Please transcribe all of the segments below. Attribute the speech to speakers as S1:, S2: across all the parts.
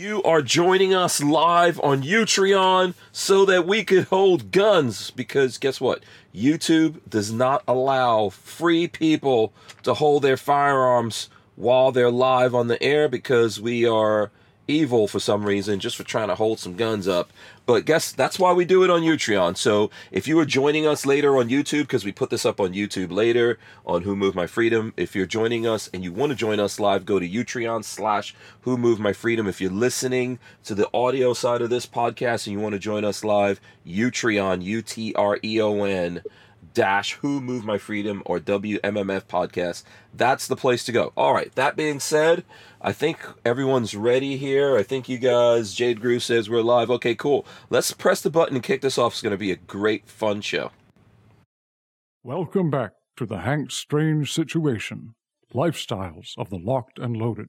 S1: You are joining us live on Utreon so that we could hold guns because guess what? YouTube does not allow free people to hold their firearms while they're live on the air because we are evil for some reason just for trying to hold some guns up. But guess that's why we do it on Utreon. So if you are joining us later on YouTube, because we put this up on YouTube later on Who Moved My Freedom, if you're joining us and you want to join us live, go to Utreon slash Who Moved My Freedom. If you're listening to the audio side of this podcast and you want to join us live, Utreon, U T R E O N dash who moved my freedom or wmmf podcast that's the place to go all right that being said i think everyone's ready here. I think you guys jade grew says we're live. Okay cool. Let's press the button and kick this off. It's going to be a great fun show.
S2: Welcome back to the hank strange situation lifestyles of the locked and loaded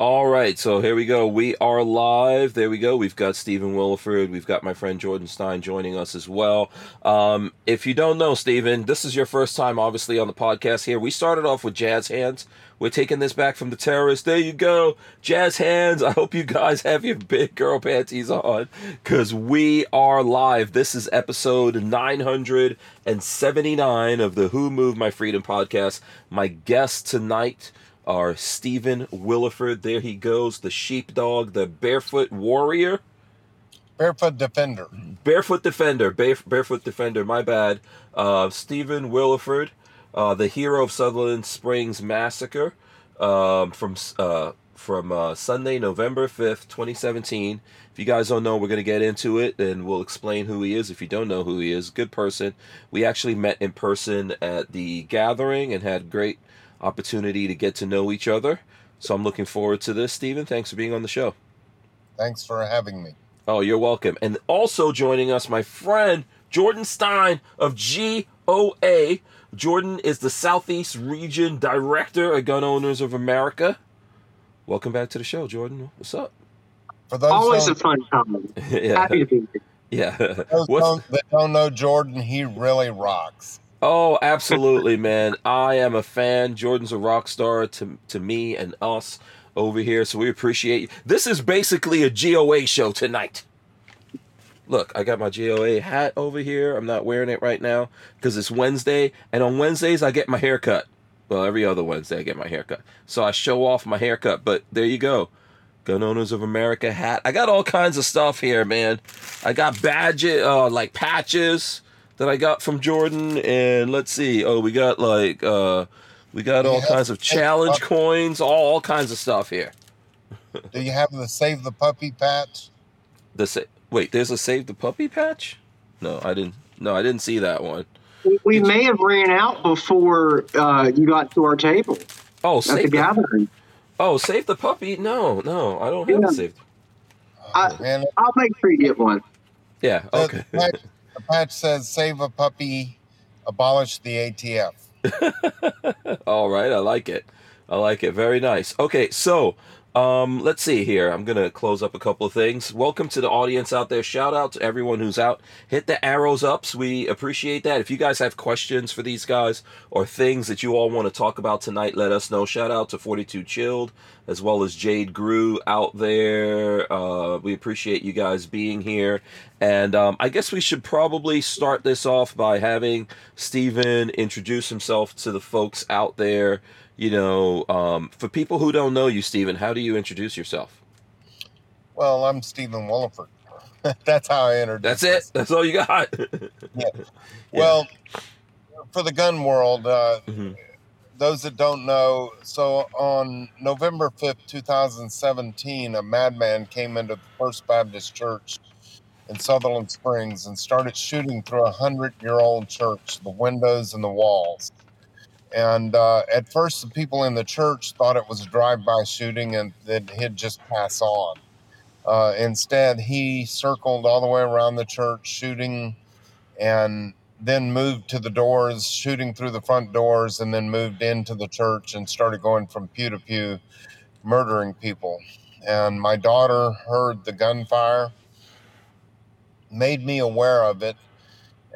S1: All right, so here we go. We are live. There we go. We've got Stephen Willeford. We've got my friend Jordan Stein joining us as well. Um, if you don't know, Stephen, this is your first time, obviously, on the podcast here. We started off with Jazz Hands. We're taking this back from the terrorists. There you go. Jazz Hands. I hope you guys have your big girl panties on because we are live. This is episode 979 of the Who Moved My Freedom podcast. My guest tonight are Stephen Willeford. There he goes, the sheepdog, the barefoot warrior.
S3: Barefoot defender.
S1: Barefoot defender. barefoot defender. My bad. Uh, Stephen Willeford, uh, the hero of Sutherland Springs massacre, um, from uh, from uh, Sunday, November fifth, twenty seventeen. If you guys don't know, we're gonna get into it, and we'll explain who he is. If you don't know who he is, good person. We actually met in person at the gathering and had great opportunity to get to know each other. So I'm looking forward to this, Stephen. Thanks for being on the show.
S3: Thanks for having me.
S1: Oh, you're welcome. And also joining us, my friend Jordan Stein of GOA. Jordan is the Southeast Region Director of Gun Owners of America. Welcome back to the show, Jordan. What's up?
S4: For those always a fun time. yeah. Happy to be here.
S1: Yeah.
S3: those don't, that don't know Jordan, he really rocks.
S1: Oh, absolutely, man. I am a fan. Jordan's a rock star to, to me and us over here, so we appreciate you. This is basically a GOA show tonight. Look, I got my GOA hat over here. I'm not wearing it right now because it's Wednesday, and on Wednesdays I get my haircut. Well, every other Wednesday I get my haircut. So I show off my haircut, but there you go. Gun Owners of America hat. I got all kinds of stuff here, man. I got badges, uh, like patches that I got from Jordan, and let's see. Oh, we got like uh, we got all kinds of challenge coins, all, all kinds of stuff here.
S3: Do you have the save the puppy patch?
S1: The sa- wait, there's a save the puppy patch? No, I didn't. No, I didn't see that one.
S4: We, may have ran out before uh, you got to our table.
S1: Oh, save
S4: the, gathering.
S1: Oh, save the puppy? No, no, I don't have yeah. save.
S4: I, I'll make sure you get one.
S1: Yeah. Okay.
S3: The patch says "Save a puppy, abolish the ATF."
S1: All right, I like it. I like it. Very nice. Okay, so um, let's see here. I'm gonna close up a couple of things. Welcome to the audience out there. Shout out to everyone who's out. Hit the arrows ups. We appreciate that. If you guys have questions for these guys or things that you all want to talk about tonight, let us know. Shout out to 42 Chilled as well as Jade Grew out there. Uh, we appreciate you guys being here. And um, I guess we should probably start this off by having Stephen introduce himself to the folks out there you know, um, for people who don't know you, Stephen, how do you introduce yourself?
S3: Well, I'm Stephen Willeford. That's how I introduce.
S1: That's it. Myself. That's all you got.
S3: yeah. Well, for the gun world, uh, mm-hmm. those that don't know, so on November 5th, 2017, a madman came into the First Baptist Church in Sutherland Springs and started shooting through a hundred year old church, the windows and the walls. And uh, at first, the people in the church thought it was a drive by shooting and that he'd just pass on. Uh, instead, he circled all the way around the church, shooting, and then moved to the doors, shooting through the front doors, and then moved into the church and started going from pew to pew, murdering people. And my daughter heard the gunfire, made me aware of it,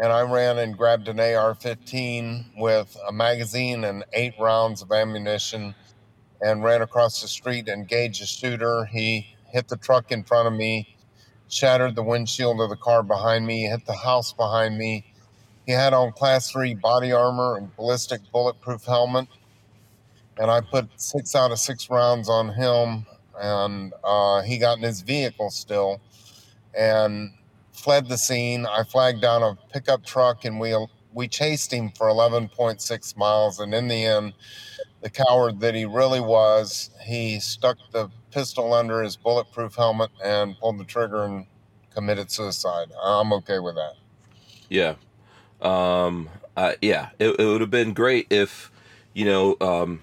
S3: and I ran and grabbed an AR 15 with a magazine and eight rounds of ammunition and ran across the street, engaged the shooter. He hit the truck in front of me, shattered the windshield of the car behind me, hit the house behind me. He had on class three body armor and ballistic bulletproof helmet. And I put six out of six rounds on him, and uh, he got in his vehicle still and fled the scene. I flagged down a pickup truck, and we we chased him for 11.6 miles. And in the end, the coward that he really was, he stuck the pistol under his bulletproof helmet and pulled the trigger and committed suicide. I'm okay with that.
S1: Yeah. Um, uh, yeah, it, it would have been great if, you know, um,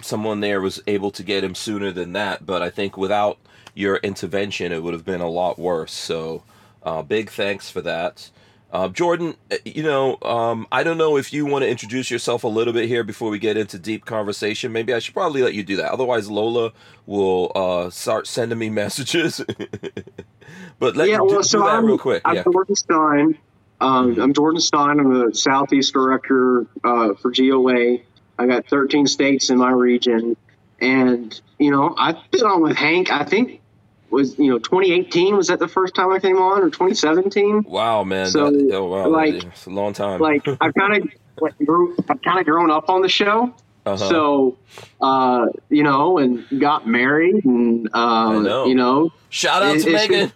S1: someone there was able to get him sooner than that. But I think without your intervention, it would have been a lot worse. So, uh, big thanks for that. Uh, Jordan, uh, you know, um, I don't know if you want to introduce yourself a little bit here before we get into deep conversation. Maybe I should probably let you do that. Otherwise, Lola will uh, start sending me messages. but let
S4: yeah,
S1: you do,
S4: well,
S1: do that
S4: I'm,
S1: real quick.
S4: I'm
S1: Yeah.
S4: Jordan Stein. Um, I'm Jordan Stein. I'm the Southeast Director uh, for GOA. I got 13 states in my region, and you know I've been on with Hank. I think was you know 2018 was that the first time I came on or 2017?
S1: Wow, man.
S4: So,
S1: that, oh, wow.
S4: like-
S1: it's a long time.
S4: Like I've kind of like, grew. I've kind of grown up on the show.
S1: uh-huh.
S4: So, uh, you know, and got married, and uh,
S1: know.
S4: you know,
S1: Shout out
S4: it-
S1: to Megan.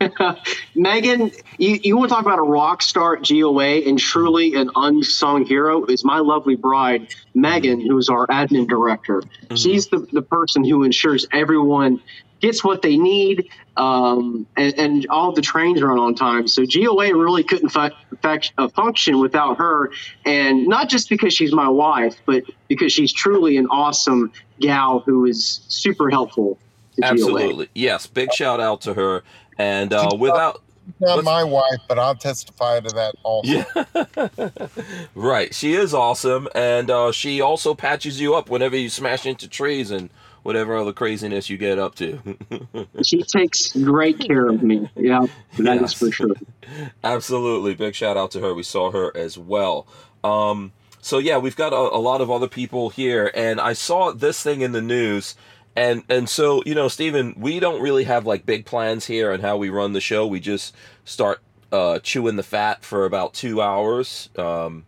S4: Megan, you, you want to talk about a rock star at GOA and truly an unsung hero is my lovely bride, Megan, who is our admin director. She's the, the person who ensures everyone gets what they need um, and, and all the trains run on time. So GOA really couldn't fu- fac- uh, function without her. And not just because she's my wife, but because she's truly an awesome gal who is super helpful to GOA.
S1: Absolutely. Yes. Big shout out to her. And uh, without.
S3: Not
S1: Let's-
S3: my wife, but I'll testify to that also.
S1: Yeah. right. She is awesome. And uh, she also patches you up whenever you smash into trees and whatever other craziness you get up to.
S4: She takes great care of me. Yeah, that is
S1: Yes.
S4: for sure.
S1: Absolutely. Big shout out to her. We saw her as well. Um, so yeah, we've got a, a lot of other people here, and I saw this thing in the news, and and so you know, Stephen, we don't really have like big plans here on how we run the show. We just start uh, chewing the fat for about two hours. Um,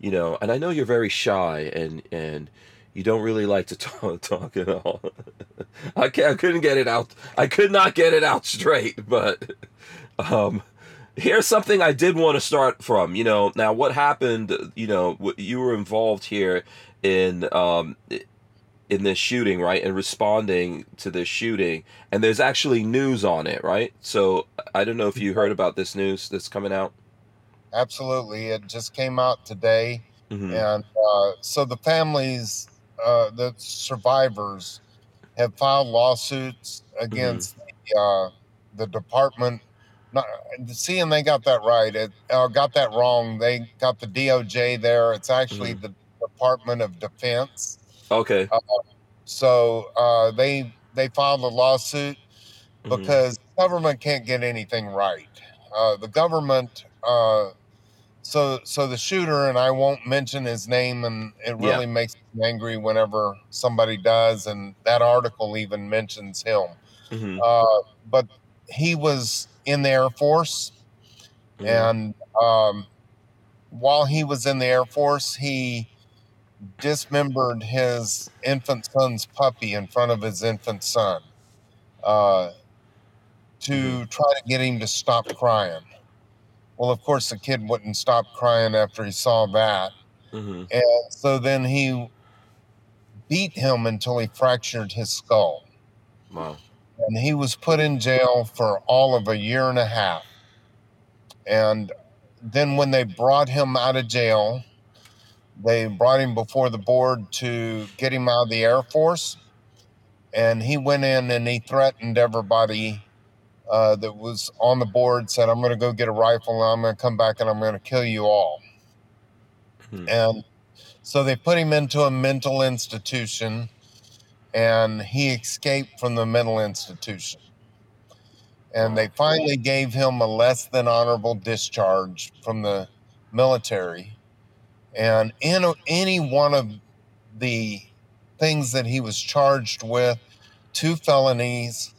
S1: you know, and I know you're very shy and and you don't really like to talk, talk at all. I can't, I couldn't get it out. I could not get it out straight, but um here's something I did want to start from. You know, now what happened, you know, you were involved here in um in this shooting, right? And responding to this shooting, and there's actually news on it, right? So I don't know if you heard about this news that's coming out.
S3: Absolutely. It just came out today.
S1: hmm
S3: And uh, so the families, uh, the survivors, have filed lawsuits against the, uh, the department. Not seeing they got that right. It uh, got that wrong. They got the DOJ there. It's actually the Department of Defense.
S1: Okay.
S3: So uh, they they filed a lawsuit
S1: Mhm.
S3: because government can't get anything right. Uh, the government, uh, so so the shooter, and I won't mention his name, and it
S1: Yeah.
S3: really makes me angry whenever somebody does, and that article even mentions him.
S1: Mhm.
S3: Uh, but he was in the Air Force,
S1: Mhm.
S3: and um, while he was in the Air Force, he dismembered his infant son's puppy in front of his infant son uh, to try to get him to stop crying. Well, of course, the kid wouldn't stop crying after he saw that.
S1: Mhm.
S3: And so then he beat him until he fractured his skull.
S1: Wow.
S3: And he was put in jail for all of a year and a half. And then when they brought him out of jail, they brought him before the board to get him out of the Air Force. and he went in and he threatened everybody uh, that was on the board. Said, "I'm going to go get a rifle, and I'm going to come back, and I'm going to kill you all."
S1: Hmm.
S3: And so they put him into a mental institution, and he escaped from the mental institution. And they finally gave him a less than honorable discharge from the military. And in any one of the things that he was charged with two felonies,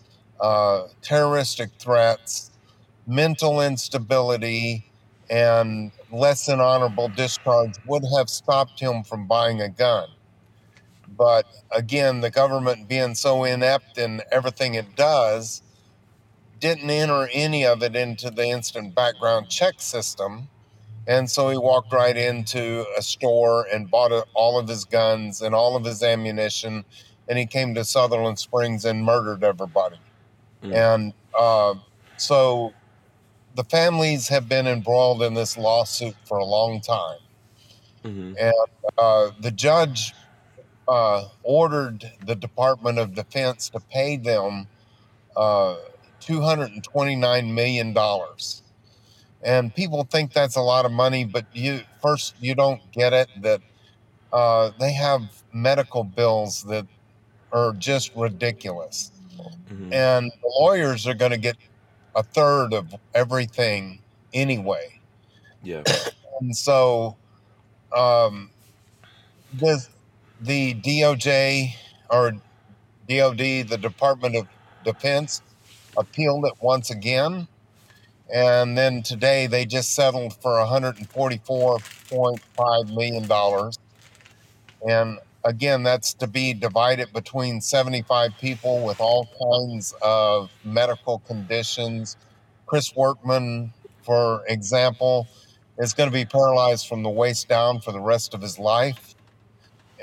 S3: uh, terroristic threats, mental instability, and less than honorable discharge would have stopped him from buying a gun. But again, the government being so inept in everything it does, didn't enter any of it into the instant background check system. And so he walked right into a store and bought all of his guns and all of his ammunition. And he came to Sutherland Springs and murdered everybody.
S1: Mm.
S3: And uh, so the families have been embroiled in this lawsuit for a long time.
S1: Mhm.
S3: And uh, the judge uh, ordered the Department of Defense to pay them uh, $229 million. And people think that's a lot of money, but you first, you don't get it that uh, they have medical bills that are just ridiculous.
S1: Mhm.
S3: And the lawyers are going to get a third of everything anyway.
S1: Yeah.
S3: And so um, the, the DOJ or DOD, the Department of Defense, appealed it once again. And then today they just settled for $144.5 million. And again, that's to be divided between 75 people with all kinds of medical conditions. Chris Workman, for example, is going to be paralyzed from the waist down for the rest of his life.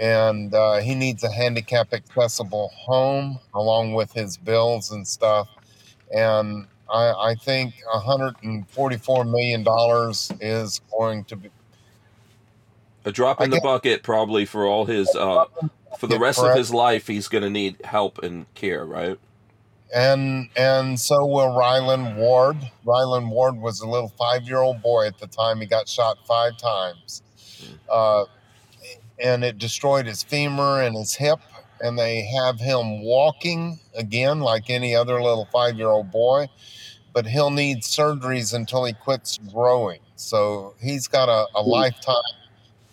S3: And uh, he needs a handicap accessible home along with his bills and stuff. And I, I think $144 million is going to be
S1: A drop in the bucket, probably for all his uh, for the rest of his life. He's going to need help and care, right?
S3: and and so will Ryland Ward. Ryland Ward was a little five year old boy at the time he got shot five times, uh, and it destroyed his femur and his hip. And they have him walking again like any other little five year old boy, but he'll need surgeries until he quits growing. So he's got a, a lifetime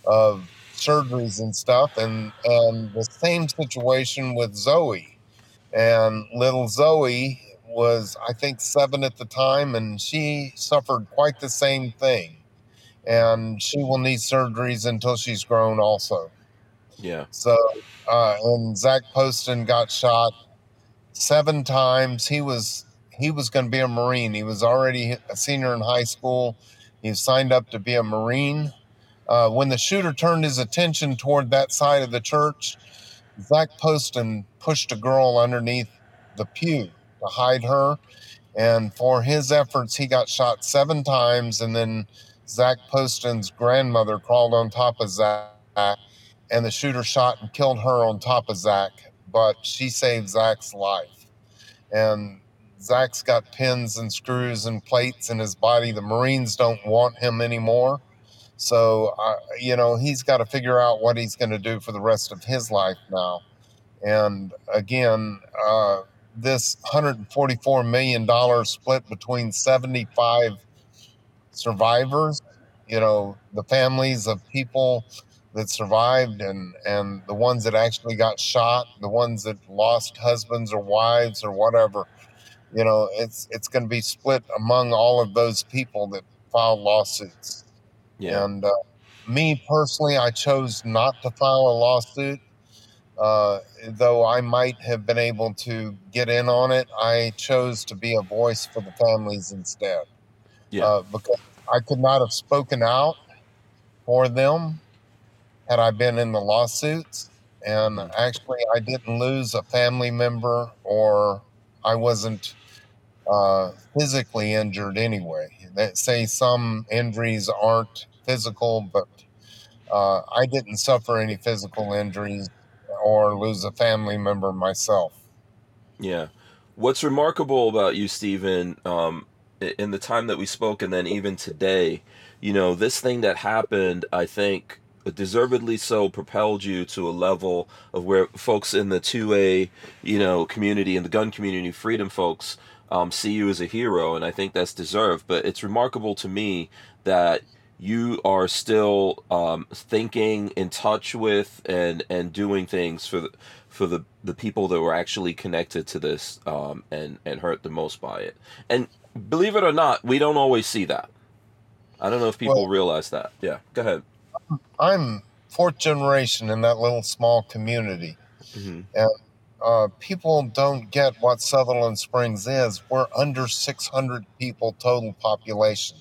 S3: of surgeries and stuff. And and the same situation with Zoe and little Zoe was, I think, seven at the time, and she suffered quite the same thing. And she will need surgeries until she's grown, also.
S1: Yeah.
S3: So, uh, and Zach Poston got shot seven times. He was he was going to be a Marine. He was already a senior in high school. He signed up to be a Marine. Uh, when the shooter turned his attention toward that side of the church, Zach Poston pushed a girl underneath the pew to hide her. And for his efforts, he got shot seven times. And then Zach Poston's grandmother crawled on top of Zach, and the shooter shot and killed her on top of Zach. But she saved Zach's life. And Zach's got pins and screws and plates in his body. The Marines don't want him anymore. So, uh, you know, he's got to figure out what he's going to do for the rest of his life now. And again, uh, this $144 million split between 75 survivors, you know, the families of people that survived and, and the ones that actually got shot, the ones that lost husbands or wives or whatever, you know, it's, it's going to be split among all of those people that filed lawsuits.
S1: Yeah.
S3: And uh, me personally, I chose not to file a lawsuit. Uh, though I might have been able to get in on it, I chose to be a voice for the families instead.
S1: Yeah.
S3: Uh, because I could not have spoken out for them had I been in the lawsuits. And actually, I didn't lose a family member or I wasn't uh, physically injured anyway. They say some injuries aren't physical, but uh, I didn't suffer any physical injuries or lose a family member myself.
S1: Yeah. What's remarkable about you, Stephen, um, in the time that we spoke, and then even today, you know, this thing that happened, I think, deservedly so, propelled you to a level of where folks in the 2A, you know, community and the gun community, freedom folks, um, see you as a hero, and I think that's deserved. But it's remarkable to me that you are still um, thinking in touch with and and doing things for the for the the people that were actually connected to this um, and and hurt the most by it. And believe it or not, we don't always see that. I don't know if people well, realize that. Yeah, go ahead.
S3: I'm fourth generation in that little small community, mm-hmm. and uh, people don't get what Sutherland Springs is. We're under 600 people total population.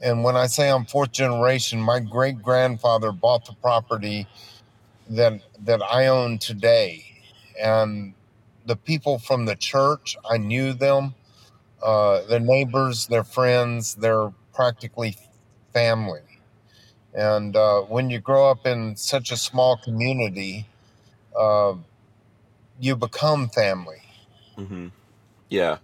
S3: And when I say I'm fourth generation, my great grandfather bought the property that that I own today, and the people from the church, I knew them, uh, their neighbors, their friends, they're practically family. And uh, when you grow up in such a small community, uh, you become family.
S1: Mm-hmm. Yeah.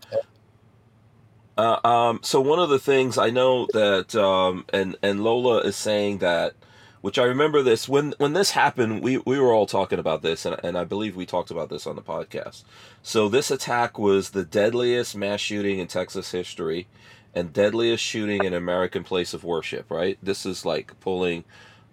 S1: Uh, um, so one of the things I know that, um, and and Lola is saying that, which I remember this when when this happened, we we were all talking about this, and and I believe we talked about this on the podcast. So this attack was the deadliest mass shooting in Texas history, and deadliest shooting in American place of worship. Right? This is like pulling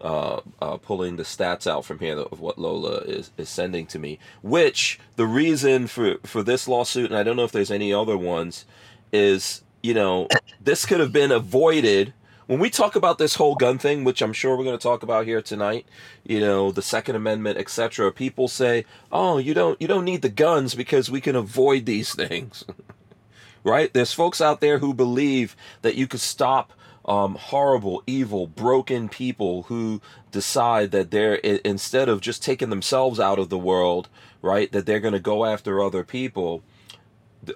S1: uh, uh, pulling the stats out from here of what Lola is, is sending to me. Which the reason for for this lawsuit, and I don't know if there's any other ones, is you know this could have been avoided when we talk about this whole gun thing, which I'm sure we're going to talk about here tonight. You know, the Second Amendment, etc. People say, "Oh, you don't you don't need the guns because we can avoid these things." right? There's folks out there who believe that you could stop um, horrible, evil, broken people who decide that they're instead of just taking themselves out of the world, right? That they're going to go after other people.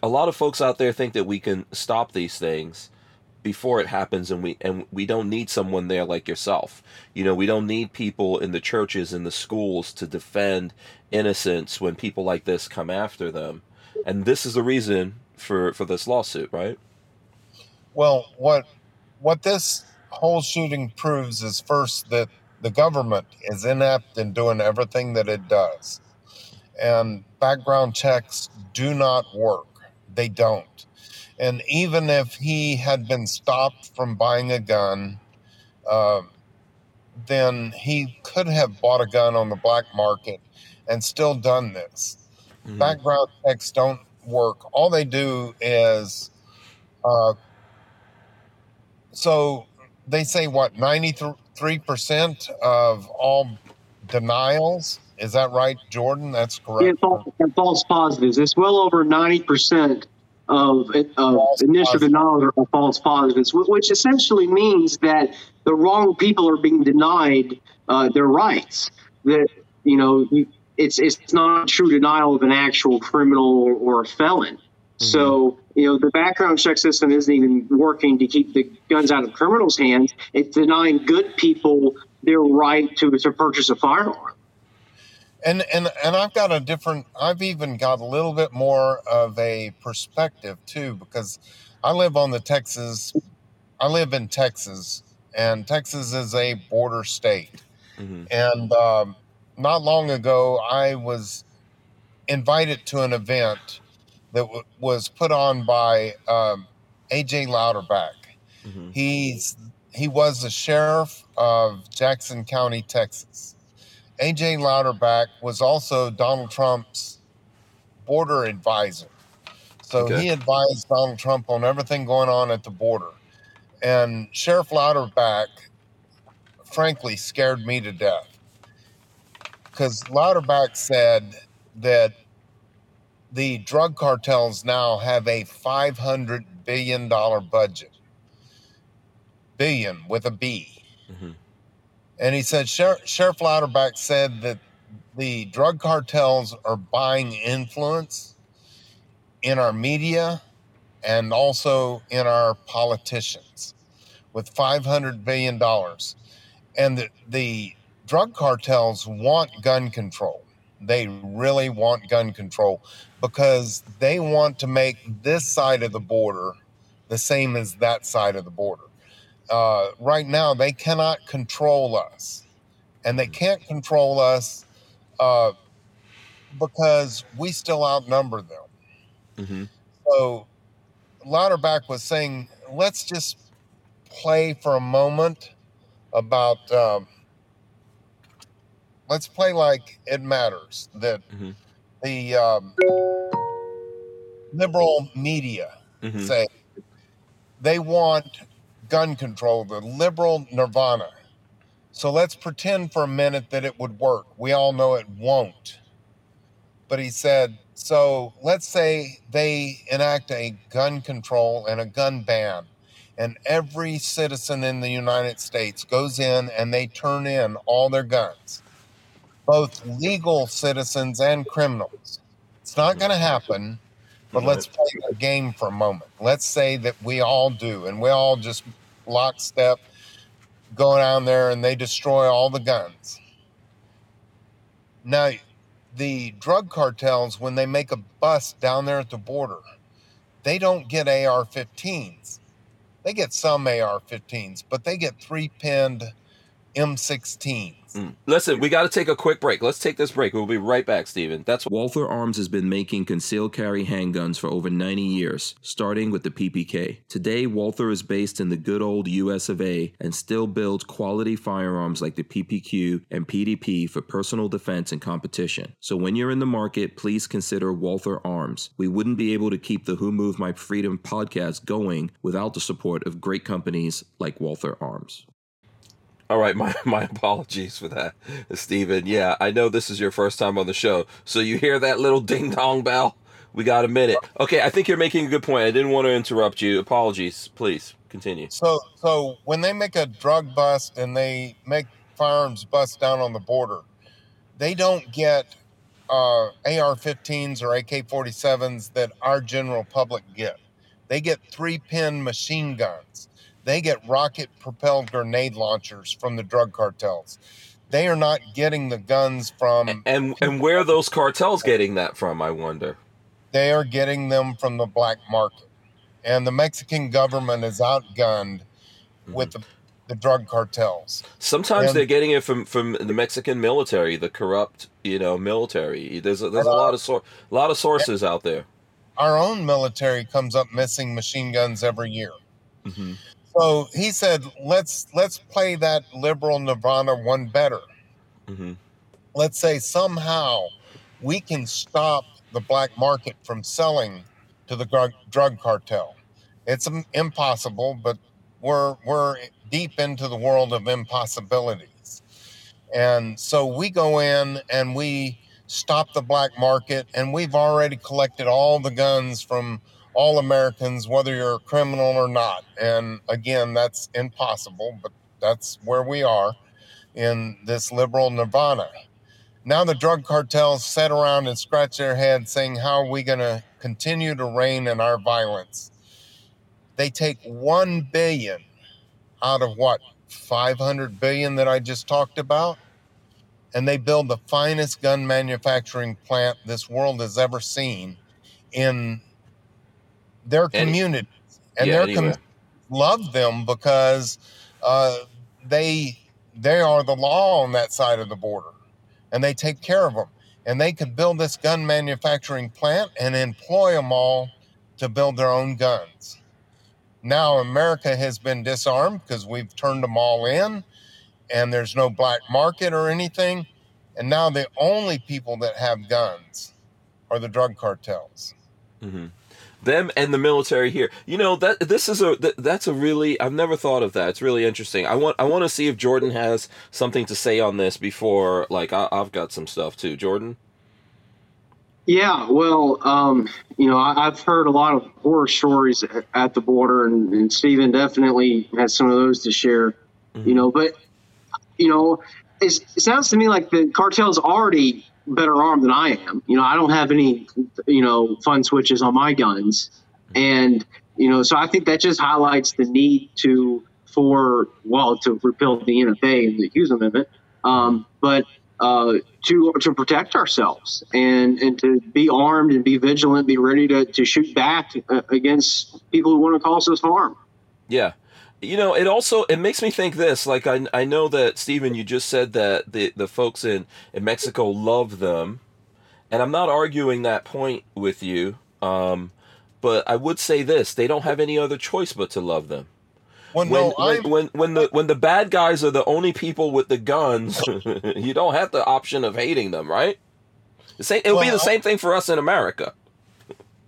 S1: A lot of folks out there think that we can stop these things before it happens and we and we don't need someone there like yourself you know we don't need people in the churches and the schools to defend innocence when people like this come after them and this is the reason for for this lawsuit right
S3: well what what this whole shooting proves is first that the government is inept in doing everything that it does. And background checks do not work. They don't. And even if he had been stopped from buying a gun, uh, then he could have bought a gun on the black market and still done this. Mm-hmm. Background checks don't work. All they do is uh, so they say what 93% of all denials? Is that right jordan? That's correct.
S4: Yeah, false, false positives. It's well over 90% of, of initial denials are false positives which essentially means that the wrong people are being denied uh, their rights. That you know it's it's not a true denial of an actual criminal or, or a felon Mm-hmm. So, you know, the background check system isn't even working to keep the guns out of criminals' hands. It's denying good people their right to, to purchase a firearm.
S3: And, and and I've got a different I've even got a little bit more of a perspective too because I live on the Texas I live in Texas and Texas is a border state mm-hmm. and um, not long ago I was invited to an event that w- was put on by um, AJ Louderback. Mm-hmm. He's he was the sheriff of Jackson County, Texas. AJ Louderback was also Donald Trump's border advisor. So okay. he advised Donald Trump on everything going on at the border. And Sheriff Louderback, frankly, scared me to death. Because Louderback said that the drug cartels now have a $500 billion budget. Billion with a B. Mm-hmm. And he said, Sheriff, Sheriff Louderback said that the drug cartels are buying influence in our media and also in our politicians with $500 billion. And the, the drug cartels want gun control. They really want gun control because they want to make this side of the border the same as that side of the border. Uh, right now, they cannot control us, and they can't control us uh, because we still outnumber them.
S1: Mm-hmm.
S3: So Louderback was saying, let's just play for a moment about. Um, let's play like it matters that
S1: Mhm.
S3: The um, liberal media
S1: Mhm.
S3: say they want gun control, the liberal nirvana. So let's pretend for a minute that it would work. We all know it won't. But he said, so let's say they enact a gun control and a gun ban, and every citizen in the United States goes in and they turn in all their guns, both legal citizens and criminals. It's not going to happen, but mm-hmm. let's play the game for a moment. Let's say that we all do, and we all just lockstep go down there and they destroy all the guns. Now, the drug cartels, when they make a bust down there at the border, they don't get AR 15s. They get some AR 15s, but they get three pinned M16s.
S1: Mm. Listen, we got to take a quick break. Let's take this break. We'll be right back, Stephen. That's what Walther Arms has been making concealed carry handguns for over 90 years, starting with the PPK. Today, Walther is based in the good old US of A and still builds quality firearms like the PPQ and PDP for personal defense and competition. So when you're in the market, please consider Walther Arms. We wouldn't be able to keep the Who Moved My Freedom podcast going without the support of great companies like Walther Arms. All right, my, my apologies for that, Stephen. Yeah, I know this is your first time on the show. So you hear that little ding dong bell? We got a minute. Okay, I think you're making a good point. I didn't want to interrupt you. Apologies. Please continue.
S3: So, so when they make a drug bust and they make firearms bust down on the border, they don't get uh, AR-15s or AK-47s that our general public get. They get three-pin machine guns. They get rocket-propelled grenade launchers from the drug cartels. They are not getting the guns from.
S1: And and where are those cartels getting that from? I wonder.
S3: They are getting them from the black market, and the Mexican government is outgunned with the, the drug cartels.
S1: Sometimes
S3: And-
S1: they're getting it from from the Mexican military, the corrupt, you know, military. There's a, there's a lot of sor- a lot of sources out there.
S3: Our own military comes up missing machine guns every year.
S1: hmm
S3: So he said, "Let's let's play that liberal Nirvana one better.
S1: hmm
S3: Let's say somehow we can stop the black market from selling to the drug, drug cartel. It's impossible, but we're we're deep into the world of impossibilities, and so we go in and we stop the black market, and we've already collected all the guns from." All Americans, whether you're a criminal or not. And again, that's impossible, but that's where we are in this liberal nirvana. Now the drug cartels sit around and scratch their heads saying, How are we going to continue to reign in our violence? They take 1 billion out of what, 500 billion that I just talked about? And they build the finest gun manufacturing plant this world has ever seen in their community. And
S1: yeah,
S3: their com- love them because uh, they they are the law on that side of the border, and they take care of them. And they could build this gun manufacturing plant and employ them all to build their own guns. Now America has been disarmed because we've turned them all in, and there's no black market or anything. And now the only people that have guns are the drug cartels.
S1: hmm Them and the military here. You know that this is a that, that's a really I've never thought of that. It's really interesting. I want I want to see if Jordan has something to say on this before. Like I, I've got some stuff too. Jordan.
S4: Yeah, well, um, you know, I, I've heard a lot of horror stories at, at the border, and, and Stephen definitely has some of those to share. You know, but you know, it's, it sounds to me like the cartel's already better armed than I am. You know, I don't have any, you know, fun switches on my guns, and you know, so I think that just highlights the need to for well to repeal the NFA and the Hughes Amendment. Um, but uh, to to protect ourselves and and to be armed and be vigilant, be ready to, to shoot back uh, against people who want to cause us harm.
S1: Yeah. You know, it also it makes me think this. Like I, I know that Stephen, you just said that the the folks in in Mexico love them, and I'm not arguing that point with you. Um, but I would say this: they don't have any other choice but to love them.
S3: Well,
S1: When
S3: no,
S1: when, when when the when the bad guys are the only people with the guns, you don't have the option of hating them, right? The same. It'll be the same thing for us in America.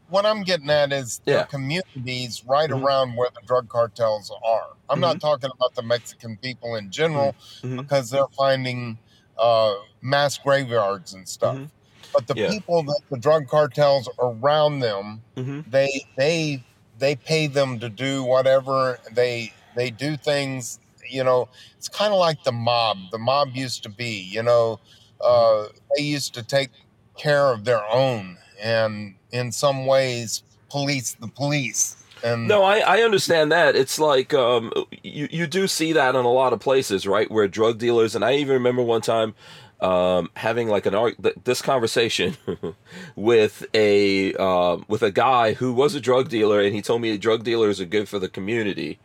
S3: What I'm getting at is
S1: Yeah.
S3: the communities right
S1: Mhm.
S3: around where the drug cartels are. I'm not
S1: Mm-hmm.
S3: talking about the Mexican people in general
S1: Mhm.
S3: because they're finding uh, mass graveyards and stuff.
S1: Mhm.
S3: But the
S1: Yeah.
S3: people that the drug cartels around them,
S1: hmm
S3: they they they pay them to do whatever they they do things. You know, it's kind of like the mob. The mob used to be. You know, uh, they used to take care of their own and in some ways police the police. And
S1: No, I, I understand that. It's like um, you you do see that in a lot of places, right? Where drug dealers, and I even remember one time um, having like an art this conversation with a um with a guy who was a drug dealer, and he told me drug dealers are good for the community,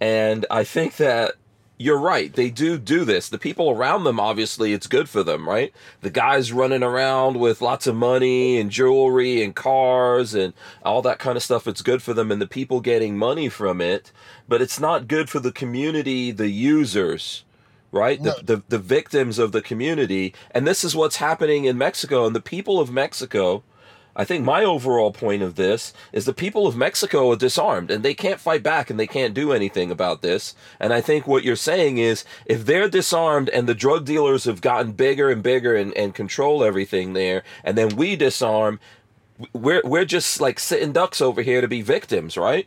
S1: and I think that you're right. They do do this. The people around them, obviously, it's good for them, right? The guys running around with lots of money and jewelry and cars and all that kind of stuff. It's good for them and the people getting money from it, but it's not good for the community, the users, right?
S3: No.
S1: The, the, the victims of the community. And this is what's happening in Mexico. And the people of Mexico, I think my overall point of this is the people of Mexico are disarmed and they can't fight back and they can't do anything about this. And I think what you're saying is if they're disarmed and the drug dealers have gotten bigger and bigger and, and control everything there, and then we disarm, we're, we're just like sitting ducks over here to be victims, right?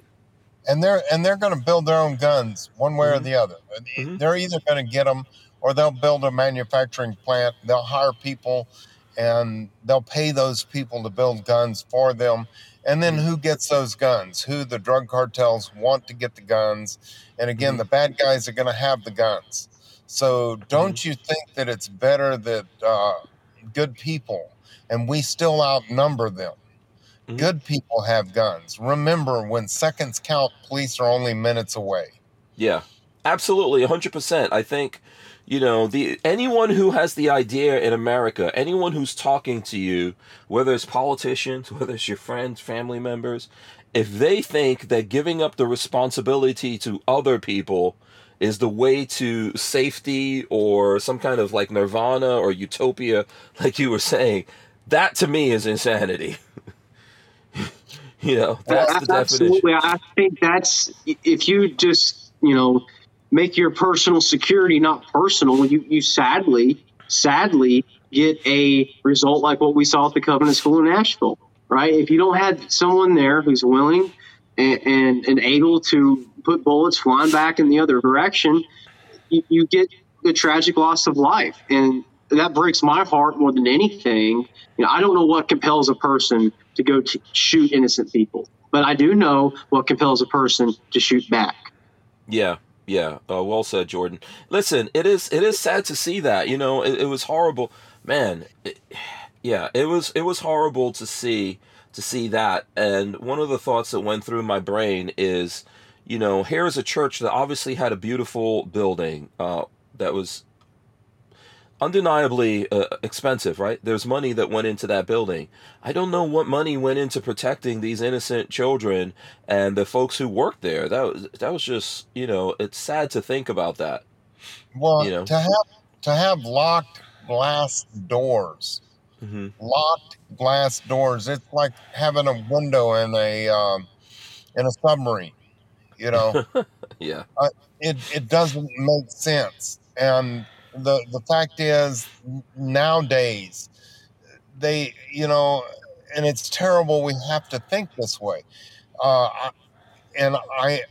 S3: and they're and they're going to build their own guns one way or
S1: Mhm.
S3: the other.
S1: Mhm.
S3: They're either going to get them or they'll build a manufacturing plant. They'll hire people and they'll pay those people to build guns for them. And then who gets those guns? Who the drug cartels want to get the guns. And again,
S1: Mhm.
S3: the bad guys are going to have the guns. So don't you think that it's better that uh, good people, and we still outnumber them, good people have guns. Remember, when seconds count, police are only minutes away.
S1: Yeah, absolutely, hundred percent. I think, you know, the anyone who has the idea in America, anyone who's talking to you, whether it's politicians, whether it's your friends, family members, if they think that giving up the responsibility to other people is the way to safety or some kind of like nirvana or utopia, like you were saying, that to me is insanity. you know, uh, that's the definition.
S4: Absolutely. I think that's if you just, you know, make your personal security not personal, you, you sadly, sadly get a result like what we saw at the Covenant School in Nashville, right? If you don't have someone there who's willing and, and, and able to put bullets flying back in the other direction, you, you get the tragic loss of life. And that breaks my heart more than anything. You know, I don't know what compels a person to go to shoot innocent people, but I do know what compels a person to shoot back.
S1: Yeah, yeah. Uh, well said, Jordan. Listen, it is it is sad to see that. You know, it, it was horrible, man. It, yeah, it was it was horrible to see to see that. And one of the thoughts that went through my brain is, you know, here is a church that obviously had a beautiful building uh, that was undeniably uh, expensive, right? There's money that went into that building. I don't know what money went into protecting these innocent children and the folks who worked there. That was that was just, you know, it's sad to think about that.
S3: Well,
S1: You know.
S3: to have to have locked glass doors,
S1: hmm
S3: locked glass doors, it's like having a window in a um, in a submarine. You know,
S1: Yeah.
S3: it it doesn't make sense. And the the fact is, nowadays, they you know, and it's terrible. We have to think this way. Uh, and I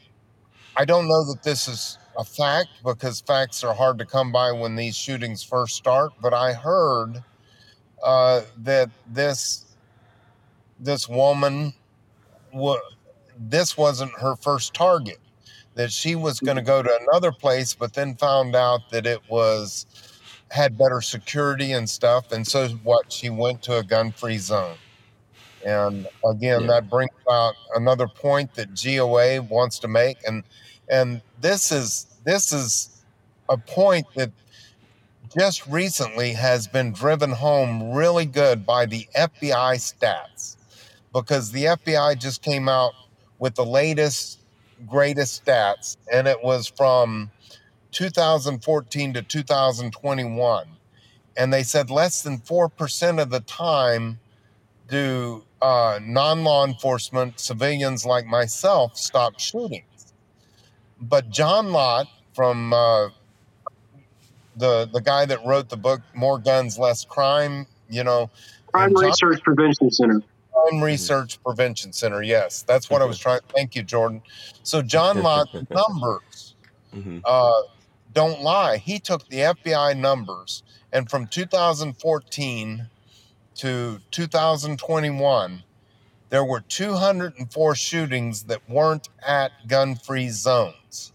S3: I don't know that this is a fact because facts are hard to come by when these shootings first start. But I heard uh, that this this woman wa- this wasn't her first target. That she was mm-hmm. going to go to another place, but then found out that it was had better security and stuff. And so what? She went to a gun-free zone. And again,
S1: Yeah.
S3: that brings out another point that GOA wants to make, and and this is this is a point that just recently has been driven home really good by the FBI stats, because the FBI just came out with the latest greatest stats, and it was from 2014 to 2021, and they said less than four percent of the time do uh, non-law enforcement civilians like myself stop shootings. But John Lott from uh, the the guy that wrote the book More Guns Less Crime, you know,
S4: Crime
S3: John-
S4: Research Prevention Center.
S3: Crime Research Prevention Center. Yes, that's what I was trying. Thank you, Jordan. So John Lott's numbers
S1: hmm
S3: uh, don't lie. He took the FBI numbers, and from 2014 to 2021, there were 204 shootings that weren't at gun free zones.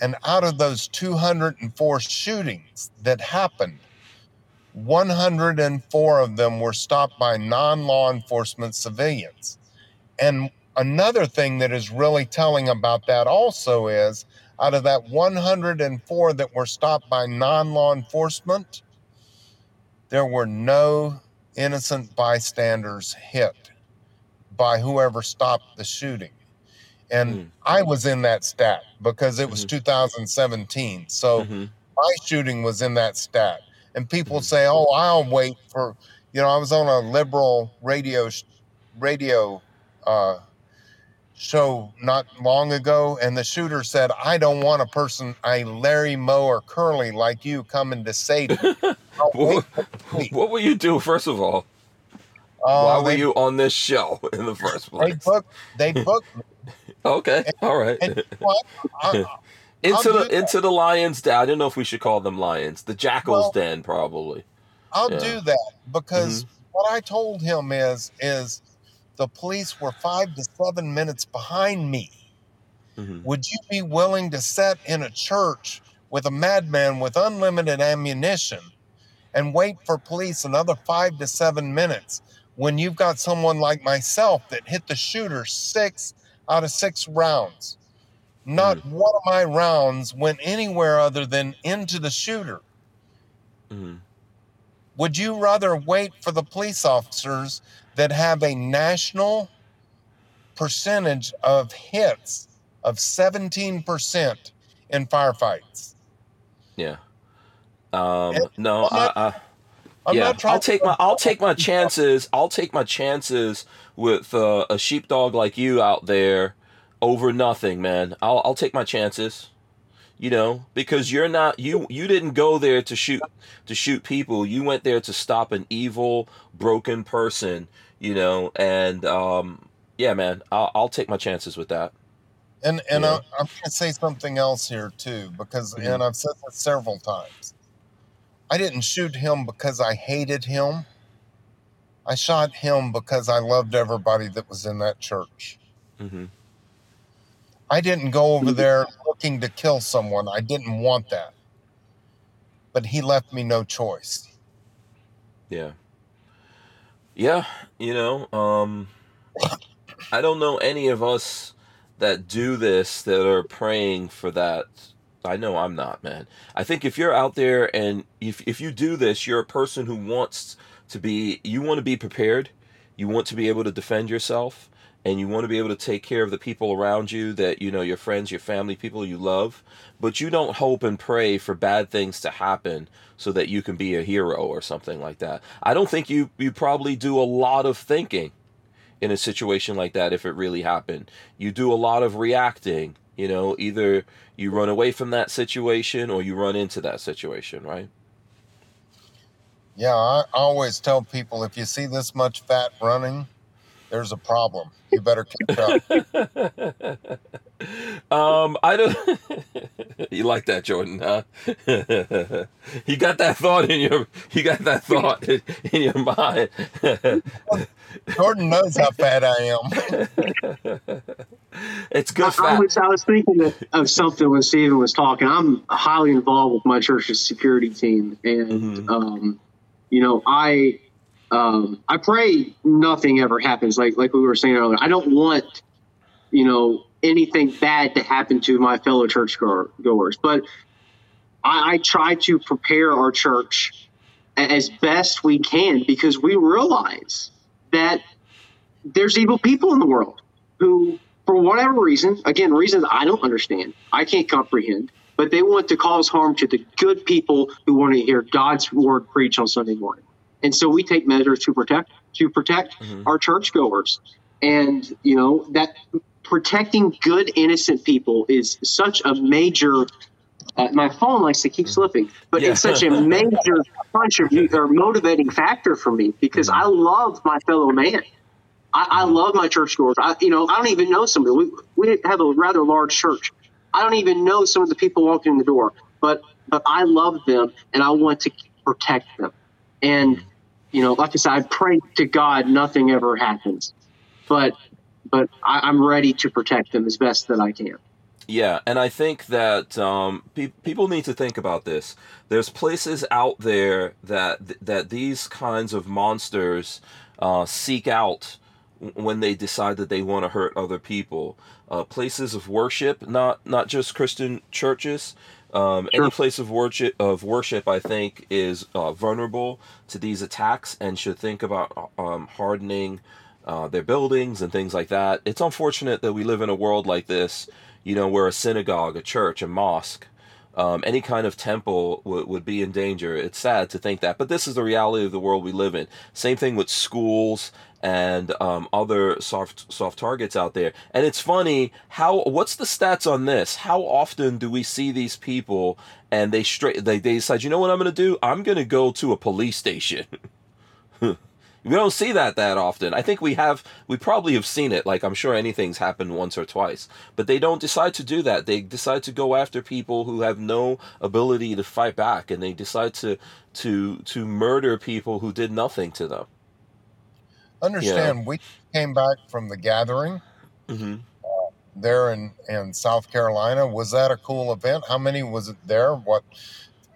S3: And out of those 204 shootings that happened, 104 of them were stopped by non law enforcement civilians. And another thing that is really telling about that also is out of that 104 that were stopped by non law enforcement, there were no innocent bystanders hit by whoever stopped the shooting. And
S1: Mm.
S3: I was in that stat because it was
S1: Mhm.
S3: 2017. So
S1: hmm
S3: my shooting was in that stat. And people
S1: Mhm.
S3: say, "Oh, I'll wait for." You know, I was on a liberal radio radio uh, show not long ago, and the shooter said, "I don't want a person, a Larry Moe or Curly like you, coming to save me." I'll
S1: What, what were you do? first of all?
S3: Uh,
S1: Why were
S3: they,
S1: you on this show in the first place?
S3: They booked. They booked. me.
S1: Okay, all right.
S3: And know? I,
S1: into the
S3: that.
S1: into the lions den. I don't know if we should call them lions. The jackals
S3: Well-
S1: den, probably.
S3: I'll
S1: Yeah.
S3: do that because what I told him is is the police were five to seven minutes behind me.
S1: hmm
S3: Would you be willing to sit in a church with a madman with unlimited ammunition and wait for police another five to seven minutes when you've got someone like myself that hit the shooter six out of six rounds? Not one of my rounds went anywhere other than into the shooter.
S1: hmm
S3: Would you rather wait for the police officers that have a national percentage of hits of 17% in firefights?
S1: Yeah. Um,
S3: And
S1: no,
S3: I'm not-
S1: I, I
S3: I'm
S1: yeah,
S3: not trying
S1: I'll take my I'll take my chances. I'll take my chances with uh, a sheepdog like you out there over nothing, man. I'll I'll take my chances. You know, because you're not you you didn't go there to shoot to shoot people. You went there to stop an evil, broken person. You know, and um, yeah, man, I'll I'll take my chances with that.
S3: And and
S1: Yeah.
S3: I, I'm going to say something else here too, because
S1: Mhm.
S3: and I've said this several times. I didn't shoot him because I hated him. I shot him because I loved everybody that was in that church.
S1: hmm
S3: I didn't go over there looking to kill someone. I didn't want that. But he left me no choice.
S1: Yeah. Yeah, you know, um I don't know any of us that do this that are praying for that. I know I'm not, man. I think if you're out there and if if you do this, you're a person who wants to be you want to be prepared. You want to be able to defend yourself and you want to be able to take care of the people around you that you know your friends, your family, people you love, but you don't hope and pray for bad things to happen so that you can be a hero or something like that. I don't think you you probably do a lot of thinking in a situation like that if it really happened. You do a lot of reacting, you know, either you run away from that situation or you run into that situation, right?
S3: Yeah, I always tell people if you see this much fat running, there's a problem. You better catch up.
S1: um, I don't. you like that, Jordan? Huh? you got that thought in your. You got that thought in, in your mind.
S3: Jordan knows how fat I am.
S1: it's good
S4: I,
S1: fat.
S4: I was, I was thinking of, of something when Stephen was talking. I'm highly involved with my church's security team, and
S1: Mhm.
S4: um, you know, I um, I pray nothing ever happens. Like like we were saying earlier, I don't want you know anything bad to happen to my fellow church goers, but I, I try to prepare our church as best we can because we realize that there's evil people in the world who, for whatever reason, again, reasons I don't understand, I can't comprehend, but they want to cause harm to the good people who want to hear God's word preached on Sunday morning. And so we take measures to protect to protect
S1: Mhm.
S4: our churchgoers. And you know that protecting good innocent people is such a major uh, my phone likes to keep slipping, but
S1: Yeah.
S4: it's such a major contribute or motivating factor for me because I love my fellow man. I, I love my churchgoers. I, you know, I don't even know some of them. We, we have a rather large church. I don't even know some of the people walking in the door, but but I love them and I want to protect them. And you know, like I said, I pray to God nothing ever happens, but but I, I'm ready to protect them as best that I can.
S1: Yeah, and I think that um, pe- people need to think about this. There's places out there that that these kinds of monsters uh, seek out when they decide that they want to hurt other people. Uh, places of worship, not not just Christian churches. Um,
S4: Sure.
S1: Any place of worship of worship, I think, is uh, vulnerable to these attacks and should think about um, hardening uh, their buildings and things like that. It's unfortunate that we live in a world like this, you know, where a synagogue, a church, a mosque, um, any kind of temple w- would be in danger. It's sad to think that, but this is the reality of the world we live in. Same thing with schools and um, other soft soft targets out there. And it's funny how what's the stats on this? How often do we see these people and they straight they, they decide, you know what I'm going to do? I'm going to go to a police station. We don't see that that often. I think we have, we probably have seen it. Like I'm sure anything's happened once or twice, but they don't decide to do that. They decide to go after people who have no ability to fight back, and they decide to to to murder people who did nothing to them.
S3: Understand, we came back from the gathering
S1: hmm
S3: there in, in South Carolina. Was that a cool event? How many was it there? What,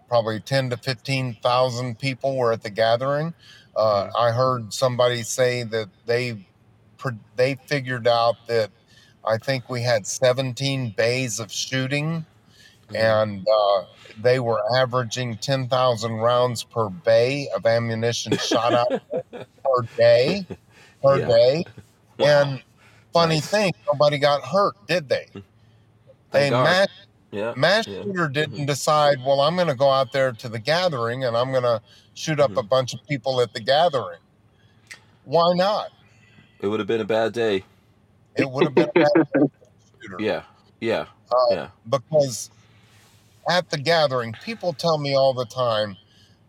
S3: probably 10 to 15,000 people were at the gathering. Uh, I heard somebody say that they they figured out that I think we had 17 bays of shooting and uh, they were averaging 10,000 rounds per bay of ammunition shot out per day. Per
S1: Yeah.
S3: day. And funny
S1: Nice.
S3: thing, nobody got hurt, did they? They mass,
S1: Yeah.
S3: mass
S1: yeah.
S3: shooter didn't
S1: Mhm.
S3: decide, well, I'm going to go out there to the gathering and I'm going to shoot up a
S1: Mhm.
S3: bunch of people at the gathering. Why not?
S1: It would have been a bad day.
S3: It would have been a bad shooter.
S1: Yeah. Yeah.
S3: Uh,
S1: Yeah.
S3: because at the gathering, people tell me all the time,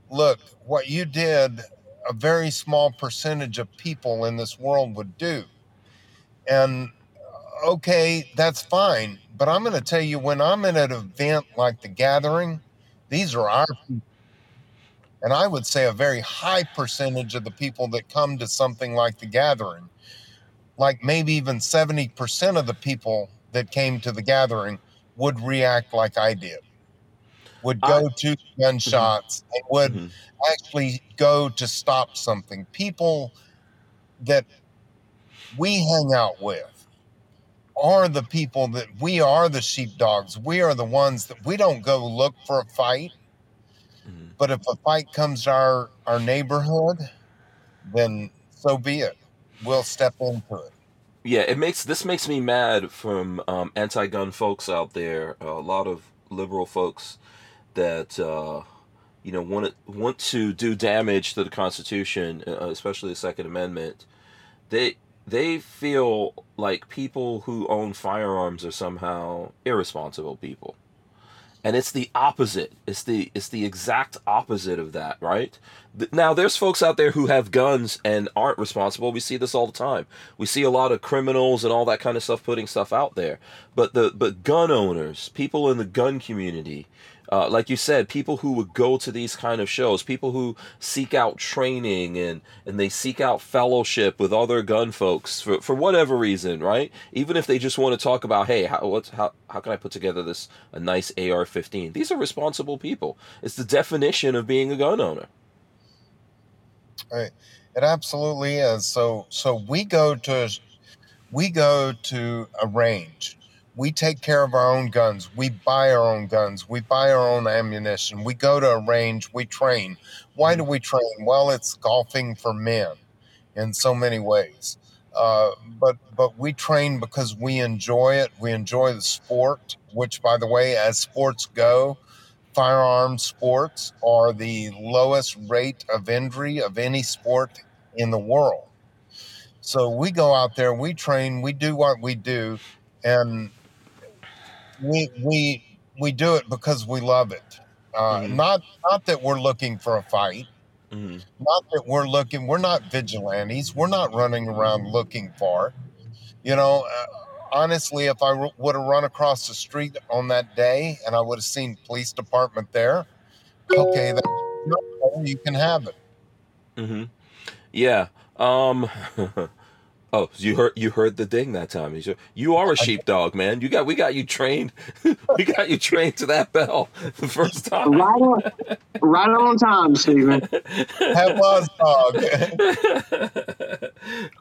S3: look, what you did, a very small percentage of people in this world would do. And uh, okay, that's fine. But I'm going to tell you, when I'm in an event like the gathering, these are our people. And I would say a very high percentage of the people that come to something like the gathering, like maybe even 70% of the people that came to the gathering would react like I did, would
S1: I-
S3: go to gunshots and would
S1: Mhm.
S3: actually go to stop something. People that we hang out with are the people that we are the sheepdogs. We are the ones that we don't go look for a fight.
S1: Mhm.
S3: But if a fight comes to our, our neighborhood, then so be it. We'll step into it.
S1: Yeah, it makes this makes me mad from um, anti-gun folks out there. a lot of liberal folks that uh, you know want to, want to do damage to the Constitution, uh, especially the Second Amendment. They they feel like people who own firearms are somehow irresponsible people, and it's the opposite. It's the it's the exact opposite of that, right? Now, there's folks out there who have guns and aren't responsible. We see this all the time. We see a lot of criminals and all that kind of stuff putting stuff out there. But the but gun owners, people in the gun community, uh, like you said, people who would go to these kind of shows, people who seek out training and and they seek out fellowship with other gun folks for, for whatever reason, right? Even if they just want to talk about, hey, how what's how how can I put together this a nice AR-15? These are responsible people. It's the definition of being a gun owner.
S3: Right. It absolutely is. So so we go to we go to a range we take care of our own guns. We buy our own guns. We buy our own ammunition. We go to a range. We train. Why do we train? Well, it's golfing for men in so many ways. Uh, but but we train because we enjoy it. We enjoy the sport. Which, by the way, as sports go, firearm sports are the lowest rate of injury of any sport in the world. So we go out there, we train, we do what we do, and we we we do it because we love it. Uh, mm-hmm. Not not that we're looking for a fight. Mm-hmm. Not that we're looking. We're not vigilantes. We're not running around looking for. You know, uh, honestly, if I r- would have run across the street on that day and I would have seen police department there, okay, that, you can have it.
S1: Mm-hmm. Yeah. Um, Oh, you heard you heard the ding that time. You you are a sheepdog, man. You got we got you trained. we got you trained to that bell the first time.
S4: Right on, right on time, Stephen.
S3: That was
S1: dog.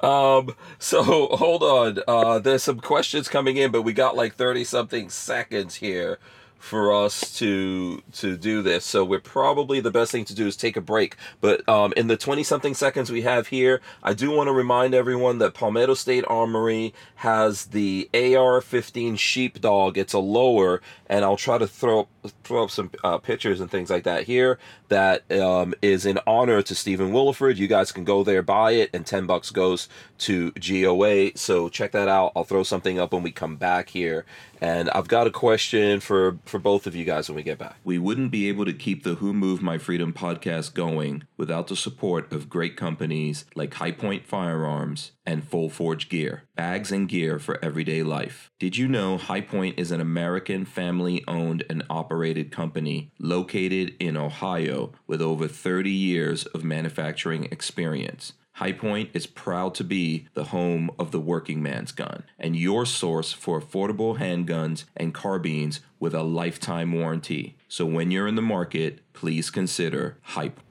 S1: um. So hold on. Uh, there's some questions coming in, but we got like thirty something seconds here for us to to do this. So we're probably the best thing to do is take a break. But um, in the 20 something seconds we have here, I do want to remind everyone that Palmetto State Armory has the AR-15 Sheepdog. It's a lower, and I'll try to throw throw up some uh, pictures and things like that here. That um, is in honor to Stephen Willeford. You guys can go there, buy it, and 10 bucks goes to GOA. So check that out. I'll throw something up when we come back here. And I've got a question for, for both of you guys when we get back. We wouldn't be able to keep the Who Moved My Freedom podcast going without the support of great companies like Hi-Point Firearms and Full Forge Gear, bags and gear for everyday life. Did you know Hi-Point is an American family owned and operated company located in Ohio with over 30 years of manufacturing experience? Hi-Point is proud to be the home of the working man's gun and your source for affordable handguns and carbines with a lifetime warranty. So when you're in the market, please consider Hi-Point.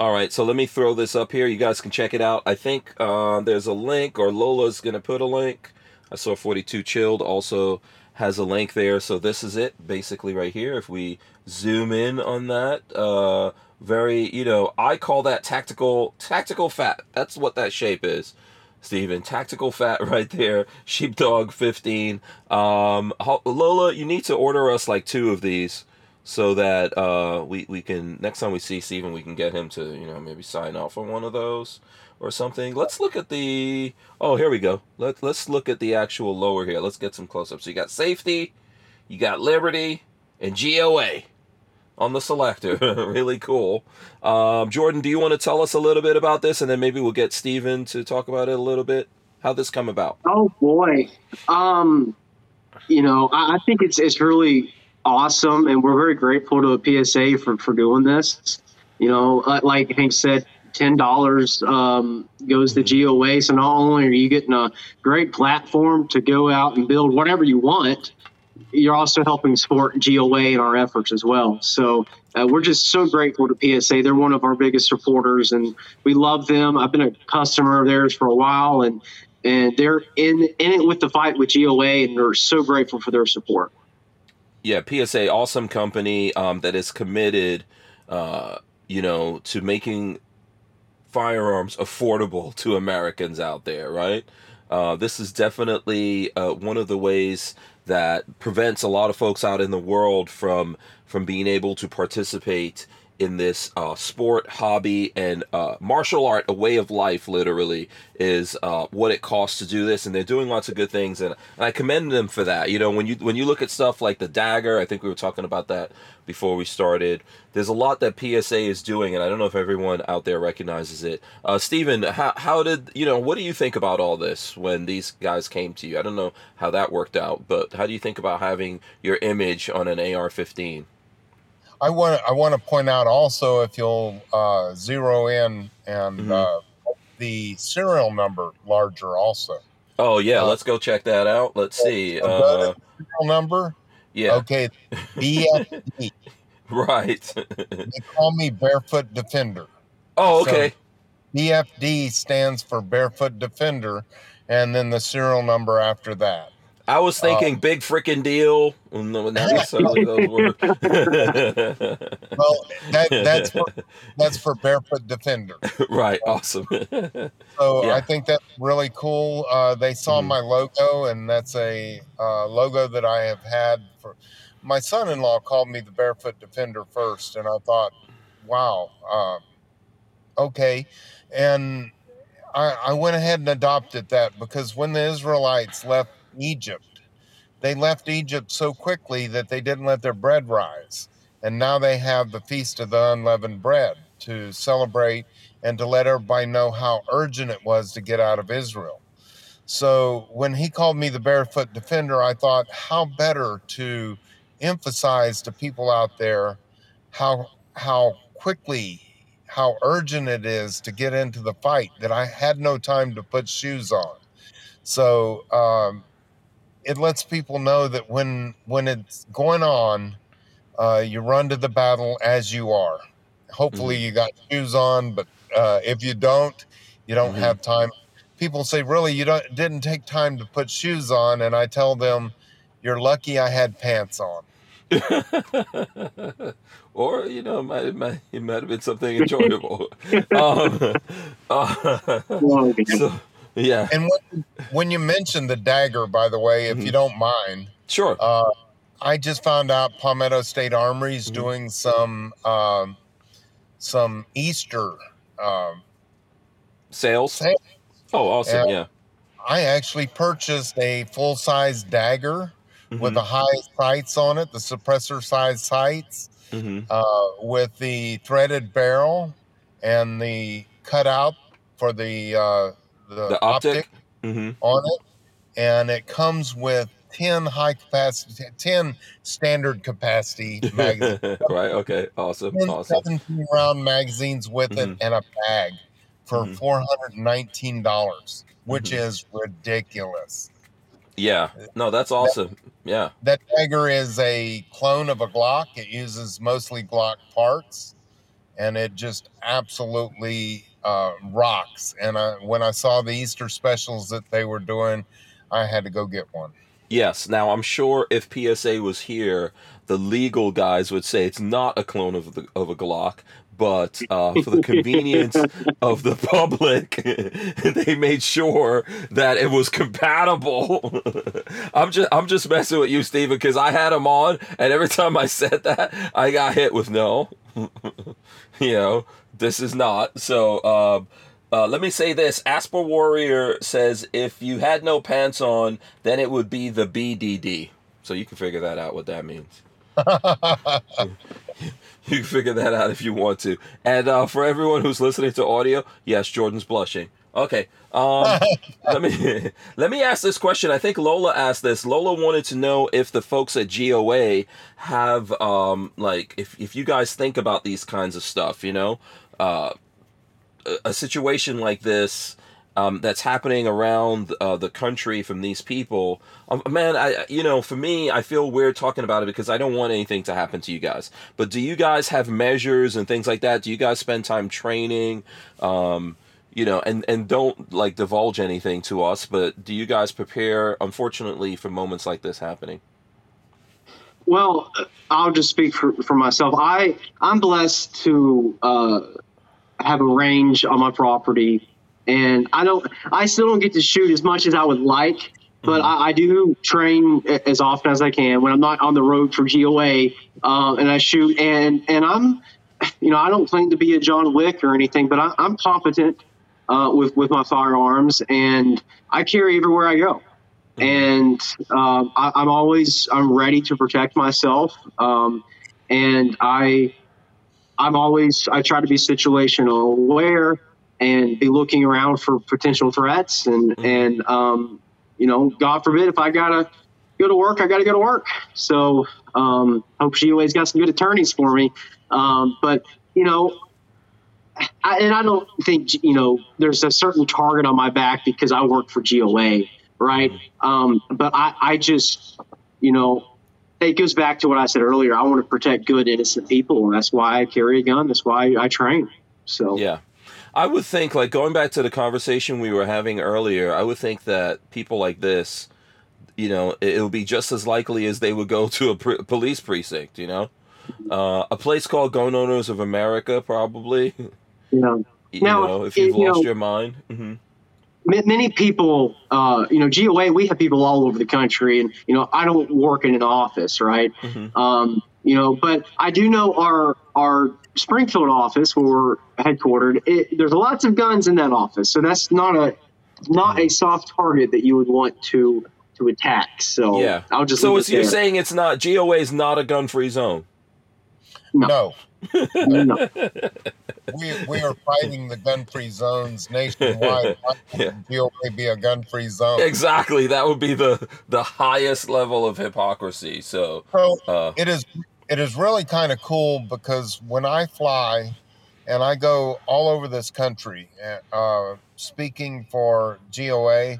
S1: All right, so let me throw this up here. You guys can check it out. I think uh, there's a link, or Lola's going to put a link. I saw 42 Chilled also has a link there. So this is it, basically, right here. If we zoom in on that, uh, very, you know, I call that tactical tactical fat. That's what that shape is. Stephen, tactical fat right there. Sheepdog 15. Um, Lola, you need to order us like two of these so that uh, we, we can, next time we see Stephen, we can get him to, you know, maybe sign off on one of those or something. Let's look at the, oh, here we go. Let, let's look at the actual lower here. Let's get some close ups. So you got safety, you got liberty, and GOA on the selector. really cool. Um, Jordan, do you want to tell us a little bit about this, and then maybe we'll get Stephen to talk about it a little bit? How this come about?
S4: Oh boy, um, you know, I, I think it's it's really awesome, and we're very grateful to the PSA for for doing this. You know, uh, like Hank said, ten dollars um, goes to GOA. So not only are you getting a great platform to go out and build whatever you want, you're also helping support GOA in our efforts as well. So uh, we're just so grateful to PSA. They're one of our biggest supporters, and we love them. I've been a customer of theirs for a while, and and they're in in it with the fight with GOA, and we're so grateful for their support.
S1: Yeah, PSA, awesome company um, that is committed, uh, you know, to making firearms affordable to Americans out there, right? Uh, this is definitely uh, one of the ways that prevents a lot of folks out in the world from from being able to participate in this uh, sport, hobby, and uh, martial art, a way of life, literally, is uh, what it costs to do this. And they're doing lots of good things, and, and I commend them for that. You know, when you when you look at stuff like the dagger, I think we were talking about that before we started. There's a lot that PSA is doing, and I don't know if everyone out there recognizes it. Uh, Stephen, how, how did you know? What do you think about all this when these guys came to you? I don't know how that worked out, but how do you think about having your image on an AR-15?
S3: I want I want to point out also if you'll uh, zero in and
S1: Mhm.
S3: uh, the serial number larger also.
S1: Oh yeah,
S3: Uh,
S1: let's go check that out. Let's see.
S3: So
S1: Uh,
S3: serial number.
S1: yeah,
S3: Okay, BFD.
S1: right.
S3: they call me Barefoot Defender.
S1: oh,
S3: So-
S1: okay.
S3: BFD stands for Barefoot Defender, and then the serial number after that.
S1: I was
S3: uh,
S1: thinking big freaking deal. No, not necessarily those words.
S3: Well, that, that's for, that's for Barefoot Defender.
S1: right. Awesome.
S3: So
S1: Yeah.
S3: I think that's really cool. Uh, they saw
S1: Mhm.
S3: my logo, and that's a uh, logo that I have had for. My son-in-law called me the Barefoot Defender first, and I thought, "Wow, uh, okay." And I, I went ahead and adopted that because when the Israelites left Egypt, they left Egypt so quickly that they didn't let their bread rise, and now they have the feast of the unleavened bread to celebrate and to let everybody know how urgent it was to get out of Israel. So when he called me the barefoot defender, I thought, how better to emphasize to people out there how how quickly, how urgent it is to get into the fight that I had no time to put shoes on. So um, it lets people know that when when it's going on, uh, you run to the battle as you are. Hopefully, you got shoes on, but uh, if you don't, you don't
S1: Mhm.
S3: have time. People say, "Really, you don't didn't take time to put shoes on?" And I tell them, "You're lucky I had pants on."
S1: or you know, it might, it might it might have been something enjoyable. um, uh, so yeah,
S3: And when, when you mentioned the dagger, by the way, if
S1: Mhm.
S3: you don't mind,
S1: sure.
S3: uh, I just found out Palmetto State Armory is
S1: Mhm.
S3: doing some um, some Easter. Um,
S1: Sales.
S3: sale.
S1: Oh, awesome.
S3: Yeah.
S1: Yeah.
S3: I actually purchased a full size dagger with
S1: Mhm,
S3: the high sights on it, the suppressor size sights,
S1: mhm.
S3: uh, with the threaded barrel and the cutout for the uh, the,
S1: The optic. Mhm.
S3: on it, and it comes with ten high capacity, ten standard capacity magazines,
S1: right. Okay. Awesome.
S3: 10
S1: Awesome.
S3: 17 round magazines with
S1: Mhm.
S3: it, and a bag for
S1: Mhm.
S3: four hundred and nineteen dollars, which
S1: Mhm.
S3: is ridiculous.
S1: Yeah. No, that's awesome. Yeah.
S3: That dagger is a clone of a Glock. It uses mostly Glock parts, and it just absolutely uh, rocks. And I, when I saw the Easter specials that they were doing, I had to go get one.
S1: Yes. Now, I'm sure if PSA was here, the legal guys would say it's not a clone of the of a Glock, but uh, for the convenience of the public, they made sure that it was compatible. I'm just I'm just messing with you, Stephen, because I had them on, and every time I said that, I got hit with no. you know, this is not. So, um, uh, let me say this: Asper Warrior says if you had no pants on, then it would be the BDD. So you can figure that out what that means. You can figure that out if you want to. And uh, for everyone who's listening to audio, yes, Jordan's blushing. Okay. Um, let me let me ask this question. I think Lola asked this. Lola wanted to know if the folks at GOA have um, like if if you guys think about these kinds of stuff. You know, a, a situation like this. Um, that's happening around uh, the country from these people. Um, man, I you know, for me, I feel weird talking about it because I don't want anything to happen to you guys. But do you guys have measures and things like that? Do you guys spend time training? Um, you know, and and don't like divulge anything to us. But do you guys prepare? Unfortunately, for moments like this happening.
S4: Well, I'll just speak for, for myself. I I'm blessed to uh, have a range on my property, and I don't. I still don't get to shoot as much as I would like, but I, I do train as often as I can when I'm not on the road for GOA, uh, and I shoot. And and I'm, you know, I don't claim to be a John Wick or anything, but I, I'm competent uh, with with my firearms, and I carry everywhere I go and um, I, I'm always I'm ready to protect myself, um, and I I'm always I try to be situational aware and be looking around for potential threats and
S1: Mhm.
S4: and um, you know God forbid if I gotta go to work, I got to go to work. So um, hope she always got some good attorneys for me. Um, but you know, I, and I don't think you know there's a certain target on my back because I work for GOA, right? Um, but I, I just, you know, it goes back to what I said earlier. I want to protect good, innocent people, and that's why I carry a gun. That's why I train. So
S1: yeah. I would think, like going back to the conversation we were having earlier, I would think that people like this, you know, it, would be just as likely as they would go to a pr- police precinct. You know, uh, a place called Gun Owners of America, probably.
S4: Yeah.
S1: you
S4: Now,
S1: know, if you've
S4: you
S1: lost
S4: know-
S1: your mind. hmm
S4: Ma- many people, uh, you know, GOA, we have people all over the country, and you know, I don't work in an office, right?
S1: Mhm.
S4: Um, you know, but I do know our our Springfield office, where we're headquartered. It, there's lots of guns in that office, so that's not a not a soft target that you would want to to attack. So
S1: Yeah.
S4: I'll just
S1: So
S4: leave
S1: it's,
S4: it
S1: you're saying it's not GOA is not a gun-free zone.
S3: No,
S4: No.
S3: we, we are fighting the gun-free zones nationwide. Why
S1: Yeah.
S3: would GOA be a gun-free zone?
S1: Exactly. That would be the the highest level of hypocrisy. So,
S3: So
S1: uh,
S3: it is it is really kind of cool because when I fly and I go all over this country uh, speaking for GOA,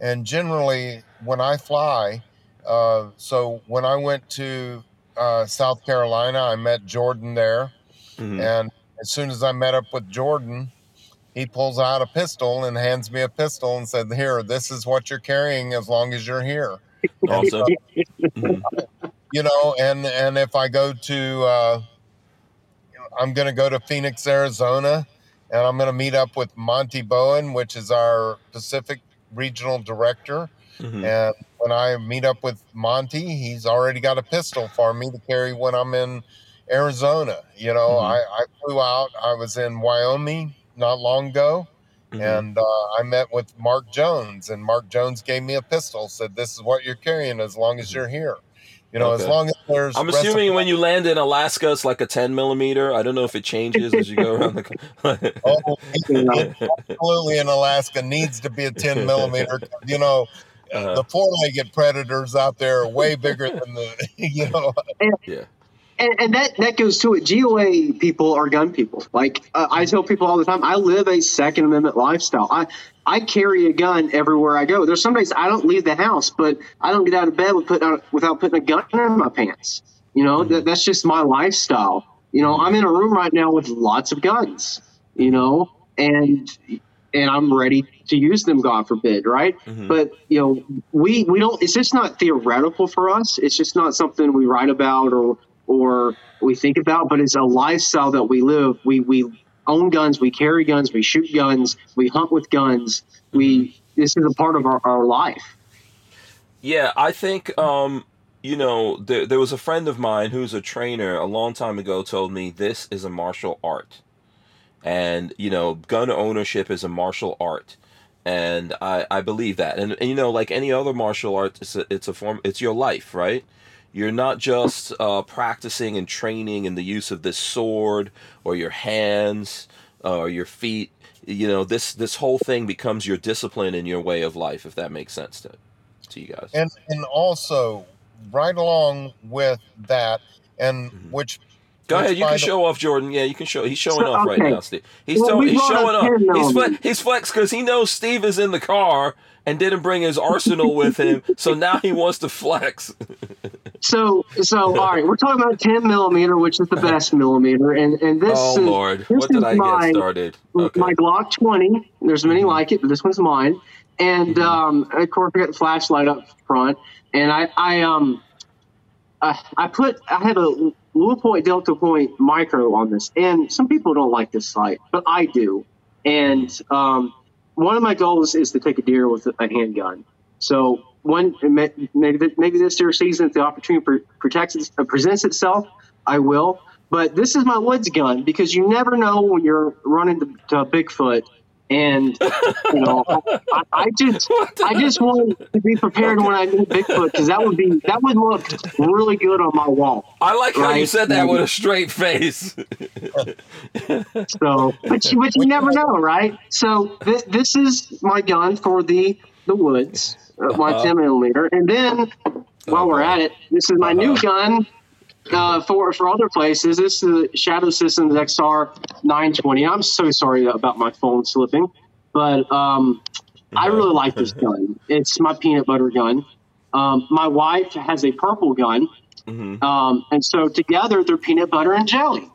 S3: and generally when I fly, uh, so when I went to uh, South Carolina, I met Jordan there,
S1: mhm.
S3: and as soon as I met up with Jordan, he pulls out a pistol and hands me a pistol and said, "Here, this is what you're carrying as long as you're here."
S1: awesome. Mhm.
S3: you know and and if i go to uh i'm going to go to phoenix arizona and i'm going to meet up with monty bowen which is our pacific regional director
S1: Mhm.
S3: and when i meet up with monty he's already got a pistol for me to carry when i'm in arizona you know
S1: Mhm.
S3: I, I flew out i was in wyoming not long ago
S1: Mhm.
S3: and uh, I met with Mark Jones, and Mark Jones gave me a pistol. Said, "This is what you're carrying as long as you're here. You know, as
S1: Mm-hmm.
S3: Long as there's."
S1: I'm assuming
S3: reciprocity-
S1: when you land in Alaska, it's like a 10 millimeter. I don't know if it changes as you go around the.
S3: Oh, absolutely in Alaska needs to be a 10 millimeter. You know,
S1: Uh-huh.
S3: the four-legged predators out there are way bigger than the. You know,
S1: yeah.
S4: and, and that that goes to it. GOA people are gun people. Like uh, I tell people all the time, I live a Second Amendment lifestyle. I I carry a gun everywhere I go. There's some days I don't leave the house, but I don't get out of bed with put, uh, without putting a gun in my pants. You know, that, that's just my lifestyle. You know, I'm in a room right now with lots of guns. You know, and and I'm ready to use them. God forbid, right?
S1: Mhm.
S4: But you know, we we don't. It's just not theoretical for us. It's just not something we write about or or we think about. But it's a lifestyle that we live. We we own guns. We carry guns. We shoot guns. We hunt with guns. We this is a part of our, our life.
S1: Yeah, I think um, you know there there was a friend of mine who's a trainer a long time ago told me this is a martial art, and you know gun ownership is a martial art, and I I believe that, and, and you know like any other martial art, it's a, it's a form it's your life, right? You're not just uh, practicing and training in the use of this sword or your hands uh, or your feet. You know this this whole thing becomes your discipline and your way of life, if that makes sense to to you guys.
S3: and and also right along with that, and
S1: Mhm.
S3: which.
S1: Go ahead, you can
S3: the-
S1: show off, Jordan. Yeah, you can show. He's showing
S4: So,
S1: off right now, Steve. He's
S4: Well,
S1: tell- he's showing
S4: up
S1: off. He's
S4: millimeter.
S1: flex, he's flex because he knows Steve is in the car and didn't bring his arsenal with him. So now he wants to flex.
S4: So so all right, we're talking about 10 millimeter, which is the best millimeter, and and this
S1: oh
S4: is
S1: Lord,
S4: this
S1: what did I
S4: my-
S1: get started? Okay.
S4: my Glock 20. There's many
S1: Mhm.
S4: like it, but this one's mine. And
S1: Mhm.
S4: um, of course, I got the flashlight up front. And I, I um, I, I put I have a Leupold Delta Point micro on this, and some people don't like this sight, but I do. And um, one of my goals is to take a deer with a handgun. So one maybe maybe this deer season, if the opportunity protects uh, presents itself, I will. But this is my woods gun because you never know when you're running to, to Bigfoot, and you know I, I just I just want to be prepared when I meet Bigfoot because that would be that would look really good on my wall.
S1: I like how you said that with a straight face.
S4: So, but you, but you never know, right? So th- this is my gun for the the woods, uh, my
S1: Uh-huh.
S4: 10 millimeter, and then while we're at it, this is my new
S1: Uh-huh.
S4: gun uh, for for other places. This is the Shadow Systems XR 920. I'm so sorry about my phone slipping, but um, I really like this gun. It's my peanut butter gun. Um, my wife has a purple gun,
S1: Mhm.
S4: um, and so together they're peanut butter and jelly.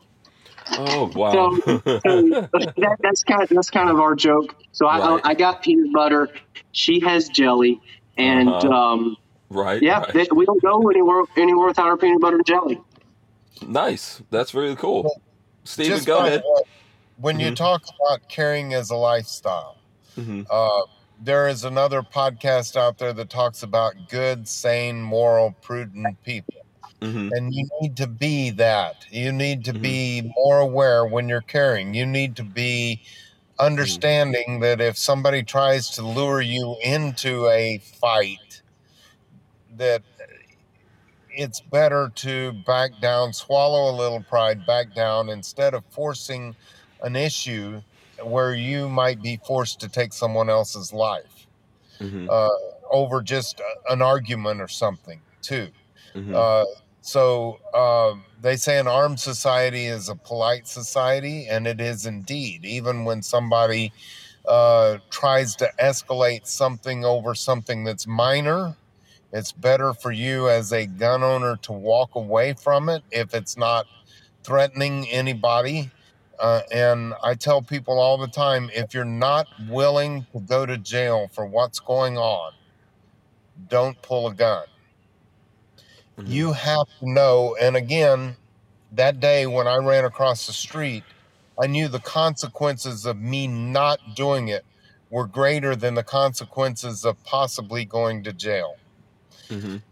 S1: Oh wow.
S4: So, so that, that's kind of that's kind of our joke. So I,
S1: Right.
S4: I, I got peanut butter. She has jelly, and
S1: Uh-huh.
S4: um,
S1: right.
S4: yeah,
S1: right.
S4: they, we don't go anywhere anywhere without our peanut butter and jelly.
S1: nice. That's really cool.
S3: Stephen,
S1: go ahead.
S3: way, When you
S1: Mhm.
S3: talk about caring as a lifestyle,
S1: Mhm.
S3: uh, there is another podcast out there that talks about good, sane, moral, prudent people.
S1: Mhm.
S3: And you need to be that. You need to
S1: Mhm.
S3: be more aware when you're caring. You need to be understanding that if somebody tries to lure you into a fight, that it's better to back down, swallow a little pride, back down instead of forcing an issue where you might be forced to take someone else's life
S1: Mhm.
S3: uh, over just an argument or something, too.
S1: Mhm.
S3: Uh, so um, they say an armed society is a polite society, and it is indeed. Even when somebody uh, tries to escalate something over something that's minor, it's better for you as a gun owner to walk away from it if it's not threatening anybody. Uh, and I tell people all the time if you're not willing to go to jail for what's going on, don't pull a gun
S1: Mhm.
S3: you have to know and again that day when i ran across the street i knew the consequences of me not doing it were greater than the consequences of possibly going to jail
S1: Mhm.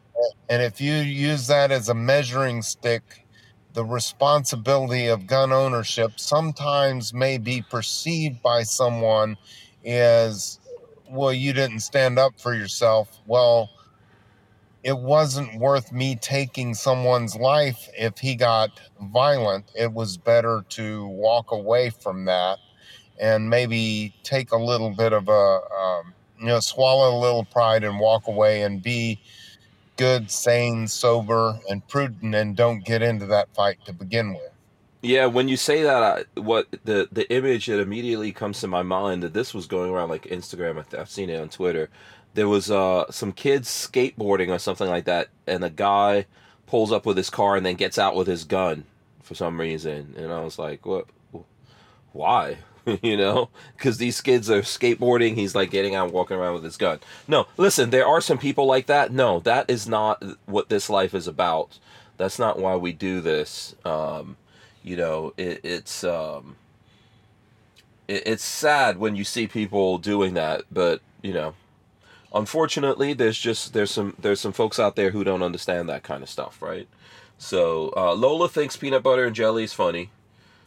S3: and if you use that as a measuring stick the responsibility of gun ownership sometimes may be perceived by someone as well you didn't stand up for yourself well it wasn't worth me taking someone's life if he got violent. It was better to walk away from that and maybe take a little bit of a, um, you know, swallow a little pride and walk away and be good, sane, sober, and prudent and don't get into that fight to begin with.
S1: Yeah, when you say that, I, what the the image that immediately comes to my mind that this was going around like Instagram. I've seen it on Twitter. There was uh some kids skateboarding or something like that, and a guy pulls up with his car and then gets out with his gun for some reason, and I was like, what? Why? you know, because these kids are skateboarding. He's like getting out, walking around with his gun. No, listen, there are some people like that. No, that is not what this life is about. That's not why we do this. Um, you know it, it's um it, it's sad when you see people doing that but you know unfortunately there's just there's some there's some folks out there who don't understand that kind of stuff right so uh, lola thinks peanut butter and jelly is funny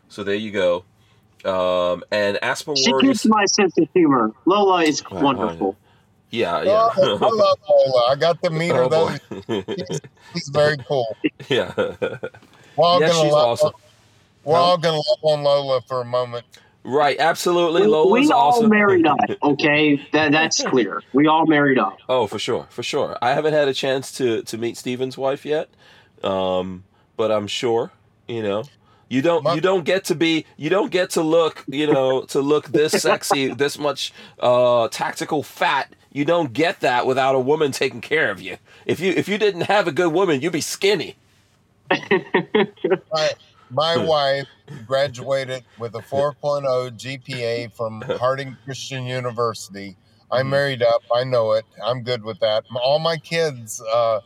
S1: so there you go um and aspen
S4: She
S1: worries
S4: gets my sense of humor. Lola is
S1: Wow,
S4: wonderful.
S1: yeah
S3: Oh,
S1: yeah
S3: I love Lola. I got to meet her.
S1: oh
S3: Though.
S1: boy
S3: She's very cool.
S1: yeah
S3: We're all
S1: yeah
S3: gonna
S1: she's
S3: love,
S1: awesome
S3: We're
S1: Huh?
S3: all gonna love on Lola for a moment.
S1: right absolutely
S4: We,
S1: lola's
S4: we all
S1: awesome
S4: married up. Okay, that that's clear. We all married up.
S1: Oh, for sure, for sure. I haven't had a chance to to meet Stephen's wife yet, um, but I'm sure. You know, you don't you don't get to be you don't get to look you know to look this sexy, this much uh, tactical fat. You don't get that without a woman taking care of you. If you if you didn't have a good woman, you'd be skinny.
S3: My, my wife graduated with a 4.0 GPA from Harding Christian University. I
S1: Mhm.
S3: married up. I know it. I'm good with that. All my kids uh,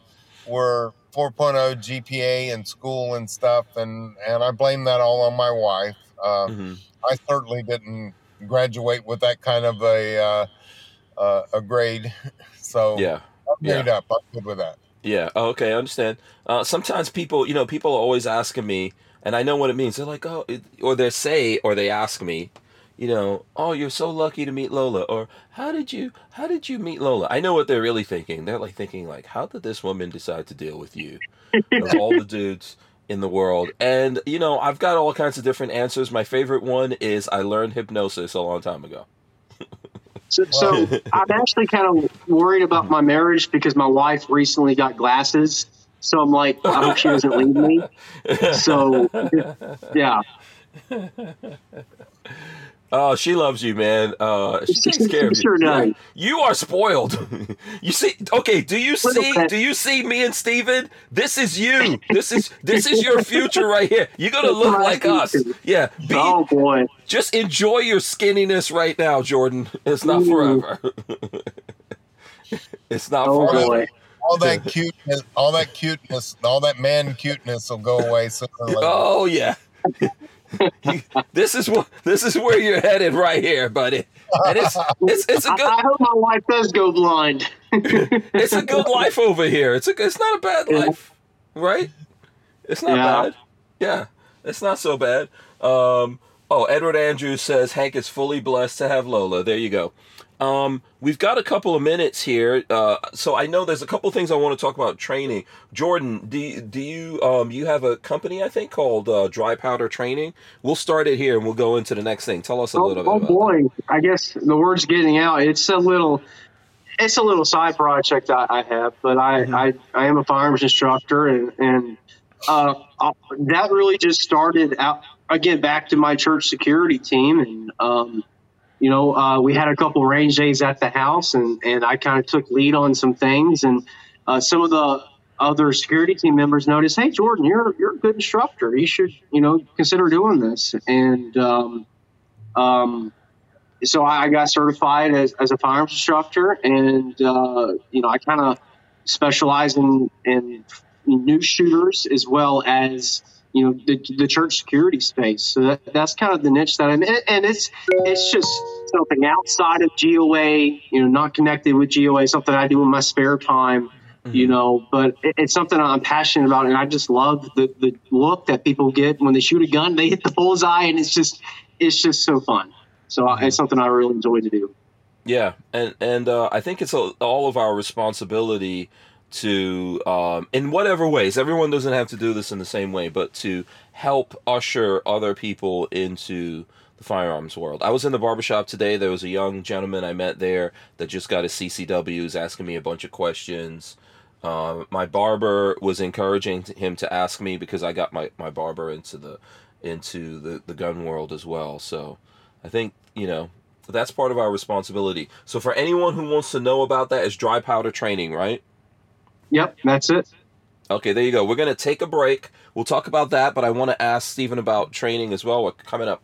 S3: were 4.0 GPA in school and stuff, and, and I blame that all on my wife. Uh,
S1: hmm
S3: I certainly didn't graduate with that kind of a uh, uh, a grade, so
S1: Yeah.
S3: I'm
S1: Yeah.
S3: up. I'm good with that.
S1: Yeah. oh, Okay. I understand. Uh, sometimes people, you know, people are always asking me, and I know what it means. They're like, oh, or they say, or they ask me, you know, oh, you're so lucky to meet Lola, or how did you, how did you meet Lola? I know what they're really thinking. They're like thinking, like, how did this woman decide to deal with you of all the dudes in the world? And you know, I've got all kinds of different answers. My favorite one is I learned hypnosis a long time ago.
S4: So, so I'm actually kind of worried about my marriage because my wife recently got glasses. So I'm like, I hope she doesn't leave me. So, yeah.
S1: Oh, she loves you, man. Uh, she takes care of you.
S4: Sure
S1: Yeah. You are spoiled. you see, okay? Do you
S4: Little
S1: see?
S4: bit.
S1: Do you see me and Stephen? This is you. This is this is your future right here. You're gonna look
S4: my
S1: like us. Yeah. Be,
S4: Oh boy.
S1: Just enjoy your skinniness right now, Jordan. It's not
S4: Ooh.
S1: forever. it's not
S4: Oh
S1: forever.
S4: boy.
S3: All that cuteness, all that cuteness, all that man cuteness will go away sooner or later.
S1: Oh yeah. You- this is what this is where you're headed right here, buddy. And it's it's it's a
S4: I,
S1: good
S4: I hope my wife does go blind.
S1: it's a good life over here. It's a it's not a bad life, right? It's not
S4: Yeah.
S1: bad. Yeah, it's not so bad. Um, oh, Edward Andrews says Hank is fully blessed to have Lola. There you go. Um, we've got a couple of minutes here, uh, so I know there's a couple things I want to talk about training. Jordan, do you, do you um you have a company I think called uh, Dry Powder Training? We'll start it here and we'll go into the next thing. Tell us a
S4: Oh,
S1: little bit
S4: oh
S1: about
S4: boy. I guess the word's getting out. It's a little it's a little side project I, I have, but I,
S1: Mm-hmm.
S4: I, I am a firearms instructor and, and uh, uh, that really just started out again back to my church security team and um, you know uh, we had a couple range days at the house and, and I kind of took lead on some things and uh, some of the other security team members noticed hey Jordan you're you're a good instructor. You should you know consider doing this. And um, um, so I got certified as, as a firearms instructor, and uh, you know I kind of specialize in in new shooters as well as you know the, the church security space. So that, that's kind of the niche that I'm in, and it's it's just something outside of GOA, you know, not connected with GOA, something I do in my spare time. You know, but it, it's something I'm passionate about, and I just love the, the look that people get when they shoot a gun. They hit the bullseye, and it's just it's just so fun. So I it's something I really enjoy to do.
S1: Yeah, and and uh, I think it's a, all of our responsibility to, um, in whatever ways, everyone doesn't have to do this in the same way, but to help usher other people into the firearms world. I was in the barbershop today. There was a young gentleman I met there that just got his CCWs, asking me a bunch of questions. Uh, my barber was encouraging him to ask me because I got my, my barber into the into the, the gun world as well. So I think you know that's part of our responsibility. So for anyone who wants to know about that is dry powder training, right?
S4: Yep, that's it.
S1: Okay, there you go. We're gonna take a break. We'll talk about that, but I want to ask Stephen about training as well. We're coming up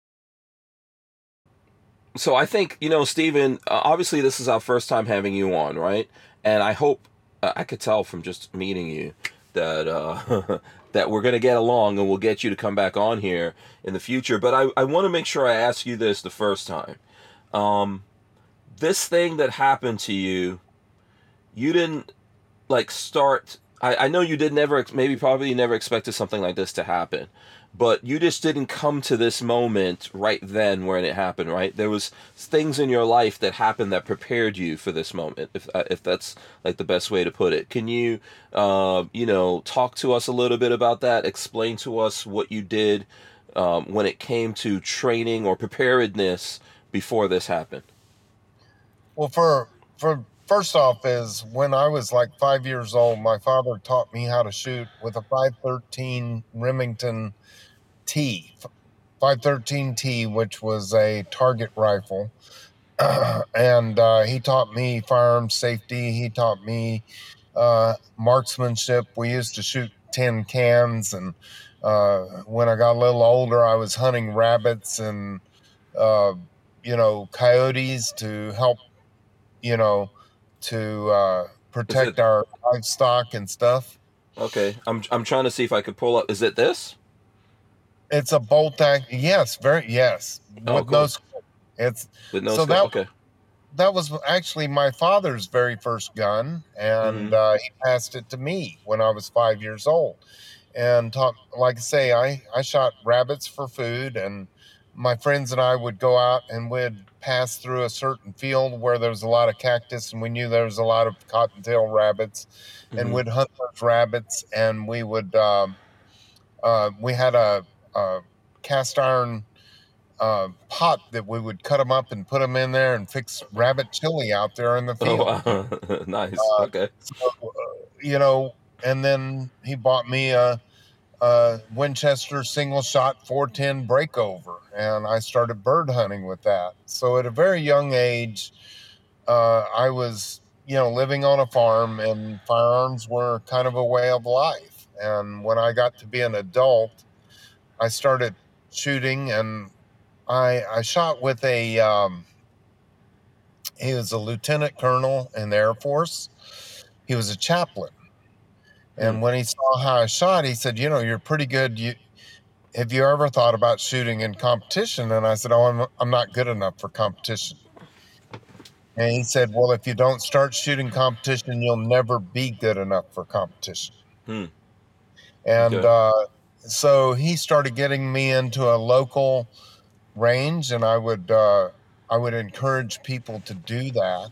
S1: So I think you know, Stephen. Uh, obviously, this is our first time having you on, right? And I hope uh, I could tell from just meeting you that uh, that we're gonna get along, and we'll get you to come back on here in the future. But I, I want to make sure I ask you this the first time. Um, this thing that happened to you, you didn't like start. I, I know you did never, maybe probably never expected something like this to happen but you just didn't come to this moment right then when it happened right? There was things in your life that happened that prepared you for this moment if uh, if that's like the best way to put it. Can you uh, you know talk to us a little bit about that? Explain to us what you did um, when it came to training or preparedness before this happened.
S3: Well, for for first off, is when I was like five years old, my father taught me how to shoot with a 513 Remington T, 513 T, which was a target rifle, and uh, he taught me firearm safety. He taught me uh, marksmanship. We used to shoot tin cans, and uh, when I got a little older, I was hunting rabbits and uh, you know coyotes to help you know, to uh, protect our livestock and stuff.
S1: okay i'm, I'm trying to see if i could pull up is it this
S3: It's a bolt act. Yes, very yes.
S1: Oh,
S3: with
S1: cool.
S3: no scope. It's
S1: with no
S3: So
S1: scope?
S3: that-
S1: okay
S3: that was actually my father's very first gun, and
S1: Mhm.
S3: uh, he passed it to me when I was five years old. And talk, like I say, I I shot rabbits for food, and my friends and I would go out and we'd pass through a certain field where there was a lot of cactus, and we knew there was a lot of cottontail rabbits, and
S1: Mhm.
S3: we'd hunt those rabbits, and we would. Um, uh, we had a, a cast iron uh, pot that we would cut them up and put them in there and fix rabbit chili out there in the
S1: Oh,
S3: field.
S1: wow. nice.
S3: Uh,
S1: okay.
S3: So, uh, you know, and then he bought me a, a Winchester single shot 410 breakover, and I started bird hunting with that. So at a very young age, uh, I was, you know, living on a farm, and firearms were kind of a way of life. And when I got to be an adult, I started shooting, and I I shot with a. Um, he was a lieutenant colonel in the Air Force. He was a chaplain, and
S1: Hmm.
S3: when he saw how I shot, he said, "You know, you're pretty good. You have you ever thought about shooting in competition?" And I said, "Oh, I'm I'm not good enough for competition." And he said, "Well, if you don't start shooting competition, you'll never be good enough for competition."
S1: Hmm.
S3: And
S1: Okay.
S3: uh, so he started getting me into a local range, and I would uh, I would encourage people to do that.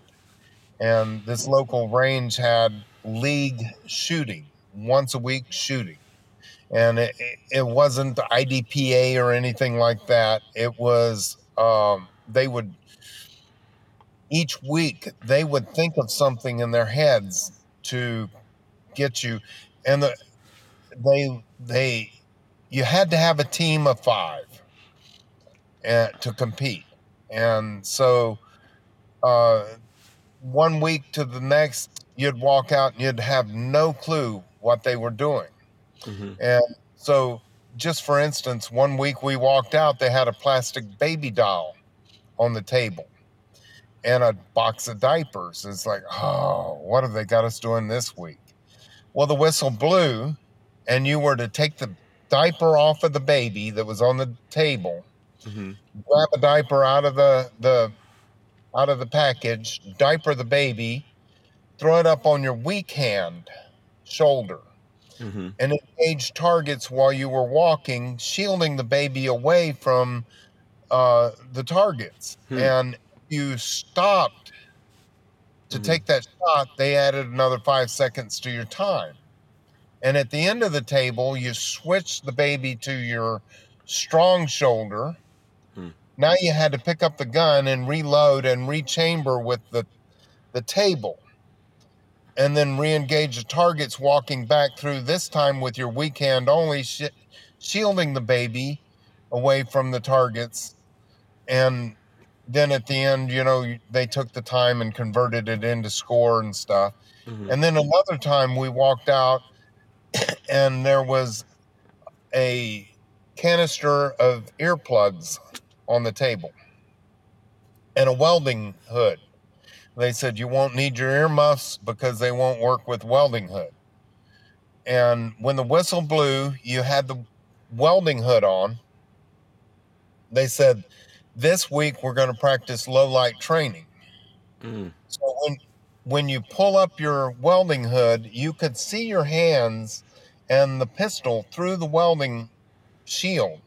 S3: And this local range had league shooting once a week shooting, and it, it- wasn't IDPA or anything like that. It was um, they would each week they would think of something in their heads to get you, and the, they they you had to have a team of five uh, to compete, and so uh, one week to the next, you'd walk out and you'd have no clue what they were doing.
S1: Mhm.
S3: And so, just for instance, one week we walked out, they had a plastic baby doll on the table and a box of diapers. It's like, oh, what have they got us doing this week? Well, the whistle blew, and you were to take the diaper off of the baby that was on the table,
S1: Mhm.
S3: grab a diaper out of the, the out of the package, diaper the baby, throw it up on your weak hand, shoulder,
S1: Mhm.
S3: and engage targets while you were walking, shielding the baby away from uh, the targets.
S1: Hmm.
S3: And you stopped to
S1: Mhm.
S3: take that shot, they added another five seconds to your time. And at the end of the table, you switch the baby to your strong shoulder.
S1: Hmm.
S3: Now you had to pick up the gun and reload and rechamber with the, the table and then re-engage the targets walking back through this time with your weak hand only shi shielding the baby away from the targets and then at the end you know they took the time and converted it into score and stuff
S1: Mhm.
S3: and then another time we walked out and there was a canister of earplugs on the table and a welding hood they said you won't need your earmuffs because they won't work with welding hood. And when the whistle blew, you had the welding hood on. They said, This week we're going to practice low light training.
S1: Mhm.
S3: So when when you pull up your welding hood, you could see your hands and the pistol through the welding shield.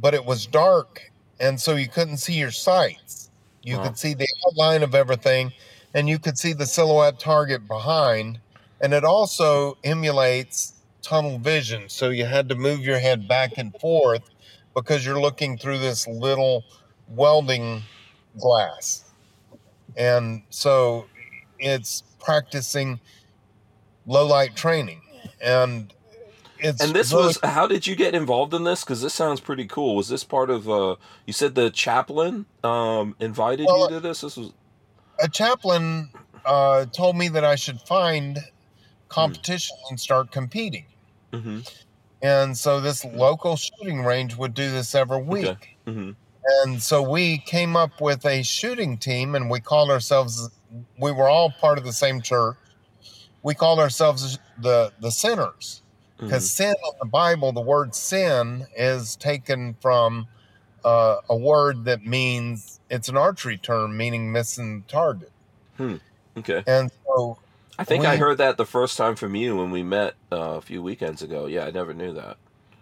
S3: But it was dark and so you couldn't see your sights. You could see the outline of everything and you could see the silhouette target behind and it also emulates tunnel vision. So you had to move your head back and forth because you're looking through this little welding glass. And so it's practicing low light training. And it's
S1: And this
S3: really-
S1: was how did you get involved in this? Because this sounds pretty cool. Was this part of uh you said the chaplain um invited
S3: Well,
S1: you to this? This was
S3: a chaplain uh, told me that I should find competition and start competing.
S1: hmm
S3: And so this local shooting range would do this every week.
S1: hmm
S3: And so we came up with a shooting team and we called ourselves we were all part of the same church. We called ourselves the the sinners
S1: hmm
S3: because sin in the Bible, the word sin is taken from uh, a word that means it's an archery term meaning missing the target.
S1: Okay.
S3: And so
S1: I think I heard that the first time from you when we met uh, a few weekends ago. Yeah, I never knew that.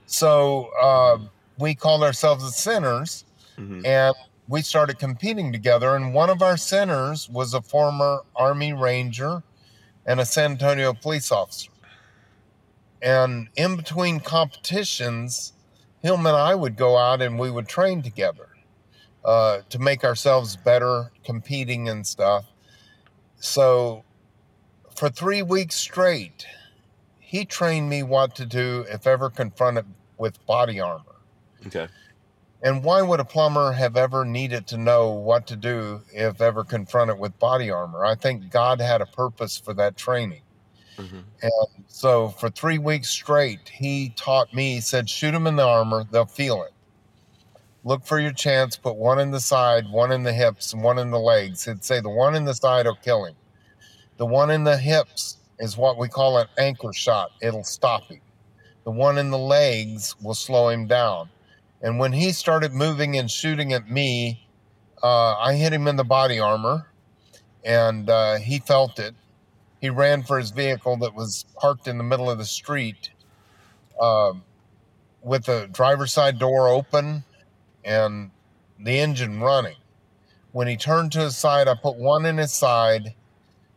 S3: so uh, we called ourselves the Sinners,
S1: hmm
S3: and we started competing together. And one of our sinners was a former Army Ranger and a San Antonio police officer. And in between competitions, him and I would go out and we would train together uh, to make ourselves better competing and stuff. So for three weeks straight, he trained me what to do if ever confronted with body armor.
S1: Okay.
S3: And why would a plumber have ever needed to know what to do if ever confronted with body armor? I think God had a purpose for that training.
S1: hmm
S3: And so for three weeks straight, he taught me, he said, shoot them in the armor, they'll feel it. Look for your chance, put one in the side, one in the hips, and one in the legs. He'd say the one in the side will kill him. The one in the hips is what we call an anchor shot, it'll stop him. The one in the legs will slow him down. And when he started moving and shooting at me, uh, I hit him in the body armor and uh, he felt it he ran for his vehicle that was parked in the middle of the street um, with the driver's side door open and the engine running. When he turned to his side, I put one in his side,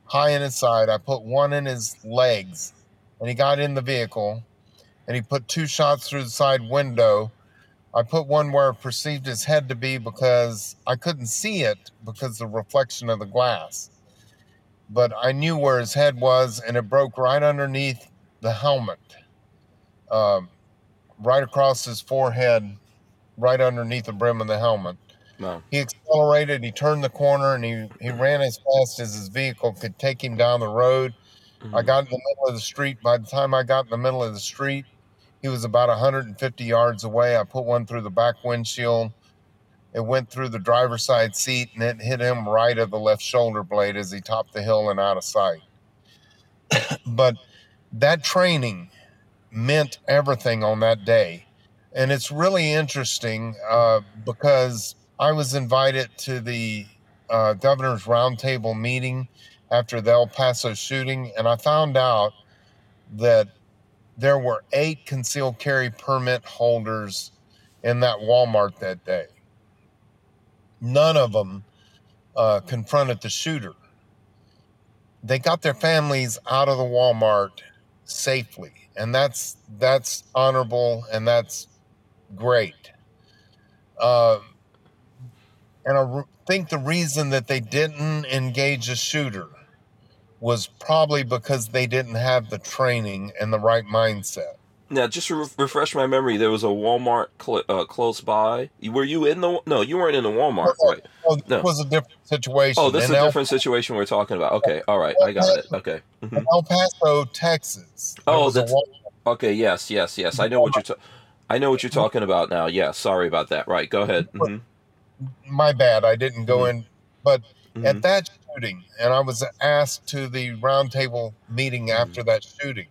S3: high in his side. I put one in his legs, and he got in the vehicle and he put two shots through the side window. I put one where I perceived his head to be because I couldn't see it because the reflection of the glass but I knew where his head was, and it broke right underneath the helmet, um, right across his forehead, right underneath the brim of the helmet.
S1: Wow.
S3: He accelerated, he turned the corner, and he, he ran as fast as his vehicle could take him down the road. I
S1: Mhm.
S3: got in the middle of the street. By the time I got in the middle of the street, he was about 150 yards away. I put one through the back windshield. It went through the driver's side seat and it hit him right of the left shoulder blade as he topped the hill and out of sight. but that training meant everything on that day. And it's really interesting uh, because I was invited to the uh, governor's roundtable meeting after the El Paso shooting, and I found out that there were eight concealed carry permit holders in that Walmart that day. None of them uh, confronted the shooter. They got their families out of the Walmart safely, and that's that's honorable and that's great. Um, and I think the reason that they didn't engage a shooter was probably because they didn't have the training and the right mindset.
S1: Now, just to re- refresh my memory, there was a Walmart cl- uh, close by. Were you in the? No, you weren't in the Walmart, right?
S3: Oh, this
S1: No.
S3: was a different situation.
S1: Oh, this is a
S3: El-
S1: different situation we're talking about. Okay, all right, I got it. Okay, Mhm.
S3: El Paso, Texas.
S1: Oh, that's- okay, yes, yes, yes. I know what you're. Ta- I know what you're talking about now. Yeah, sorry about that. Right, go ahead. hmm
S3: my bad. I didn't go in, but at that shooting, and I was asked to the roundtable meeting after that shooting,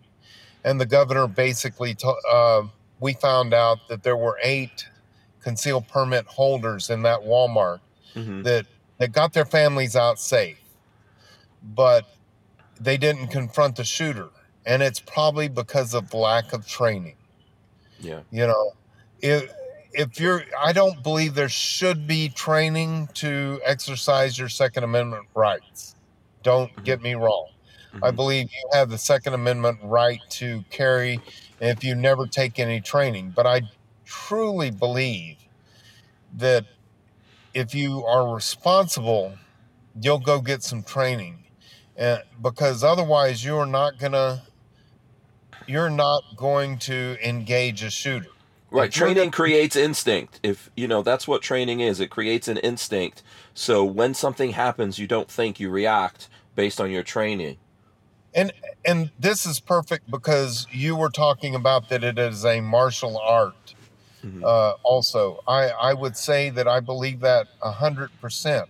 S3: and the governor basically, to, uh, we found out that there were eight concealed permit holders in that Walmart
S1: hmm
S3: that that got their families out safe, but they didn't confront the shooter, and it's probably because of lack of training.
S1: Yeah.
S3: You know, if if you're, I don't believe there should be training to exercise your Second Amendment rights. Don't
S1: Mhm.
S3: get me wrong. I
S1: Mhm.
S3: believe you have the Second Amendment right to carry if you never take any training. But I truly believe that if you are responsible, you'll go get some training, and because otherwise you're not gonna, you're not going to engage a shooter.
S1: Right,
S3: If
S1: training
S3: gonna-
S1: creates instinct. If you know, that's what training is. It creates an instinct. So when something happens, you don't think, you react based on your training.
S3: and and this is perfect because you were talking about that it is a martial art
S1: Mhm.
S3: uh, also i i would say that i believe that a hundred percent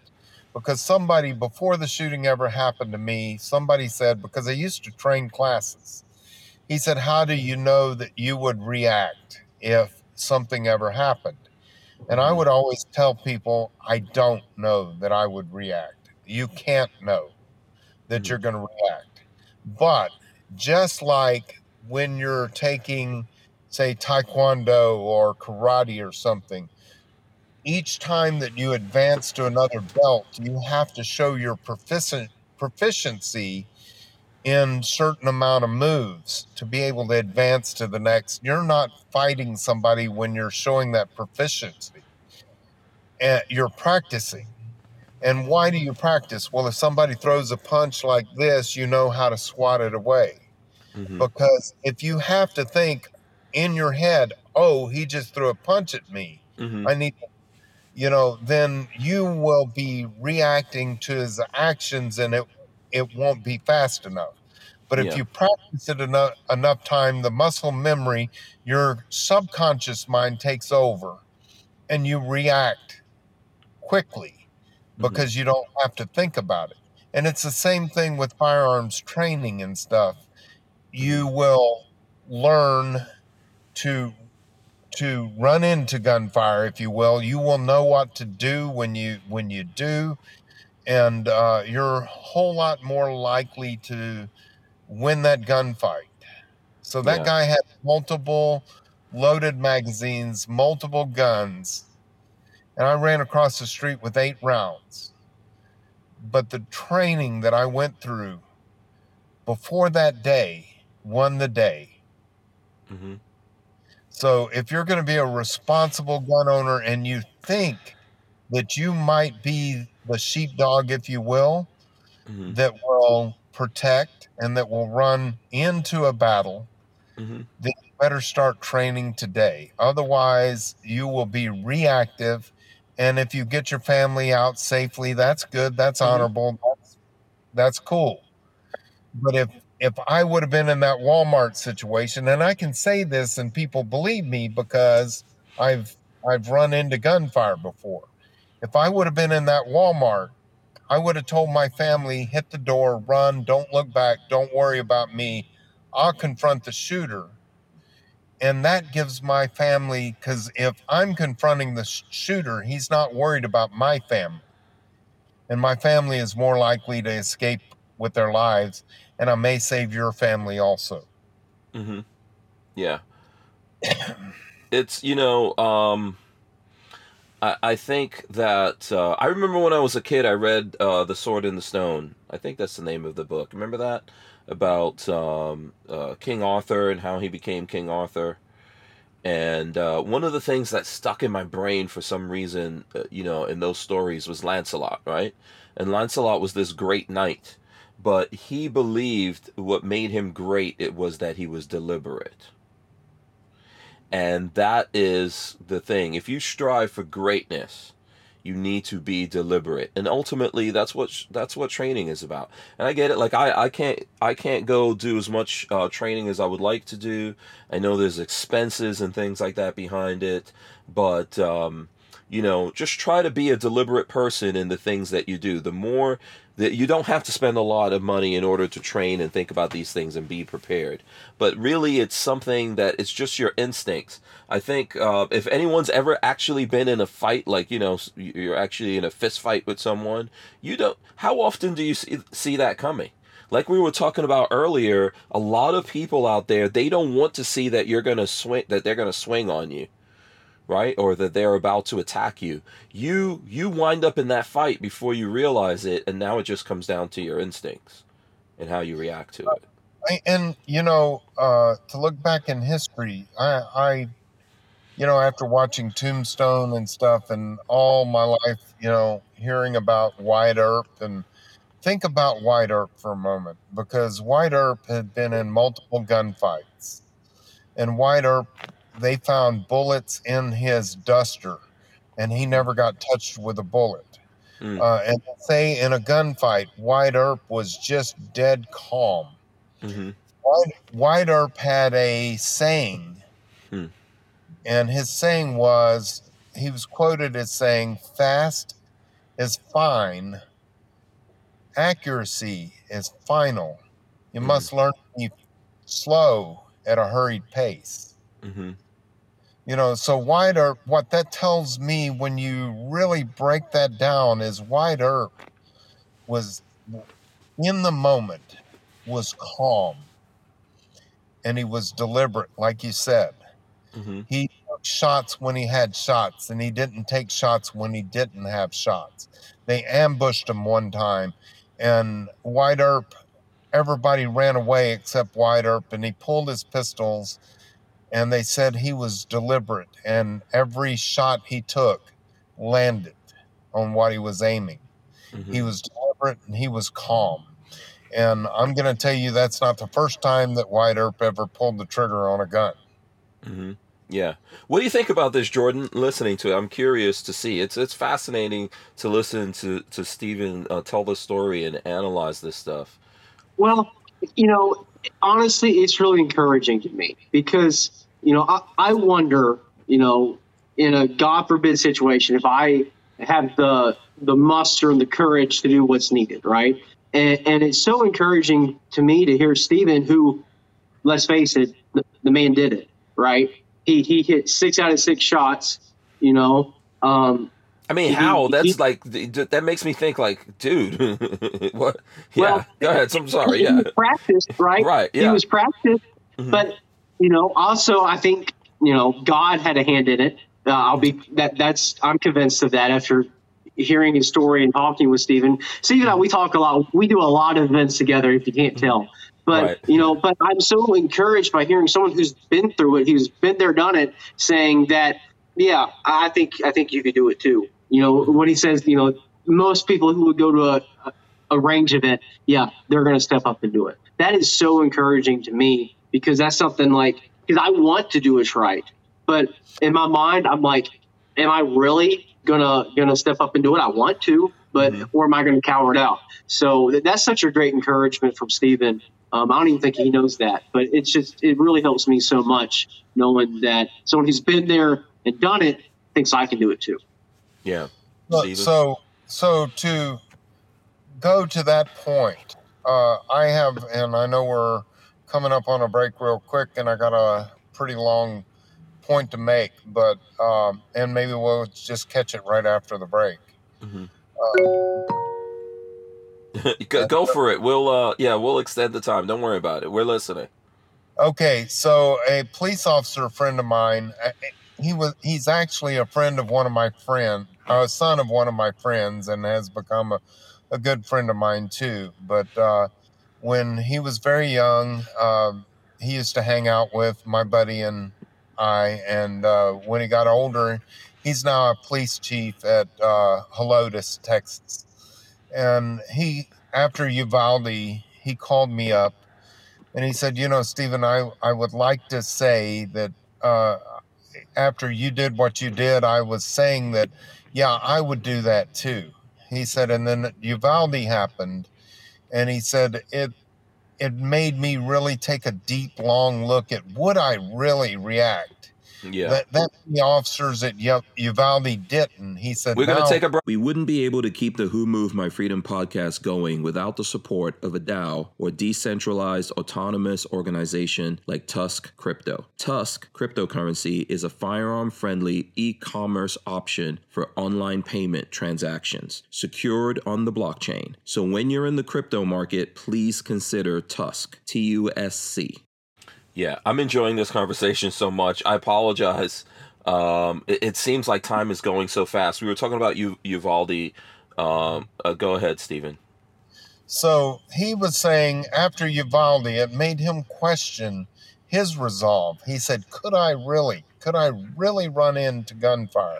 S3: because somebody before the shooting ever happened to me somebody said because i used to train classes he said how do you know that you would react if something ever happened And I would always tell people, I don't know that I would react. You can't know that
S1: Mhm.
S3: you're going to react. But just like when you're taking, say, taekwondo or karate or something, each time that you advance to another belt, you have to show your proficient proficiency in certain amount of moves to be able to advance to the next. You're not fighting somebody when you're showing that proficiency. And you're practicing. And why do you practice? Well, if somebody throws a punch like this, you know how to swat it away.
S1: Mhm.
S3: Because if you have to think in your head, oh, he just threw a punch at me.
S1: Mhm.
S3: I need, you know, then you will be reacting to his actions and it it won't be fast enough. But if
S1: Yeah.
S3: you practice it enough enough time, the muscle memory, your subconscious mind takes over and you react quickly
S1: Mhm.
S3: because you don't have to think about it. And it's the same thing with firearms training and stuff. You will learn to to run into gunfire, if you will. You will know what to do when you when you do, and uh, you're a whole lot more likely to win that gunfight. So that
S1: Yeah.
S3: guy had multiple loaded magazines, multiple guns, and I ran across the street with eight rounds. But the training that I went through before that day won the day.
S1: Mhm.
S3: So if you're going to be a responsible gun owner and you think that you might be the sheepdog, if you will,
S1: Mhm.
S3: that will protect and that will run into a battle,
S1: Mhm.
S3: then you better start training today. Otherwise, you will be reactive. And if you get your family out safely, that's good. That's
S1: Mhm.
S3: honorable. That's, that's cool. But if if I would have been in that Walmart situation, and I can say this and people believe me because I've I've run into gunfire before. If I would have been in that Walmart, I would have told my family, hit the door, run, don't look back, don't worry about me. I'll confront the shooter. And that gives my family, because if I'm confronting the shooter, he's not worried about my family. And my family is more likely to escape with their lives. And I may save your family also.
S1: hmm Yeah. It's you know, um, I I think that uh, I remember when I was a kid, I read uh, The Sword in the Stone. I think that's the name of the book. Remember that about um, uh, King Arthur and how he became King Arthur. And uh, one of the things that stuck in my brain for some reason, uh, you know, in those stories was Lancelot, right? And Lancelot was this great knight, but he believed what made him great it was that he was deliberate. And that is the thing. If you strive for greatness, you need to be deliberate. And ultimately that's what that's what training is about. And I get it like I I can't I can't go do as much uh, training as I would like to do. I know there's expenses and things like that behind it, but um you know, just try to be a deliberate person in the things that you do. The more that you don't have to spend a lot of money in order to train and think about these things and be prepared. But really, it's something that it's just your instincts. I think uh, if anyone's ever actually been in a fight, like you know, you're actually in a fist fight with someone, you don't. How often do you see, see that coming? Like we were talking about earlier, a lot of people out there they don't want to see that you're gonna swing, that they're gonna swing on you right? Or that they're about to attack you. You you wind up in that fight before you realize it and now it just comes down to your instincts and how you react to it.
S3: And you know, uh, to look back in history, I, I, you know, after watching Tombstone and stuff, and all my life, you know, hearing about Wyatt Earp, and think about Wyatt Earp for a moment, because Wyatt Earp had been in multiple gunfights, and Wyatt Earp, they found bullets in his duster, and he never got touched with a bullet.
S1: Mm.
S3: Uh, and say in a gunfight, Wyatt Earp was just dead calm.
S1: mm-hmm.
S3: Wyatt, Wyatt Earp had a saying,
S1: Hmm.
S3: and his saying was he was quoted as saying, Fast is fine, accuracy is final. You
S1: Hmm.
S3: must learn to be slow at a hurried pace.
S1: Mm-hmm.
S3: You know, so Wyatt Earp, what that tells me when you really break that down is Wyatt Earp was in the moment, was calm, and he was deliberate, like you said.
S1: Mm-hmm.
S3: He took shots when he had shots, and he didn't take shots when he didn't have shots. They ambushed him one time, and Wyatt Earp, everybody ran away except Wyatt Earp, and he pulled his pistols, and they said he was deliberate, and every shot he took landed on what he was aiming.
S1: Mm-hmm.
S3: He was deliberate and he was calm. And I'm going to tell you that's not the first time that Wyatt Earp ever pulled the trigger on a gun.
S1: Mm-hmm. Yeah. What do you think about this, Jordan? Listening to it, I'm curious to see. It's it's fascinating to listen to to Stephen uh, tell the story and analyze this stuff.
S4: Well, you know, honestly, it's really encouraging to me because you know I, I wonder, you know, in a God forbid situation, if I have the the muster and the courage to do what's needed, right? And, and it's so encouraging to me to hear Stephen, who, let's face it, the, the man did it, right? He he hit six out of six shots, you know. Um,
S1: I mean,
S4: He-
S1: how?
S4: he-
S1: That's like th- th- that makes me think like, dude. what? Yeah.
S4: Well,
S1: Go ahead. I'm sorry. Yeah.
S4: was practiced, right?
S1: Right,
S4: He
S1: yeah.
S4: was practiced,
S1: Mhm.
S4: but you know, also I think you know God had a hand in it. Uh, I'll be that. That's I'm convinced of that after hearing his story and talking with Stephen. Stephen and I, we talk a lot. We do a lot of events together. If you can't tell. But
S1: Right.
S4: you know, but I'm so encouraged by hearing someone who's been through it, who's been there, done it, saying that, yeah, I think I think you could do it too. You know, when he says, you know, most people who would go to a, a range event, yeah, they're going to step up and do it. That is so encouraging to me because that's something like because I want to do it right, but in my mind, I'm like, am I really gonna gonna step up and do it? I want to, but
S1: Mhm.
S4: or am I going to cower it out? So that, that's such a great encouragement from Stephen. Um, I don't even think he knows that, but it's just it really helps me so much knowing that someone who's been there and done it thinks I can do it too.
S1: Yeah.
S3: Look, so so to go to that point, uh, I have, and I know we're coming up on a break real quick, and I got a pretty long point to make, but um, and maybe we'll just catch it right after the break.
S1: Mhm.
S3: Uh,
S1: go, go for it. We'll uh yeah, we'll extend the time. Don't worry about it. We're listening.
S3: Okay, so a police officer friend of mine, uh, he was he's actually a friend of one of my friend, a son of one of my friends, and has become a, a good friend of mine too. But uh, when he was very young, um, he used to hang out with my buddy and I. And uh, when he got older, he's now a police chief at uh, Helotes, Texas. And he, after Uvalde, he called me up and he said, "You know, Stephen, I I would like to say that uh, after you did what you did, I was saying that, yeah, I would do that too." He said, and then Uvalde happened, and he said it it made me really take a deep, long look at would I really react.
S1: Yeah.
S3: That that the officers at U- Uvalde didn't. He said,
S1: We're gonna
S3: "Now-
S1: take a break.
S5: We wouldn't be able to keep the Who Moved My Freedom podcast going without the support of a DAO or decentralized autonomous organization like Tusk Crypto. Tusk cryptocurrency is a firearm friendly e commerce option for online payment transactions secured on the blockchain. So when you're in the crypto market, please consider Tusk, T U S C.
S1: Yeah, I'm enjoying this conversation so much. I apologize. Um, it, it seems like time is going so fast. We were talking about you, Uvalde. Um, uh, go ahead, Stephen.
S3: So he was saying after Uvalde, it made him question his resolve. He said, Could I really, could I really run into gunfire?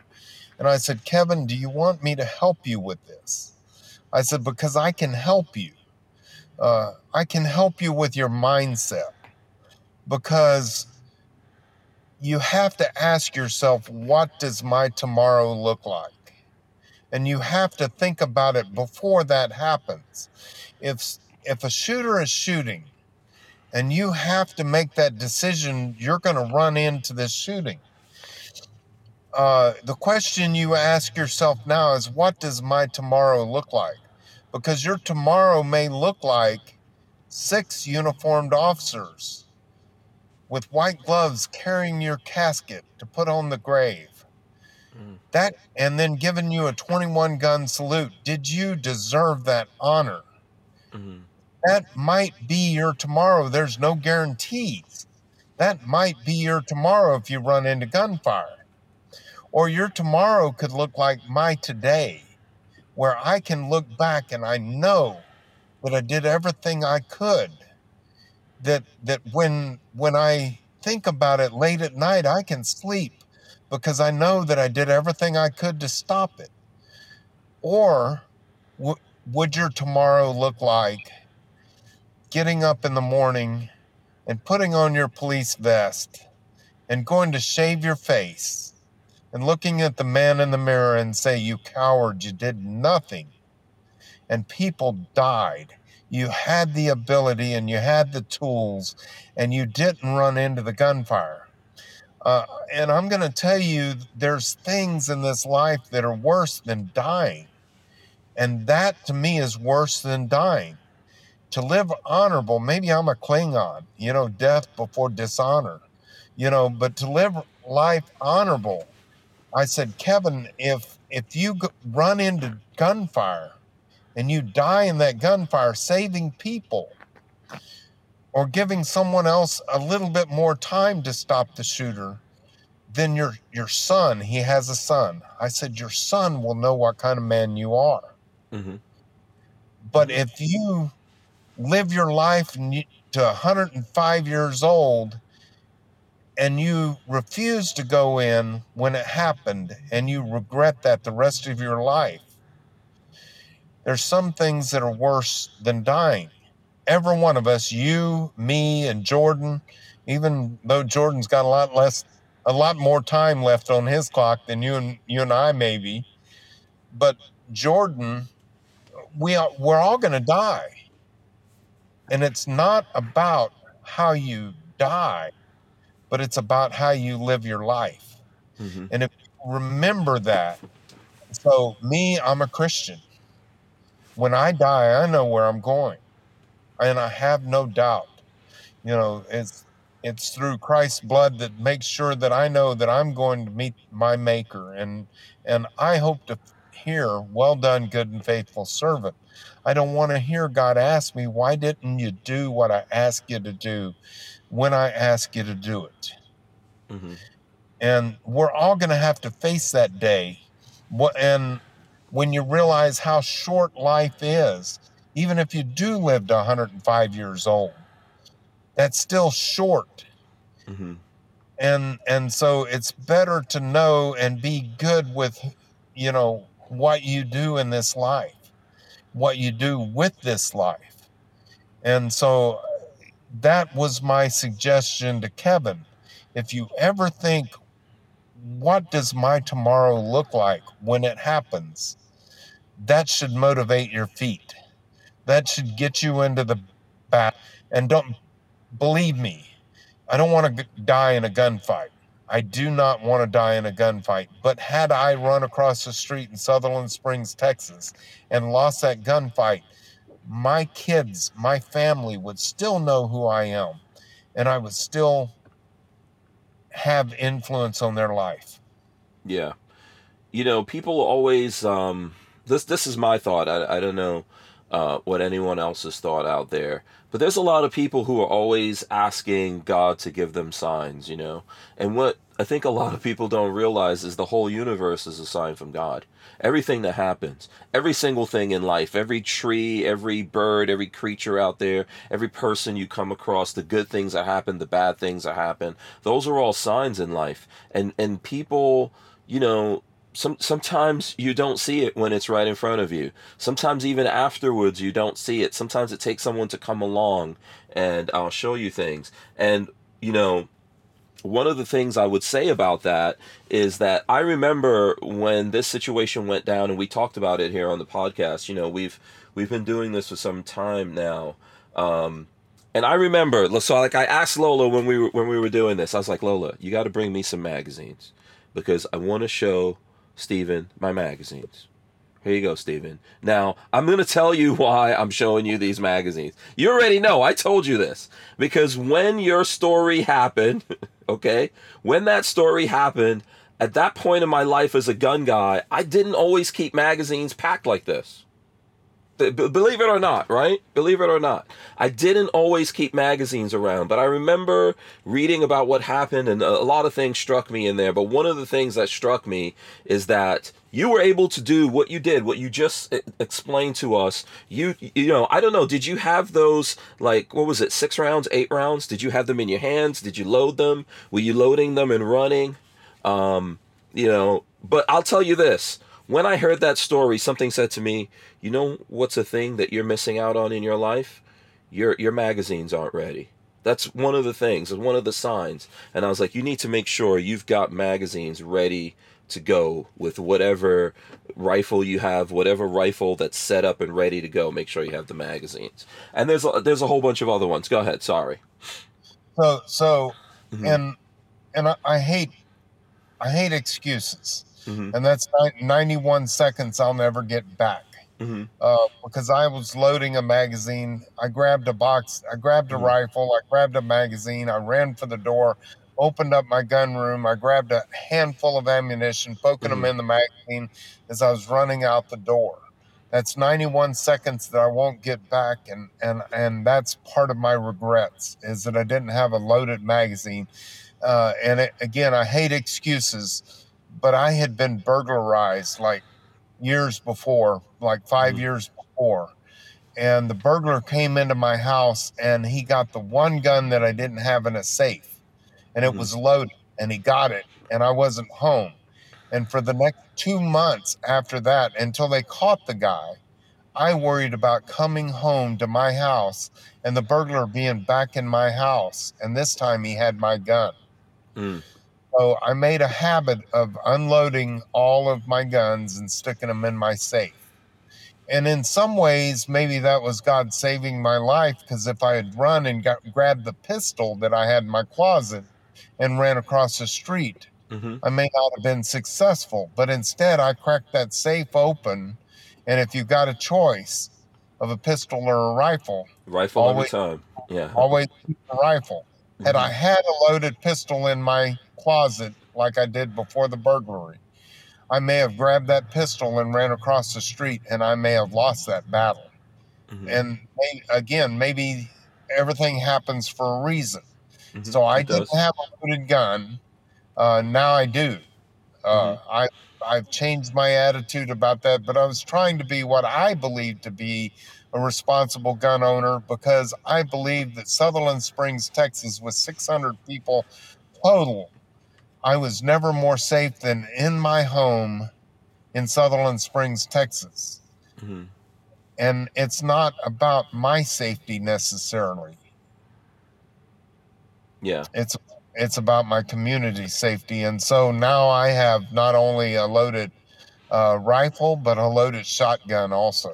S3: And I said, Kevin, do you want me to help you with this? I said, Because I can help you. Uh, I can help you with your mindset because you have to ask yourself, What does my tomorrow look like? And you have to think about it before that happens. If if a shooter is shooting and you have to make that decision you're going to run into this shooting. Uh, the question you ask yourself now is what does my tomorrow look like? Because your tomorrow may look like six uniformed officers with white gloves carrying your casket to put on the grave. Mm. That and then giving you a 21 gun salute. Did you deserve that honor? Mm-hmm. That might be your tomorrow. There's no guarantees. That might be your tomorrow if you run into gunfire. Or your tomorrow could look like my today, where I can look back and I know that I did everything I could. That that when when I think about it late at night, I can sleep because I know that I did everything I could to stop it. Or w- would your tomorrow look like getting up in the morning and putting on your police vest and going to shave your face and looking at the man in the mirror and say, You coward, you did nothing. And people died. You had the ability and you had the tools and you didn't run into the gunfire. Uh, and I'm going to tell you, there's things in this life that are worse than dying. And that to me is worse than dying. To live honorable, maybe I'm a Klingon, you know, death before dishonor, you know, but to live life honorable. I said, Kevin, if if you run into gunfire and you die in that gunfire, saving people or giving someone else a little bit more time to stop the shooter, then your your son, he has a son. I said, your son will know what kind of man you are. Mm-hmm. But if you live your life to 105 years old and you refuse to go in when it happened and you regret that the rest of your life, there's some things that are worse than dying. Every one of us, you, me, and Jordan, even though Jordan's got a lot less, a lot more time left on his clock than you and you and I maybe, but Jordan we are we're all going to die and it's not about how you die but it's about how you live your life mm-hmm. and if you remember that so me i'm a christian when i die i know where i'm going and i have no doubt you know it's it's through christ's blood that makes sure that i know that i'm going to meet my maker and and i hope to hear, Well done, good and faithful servant. I don't want to hear God ask me, Why didn't you do what I asked you to do when I asked you to do it? Mm-hmm. And we're all going to have to face that day. What And when you realize how short life is, even if you do live to 105 years old, that's still short. Mm-hmm. And and so it's better to know and be good with, you know, what you do in this life, what you do with this life. And so that was my suggestion to Kevin. If you ever think, what does my tomorrow look like when it happens? That should motivate your feet. That should get you into the bat. And don't believe me, I don't want to die in a gunfight. I do not want to die in a gunfight. But had I run across the street in Sutherland Springs, Texas, and lost that gunfight, my kids, my family would still know who I am, and I would still have influence on their life.
S1: Yeah. You know, people always um this this is my thought. I I don't know uh, what anyone else has thought out there. But there's a lot of people who are always asking God to give them signs, you know. And what I think a lot of people don't realize is the whole universe is a sign from God. Everything that happens, every single thing in life, every tree, every bird, every creature out there, every person you come across, the good things that happen, the bad things that happen, those are all signs in life. And and people, you know, some sometimes you don't see it when it's right in front of you. Sometimes even afterwards you don't see it. Sometimes it takes someone to come along and I'll show you things. And you know, one of the things I would say about that is that I remember when this situation went down and we talked about it here on the podcast. You know, we've we've been doing this for some time now. Um, and I remember, so like I asked Lola when we were when we were doing this, I was like, Lola, you got to bring me some magazines because I want to show Stephen my magazines. Here you go, Stephen. Now, I'm going to tell you why I'm showing you these magazines. You already know, I told you this. Because when your story happened, okay, when that story happened, at that point in my life as a gun guy, I didn't always keep magazines packed like this. Believe it or not, right? Believe it or not. I didn't always keep magazines around, but I remember reading about what happened and a lot of things struck me in there. But one of the things that struck me is that you were able to do what you did, what you just explained to us. You, you know, I don't know, did you have those, like, what was it, six rounds, eight rounds? Did you have them in your hands? Did you load them? Were you loading them and running? Um, you know, but I'll tell you this when I heard that story, something said to me, you know what's a thing that you're missing out on in your life? Your your magazines aren't ready. That's one of the things, one of the signs. And I was like, you need to make sure you've got magazines ready to go with whatever rifle you have, whatever rifle that's set up and ready to go. Make sure you have the magazines. And there's a, there's a whole bunch of other ones. Go ahead. Sorry.
S3: So so, mm-hmm. and and I, I hate I hate excuses mm-hmm. and that's 91 seconds I'll never get back. Mm-hmm. Uh, because I was loading a magazine. I grabbed a box, I grabbed a mm-hmm. rifle, I grabbed a magazine, I ran for the door, opened up my gun room, I grabbed a handful of ammunition, poking them mm-hmm. in the magazine as I was running out the door. That's 91 seconds that I won't get back, and and and that's part of my regrets is that I didn't have a loaded magazine. Uh, and it, again, I hate excuses but I had been burglarized like years before, like 5 mm-hmm. years before. And the burglar came into my house and he got the one gun that I didn't have in a safe. And it mm-hmm. was loaded and he got it and I wasn't home. And for the next two months after that, until they caught the guy, I worried about coming home to my house and the burglar being back in my house. And this time he had my gun. Mm. So I made a habit of unloading all of my guns and sticking them in my safe. And in some ways, maybe that was God saving my life because if I had run and got, grabbed the pistol that I had in my closet and ran across the street, mm-hmm. I may not have been successful. But instead, I cracked that safe open. And if you've got a choice of a pistol or a rifle,
S1: rifle always, every time. Yeah.
S3: Always a rifle. Mm-hmm. Had I had a loaded pistol in my closet like I did before the burglary. I may have grabbed that pistol and ran across the street, and I may have lost that battle. Mm-hmm. And may, again, maybe everything happens for a reason. Mm-hmm. So I it didn't does. have a loaded gun. Uh, now I do. Uh, mm-hmm. I I've changed my attitude about that, but I was trying to be what I believe to be a responsible gun owner because I believe that Sutherland Springs, Texas, with 600 people total, I was never more safe than in my home in Sutherland Springs, Texas. Mm-hmm. And it's not about my safety necessarily.
S1: Yeah.
S3: It's it's about my community safety. And so now I have not only a loaded uh, rifle, but a loaded shotgun also.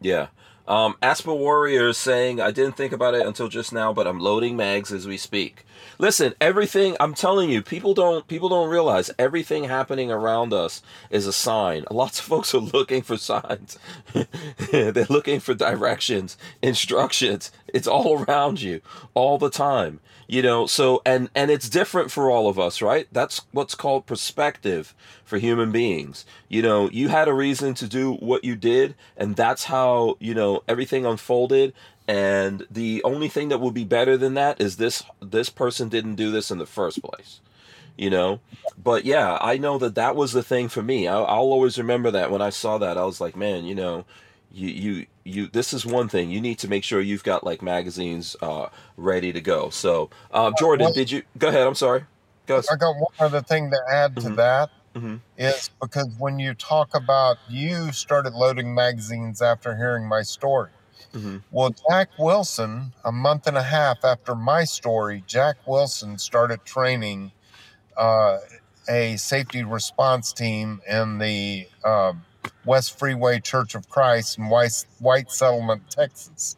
S1: Yeah. Um, Asper Warrior is saying, I didn't think about it until just now, but I'm loading mags as we speak. Listen, everything I'm telling you, people don't people don't realize everything happening around us is a sign. Lots of folks are looking for signs. They're looking for directions, instructions. It's all around you all the time. You know, so and and it's different for all of us, right? That's what's called perspective for human beings. You know, you had a reason to do what you did and that's how, you know, everything unfolded and the only thing that will be better than that is this this person didn't do this in the first place you know but yeah i know that that was the thing for me I, will always remember that when i saw that i was like man you know you you you this is one thing you need to make sure you've got like magazines uh ready to go so uh jordan did you go ahead i'm sorry
S3: go i got one other thing to add mm-hmm. to that mm-hmm. is because when you talk about you started loading magazines after hearing my story Mm-hmm. Well, Jack Wilson, a month and a half after my story, Jack Wilson started training uh, a safety response team in the uh, West Freeway Church of Christ in White, Settlement, Texas,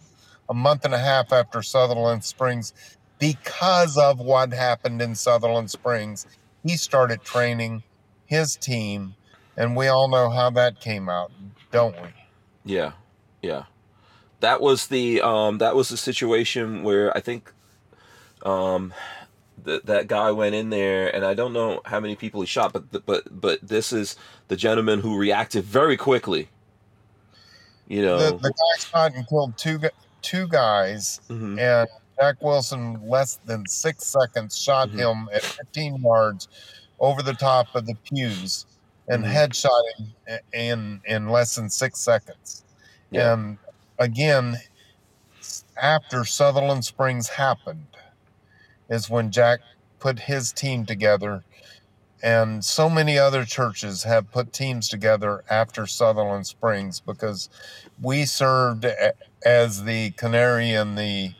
S3: a month and a half after Sutherland Springs, because of what happened in Sutherland Springs. He started training his team And we all know how that came out, don't we?
S1: Yeah, yeah. That was the um, that was the situation where I think um, that that guy went in there, and I don't know how many people he shot, but but but this is the gentleman who reacted very quickly. You know,
S3: The, the guy shot and killed two two guys,
S1: Mhm.
S3: and Jack Wilson, less than six seconds, shot
S1: Mhm.
S3: him at 15 yards over the top of the pews and
S1: Mhm.
S3: headshot him in in less than six seconds.
S1: Yeah.
S3: And again, after Sutherland Springs happened, is when Jack put his team together. And so many other churches have put teams together after Sutherland Springs because we served as the canary in the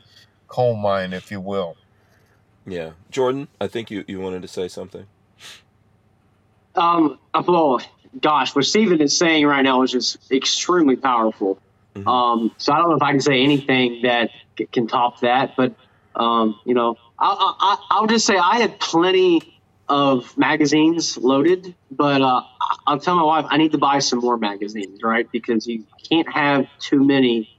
S3: coal mine, if you will.
S1: yeah. Jordan, I think you you wanted to say something.
S4: Um, well, gosh, what Stephen is saying right now is just extremely powerful.
S1: Mhm.
S4: Um, so I don't know if I can say anything that c- can top that, but um, you know, I'll, I, I'll just say I had plenty of magazines loaded, but uh, I- I'll tell my wife I need to buy some more magazines, right? Because you can't have too many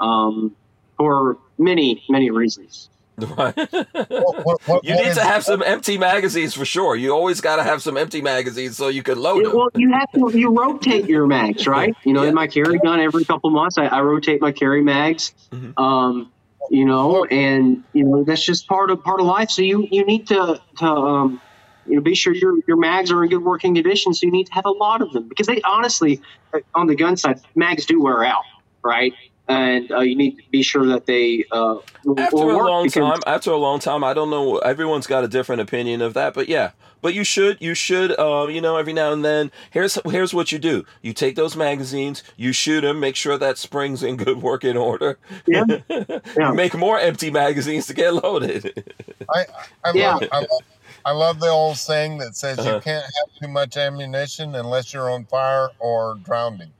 S4: um, for many, many reasons.
S1: Right.
S3: What- what- what-
S1: you
S3: what
S1: need to have some empty magazines for sure. You always got to have some empty magazines so you can load
S4: Yeah,
S1: them.
S4: well, you have to you rotate your mags, right? You know,
S1: Yeah.
S4: in my carry gun every couple months, I, I rotate my carry mags.
S1: Mhm.
S4: Um, you know, and you know that's just part of part of life. So you you need to to um, you know be sure your your mags are in good working condition. So you need to have a lot of them because they honestly, uh, on the gun side, mags do wear out, right? And uh, you need to be sure that they uh, will,
S1: after
S4: will
S1: a long
S4: because-
S1: time after a long time i don't know everyone's got a different opinion of that but yeah but you should you should um you know every now and then here's here's what you do you take those magazines you shoot them make sure that spring's in good working order
S4: Yeah. Yeah.
S1: make more empty magazines to get loaded
S3: I, I,
S4: Yeah.
S3: love, I, love, I love the old saying that says
S1: Uh-huh.
S3: you can't have too much ammunition unless you're on fire or drowning.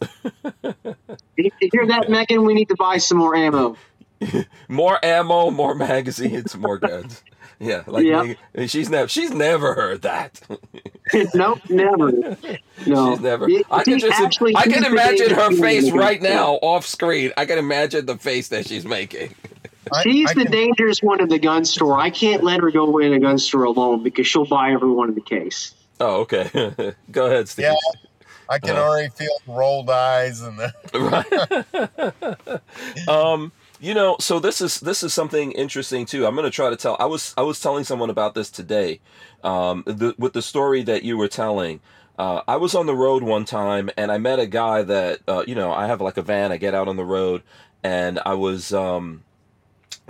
S4: You hear that, Megan? We need to buy some more ammo.
S1: more ammo more magazines more guns yeah like
S4: Yeah.
S1: me- she's never she's never heard that
S4: nope, never. No,
S1: She's never.
S4: It-
S1: I can just.
S4: actually,
S1: I can imagine her face right now off screen. I can imagine the face that she's making.
S3: I,
S4: She's
S3: I
S4: the
S3: can,
S4: dangerous one in the gun store. I can't let her go in a gun store alone because she'll buy everyone in the case.
S1: Oh, okay. Go ahead, Steve.
S3: Yeah. I can
S1: Uh.
S3: already feel the rolled eyes and the.
S1: Right. um. You know, so this is this is something interesting too. I'm going to try to tell. I was I was telling someone about this today, um, the, with the story that you were telling. Uh, I was on the road one time and I met a guy that uh, you know I have like a van. I get out on the road and I was um,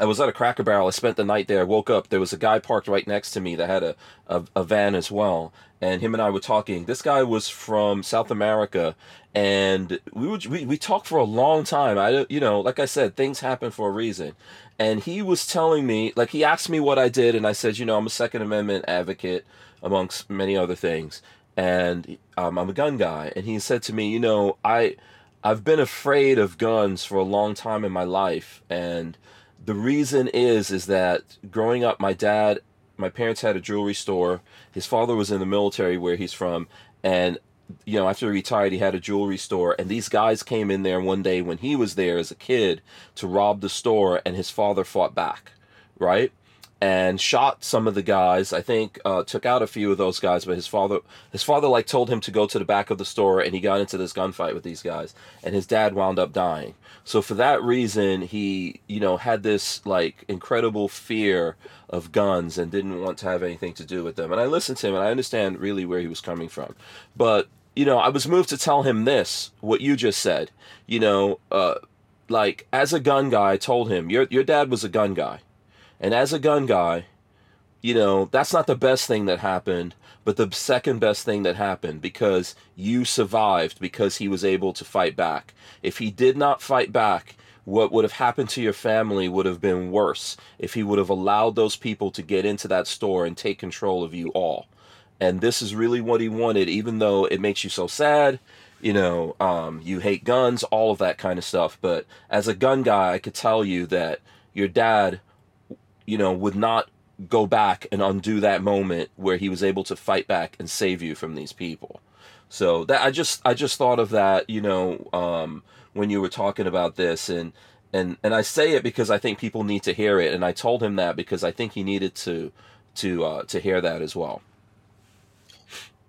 S1: I was at a Cracker Barrel. I spent the night there. I woke up. There was a guy parked right next to me that had a, a, a van as well. And him and I were talking. This guy was from South America, and we would we, we talked for a long time. I you know, like I said, things happen for a reason. And he was telling me, like he asked me what I did, and I said, you know, I'm a Second Amendment advocate, amongst many other things, and um, I'm a gun guy. And he said to me, you know, I I've been afraid of guns for a long time in my life, and the reason is is that growing up my dad my parents had a jewelry store. His father was in the military where he's from. And you know after he retired he had a jewelry store. And these guys came in there one day when he was there as a kid to rob the store and his father fought back right? And shot some of the guys. I think uh, took out a few of those guys but his father his father like told him to go to the back of the store and he got into this gunfight with these guys. And his dad wound up dying so for that reason he you know had this like incredible fear of guns and didn't want to have anything to do with them. And i listened to him and i understand really where he was coming from. But you know i was moved to tell him this what you just said. You know uh like as a gun guy i told him your your dad was a gun guy. And as a gun guy, you know, that's not the best thing that happened, but the second best thing that happened because you survived because he was able to fight back. If he did not fight back, what would have happened to your family would have been worse if he would have allowed those people to get into that store and take control of you all. And this is really what he wanted, even though it makes you so sad. You know, um, you hate guns, all of that kind of stuff. But as a gun guy, I could tell you that your dad you know, would not go back and undo that moment where he was able to fight back and save you from these people. So that I just I just thought of that, you know, um, when you were talking about this, and and and I say it because I think people need to hear it, and I told him that because I think he needed to to uh, to hear that as well.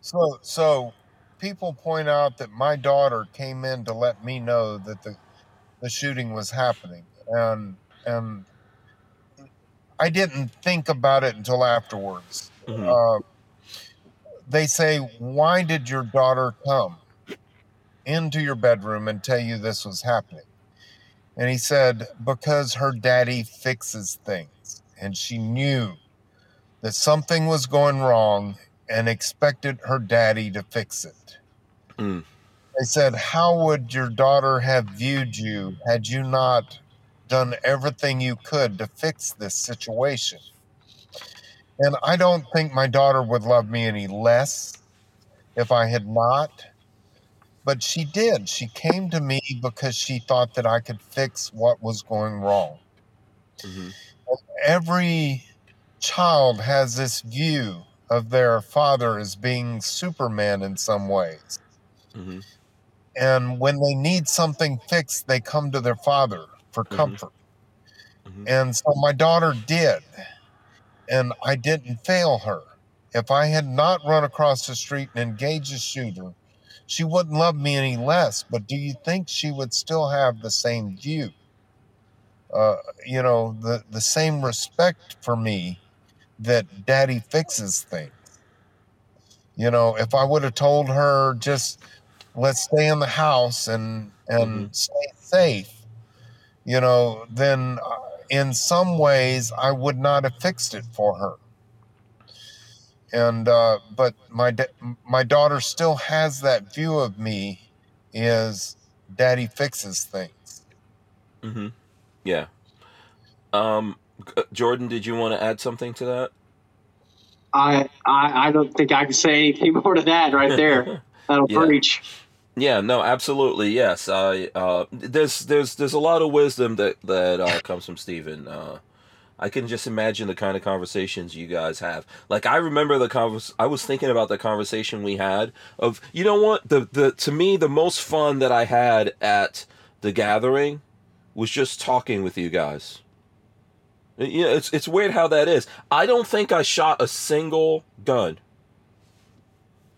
S3: So so people point out that my daughter came in to let me know that the the shooting was happening, and and I didn't think about it until afterwards.
S1: Mhm.
S3: Uh, they say, Why did your daughter come into your bedroom and tell you this was happening? And he said, Because her daddy fixes things. And she knew that something was going wrong and expected her daddy to fix it.
S1: Mm.
S3: They said, How would your daughter have viewed you had you not done everything you could to fix this situation? And I don't think my daughter would love me any less if I had not. But she did. She came to me because she thought that I could fix what was going wrong.
S1: Mhm.
S3: Every child has this view of their father as being Superman in some ways.
S1: Mhm.
S3: And when they need something fixed, they come to their father for
S1: Mhm.
S3: comfort.
S1: Mhm.
S3: And so my daughter did. And I didn't fail her. If I had not run across the street and engaged a shooter, she wouldn't love me any less. But do you think she would still have the same view? Uh, you know, the, the same respect for me that daddy fixes things. You know, if I would have told her just let's stay in the house and and stay safe, you know, then uh, in some ways I would not have fixed it for her. And uh, but my da- my daughter still has that view of me is daddy fixes things.
S1: Mm-hmm. Yeah. Um, Jordan, did you want to add something to that?
S4: I, I I don't think I can say anything more to that right there. That'll
S1: Yeah.
S4: preach.
S1: Yeah, no, absolutely, yes. I uh, there's there's there's a lot of wisdom that that uh, comes from Stephen. Uh, I can just imagine the kind of conversations you guys have. Like I remember the convers. I was thinking about the conversation we had of you know what the the to me the most fun that I had at the gathering was just talking with you guys. You know, it's it's weird how that is. I don't think I shot a single gun.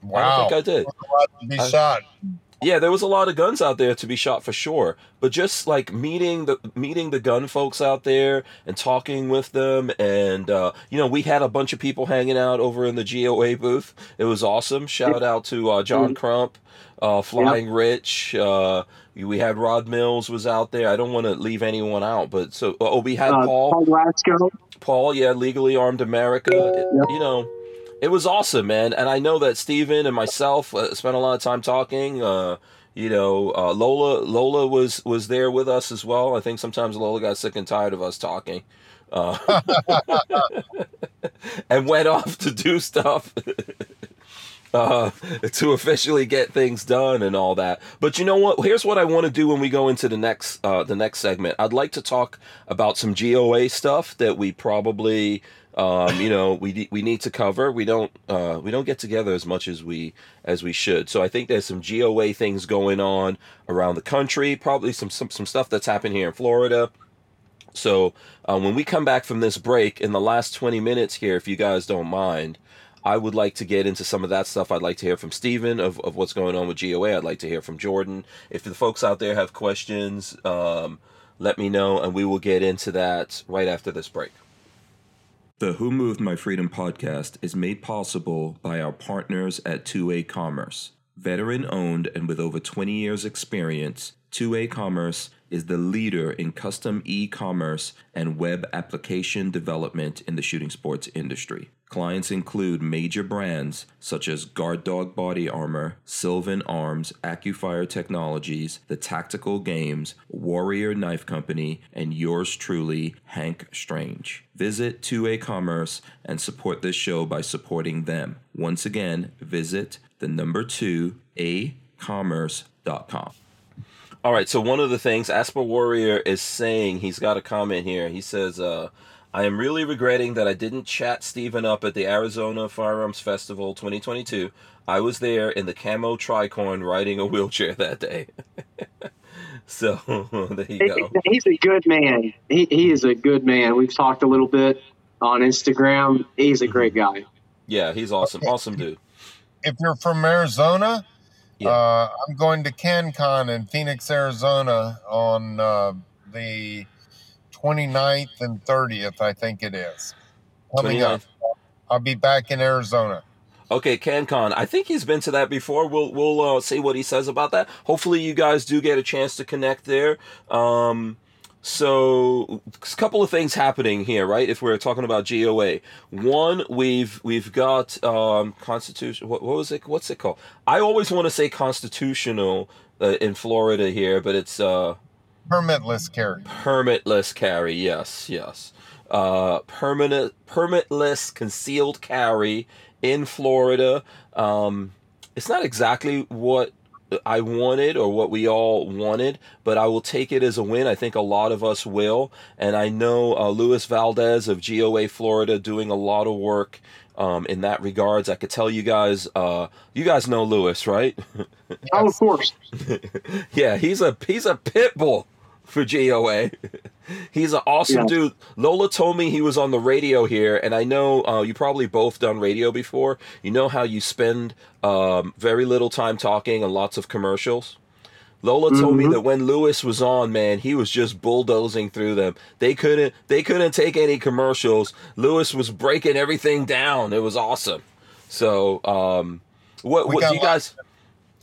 S3: Wow.
S1: I don't think I did.
S3: be
S1: I-
S3: shot.
S1: Yeah, there was a lot of guns out there to be shot for sure, but just like meeting the meeting the gun folks out there and talking with them, and uh, you know, we had a bunch of people hanging out over in the GOA booth. It was awesome. Shout out to uh, John Crump, uh, Flying Rich. Uh, we had Rod Mills was out there. I don't want to leave anyone out, but so oh, we had
S4: Uh,
S1: Paul.
S4: Paul.
S1: Paul, yeah, legally armed America. You know, it was awesome, man. And I know that Stephen and myself uh, spent a lot of time talking. Uh, you know, uh, Lola Lola was was there with us as well. I think sometimes Lola got sick and tired of us talking. Uh, and went off to do stuff uh, to officially get things done and all that. But you know what? Here's what I want to do when we go into the next uh, the next segment. I'd like to talk about some GOA stuff that we probably um, you know we we need to cover. We don't uh, we don't get together as much as we as we should. So I think there's some GOA things going on around the country. Probably some some some stuff that's happened here in Florida. So uh, when we come back from this break in the last 20 minutes here, if you guys don't mind, I would like to get into some of that stuff. I'd like to hear from Stephen of, of what's going on with GOA. I'd like to hear from Jordan. If the folks out there have questions, um, let me know, and we will get into that right after this break.
S5: The Who Moved My Freedom podcast is made possible by our partners at 2A Commerce. Veteran owned and with over 20 years' experience, 2A Commerce is the leader in custom e commerce and web application development in the shooting sports industry. Clients include major brands such as Guard Dog Body Armor, Sylvan Arms, AccuFire Technologies, The Tactical Games, Warrior Knife Company, and yours truly, Hank Strange. Visit 2A Commerce and support this show by supporting them. Once again, visit the number 2 acommerce.com.
S1: All right, so one of the things Asper Warrior is saying, he's got a comment here. He says, uh, I am really regretting that I didn't chat Stephen up at the Arizona Firearms Festival 2022. I was there in the camo tricorn riding a wheelchair that day. so there you go.
S4: He's a good man. He, he is a good man. We've talked a little bit on Instagram. He's a great guy.
S1: Yeah, he's awesome. Awesome dude.
S3: If you're from Arizona,
S1: Yeah.
S3: uh, I'm going to CanCon in Phoenix, Arizona on uh, the 29th and 30th, I think it is. Coming up. I'll be back in Arizona.
S1: Okay, CanCon. I think he's been to that before. We'll we'll uh, see what he says about that. Hopefully, you guys do get a chance to connect there. Um, so, a couple of things happening here, right? If we're talking about GOA, one we've we've got um, constitution. What, what was it? What's it called? I always want to say constitutional uh, in Florida here, but it's uh,
S3: Permitless carry.
S1: permitless carry. Yes, yes. Uh, permanent, permitless concealed carry in Florida. Um, it's not exactly what I wanted or what we all wanted, but I will take it as a win. I think a lot of us will, and I know uh, Luis Valdez of GOA Florida doing a lot of work. Um, in that regards, I could tell you guys, uh, you guys know Luis, right?
S4: Oh, of course.
S1: Yeah, he's a he's a pit bull for GOA. he's an awesome
S4: Yeah.
S1: dude. Lola told me he was on the radio here, and I know uh, you probably both done radio before. You know how you spend um, very little time talking and lots of commercials. Lola told me
S4: Mhm.
S1: that when Luis was on, man, he was just bulldozing through them. They couldn't they couldn't take any commercials. Luis was breaking everything down. It was awesome. So, um, what
S3: We
S1: what do you guys?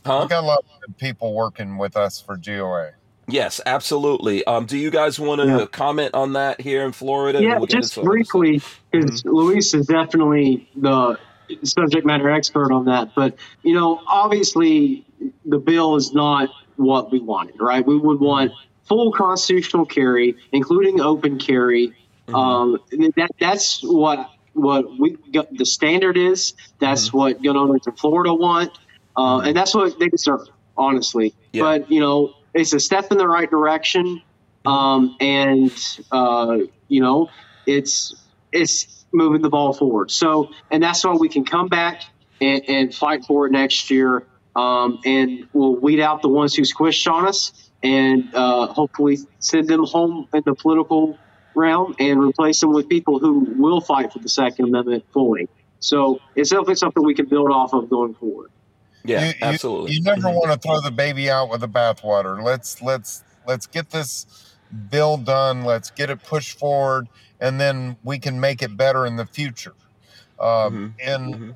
S1: Huh?
S3: We've got a lot of people working with us for GOA.
S1: Yes, absolutely. Um, do you guys want to
S4: Yeah.
S1: comment on that here in Florida?
S4: Yeah, just briefly, because Luis is definitely the subject matter expert on that. But, you know, obviously the bill is not what we wanted, right? We would want full constitutional carry, including open carry.
S1: stuff.
S4: Um, that that's what what we got, the standard is. That's
S1: Mm-hmm.
S4: what gun owners in Florida want, uh, and that's what they deserve, honestly.
S1: Yeah.
S4: But you know, it's a step in the right direction, um, and uh, you know, it's it's moving the ball forward. So, and that's why we can come back and, and fight for it next year, um, and we'll weed out the ones who squished on us, and uh, hopefully send them home in the political realm and replace them with people who will fight for the Second Amendment fully. So it's definitely something we can build off of going forward.
S1: Yeah,
S3: you, you-
S1: absolutely.
S3: You, never want to throw the baby out with the bathwater. Let's let's let's get this bill done. Let's get it pushed forward, and then we can make it better in the future. Um, and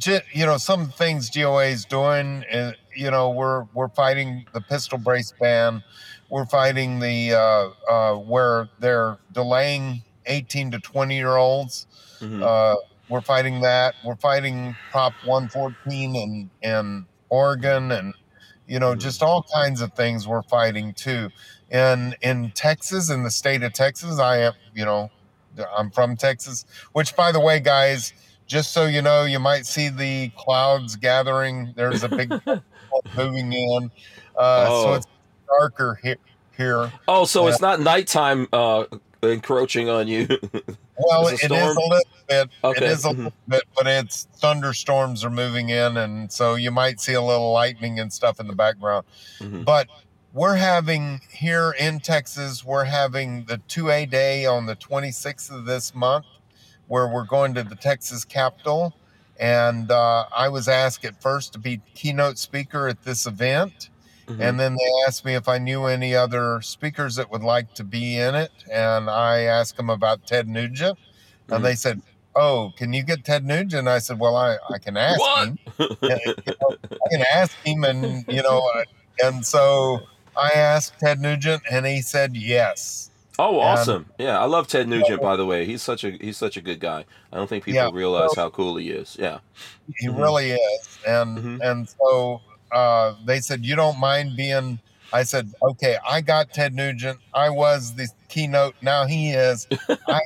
S1: Mhm.
S3: you know some things GOA is doing. Uh, you know we're we're fighting the pistol brace ban. We're fighting the uh, uh, where they're delaying 18 to 20 year olds.
S1: Mhm.
S3: Uh, we're fighting that. We're fighting Prop 114 in in Oregon, and you know, just all kinds of things. We're fighting too. And in Texas, in the state of Texas, I am, you know, I'm from Texas. Which, by the way, guys, just so you know, you might see the clouds gathering. There's a big moving in, uh, so
S1: Oh.
S3: it's darker here. Here,
S1: oh, so it's not nighttime uh, encroaching on you.
S3: Well,
S1: Is
S3: it
S1: a
S3: is a little bit.
S1: Okay.
S3: It is a
S1: Mhm.
S3: little bit, but it's thunderstorms are moving in, and so you might see a little lightning and stuff in the background.
S1: Mhm.
S3: But we're having here in Texas, we're having the 2A day on the 26th of this month, where we're going to the Texas Capitol. And uh, I was asked at first to be keynote speaker at this event.
S1: Mhm.
S3: And then they asked me if I knew any other speakers that would like to be in it. And I asked them about Ted Nugent.
S1: Mhm.
S3: And they said, Oh, can you get Ted Nugent? I said, Well, I, I can ask
S1: What?
S3: him. You know, I can ask him. And, you know, uh, and so I asked Ted Nugent and he said yes.
S1: Oh,
S3: And-
S1: awesome! Yeah, I love Ted Nugent. By the way, he's such a he's such a good guy. I don't think people
S3: Yeah,
S1: realize
S3: well-
S1: how cool he is. Yeah.
S3: He
S1: Mhm.
S3: really is. And,
S1: Mhm.
S3: and so uh, they said, You don't mind being. I said, Okay, I got Ted Nugent. I was the keynote. Now he is. I,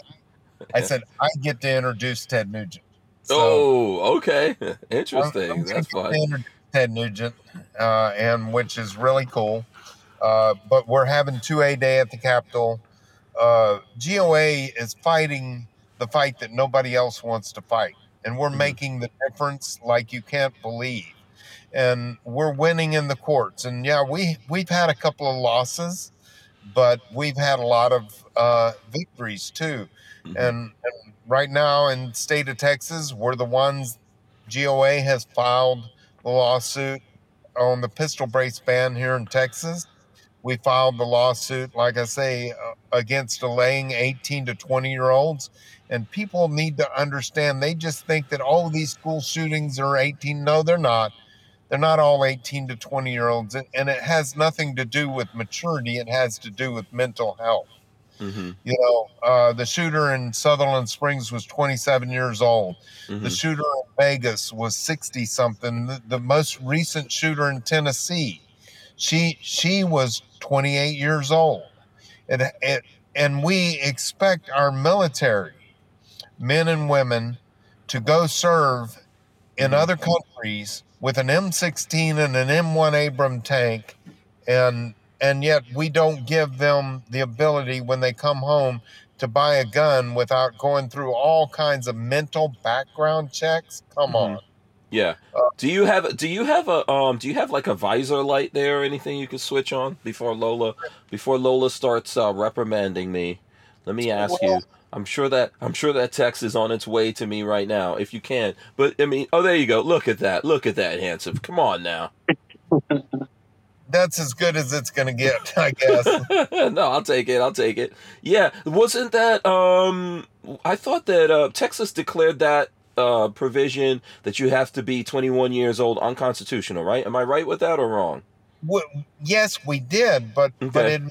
S3: I said, I get to introduce Ted Nugent. So,
S1: oh, okay.
S3: I'm-
S1: Interesting.
S3: I'm
S1: That's
S3: gonna
S1: fun.
S3: Ted Nugent, uh, and which is really cool. Uh, but we're having 2A day at the Capitol. uh, GOA is fighting the fight that nobody else wants to fight, and we're
S1: Mhm.
S3: making the difference like you can't believe. And we're winning in the courts. And yeah, we we've had a couple of losses, but we've had a lot of uh, victories too.
S1: Mhm.
S3: And, and right now in state of Texas, we're the ones GOA has filed the lawsuit on the pistol brace ban here in Texas. We filed the lawsuit, like I say, uh, against delaying 18 to 20 year olds. And people need to understand they just think that all of these school shootings are 18. No, they're not. They're not all 18 to 20 year olds. And it has nothing to do with maturity, it has to do with mental health.
S1: Mhm.
S3: You know, uh, the shooter in Sutherland Springs was 27 years old. The
S1: Mhm.
S3: shooter in Vegas was 60 something. The, the most recent shooter in Tennessee, she she was 28 years old. It, it, and we expect our military, men and women, to go serve in
S1: Mhm.
S3: other countries with an M16 and an M1 Abram tank, and and yet we don't give them the ability when they come home to buy a gun without going through all kinds of mental background checks. Come
S1: Mhm.
S3: on.
S1: Yeah. Do you have do you have a um do you have like a visor light there or anything you could switch on before Lola before Lola starts uh, reprimanding me? Let me ask you.
S3: Well-
S1: I'm sure that I'm sure that text is on its way to me right now if you can. But I mean, oh there you go. Look at that. Look at that handsome. Come on now.
S3: That's as good as it's going to get, I guess.
S1: no, I'll take it. I'll take it. Yeah, wasn't that um I thought that uh Texas declared that uh provision that you have to be 21 years old unconstitutional, right? Am I right with that or wrong?
S3: W- yes, we did, but but it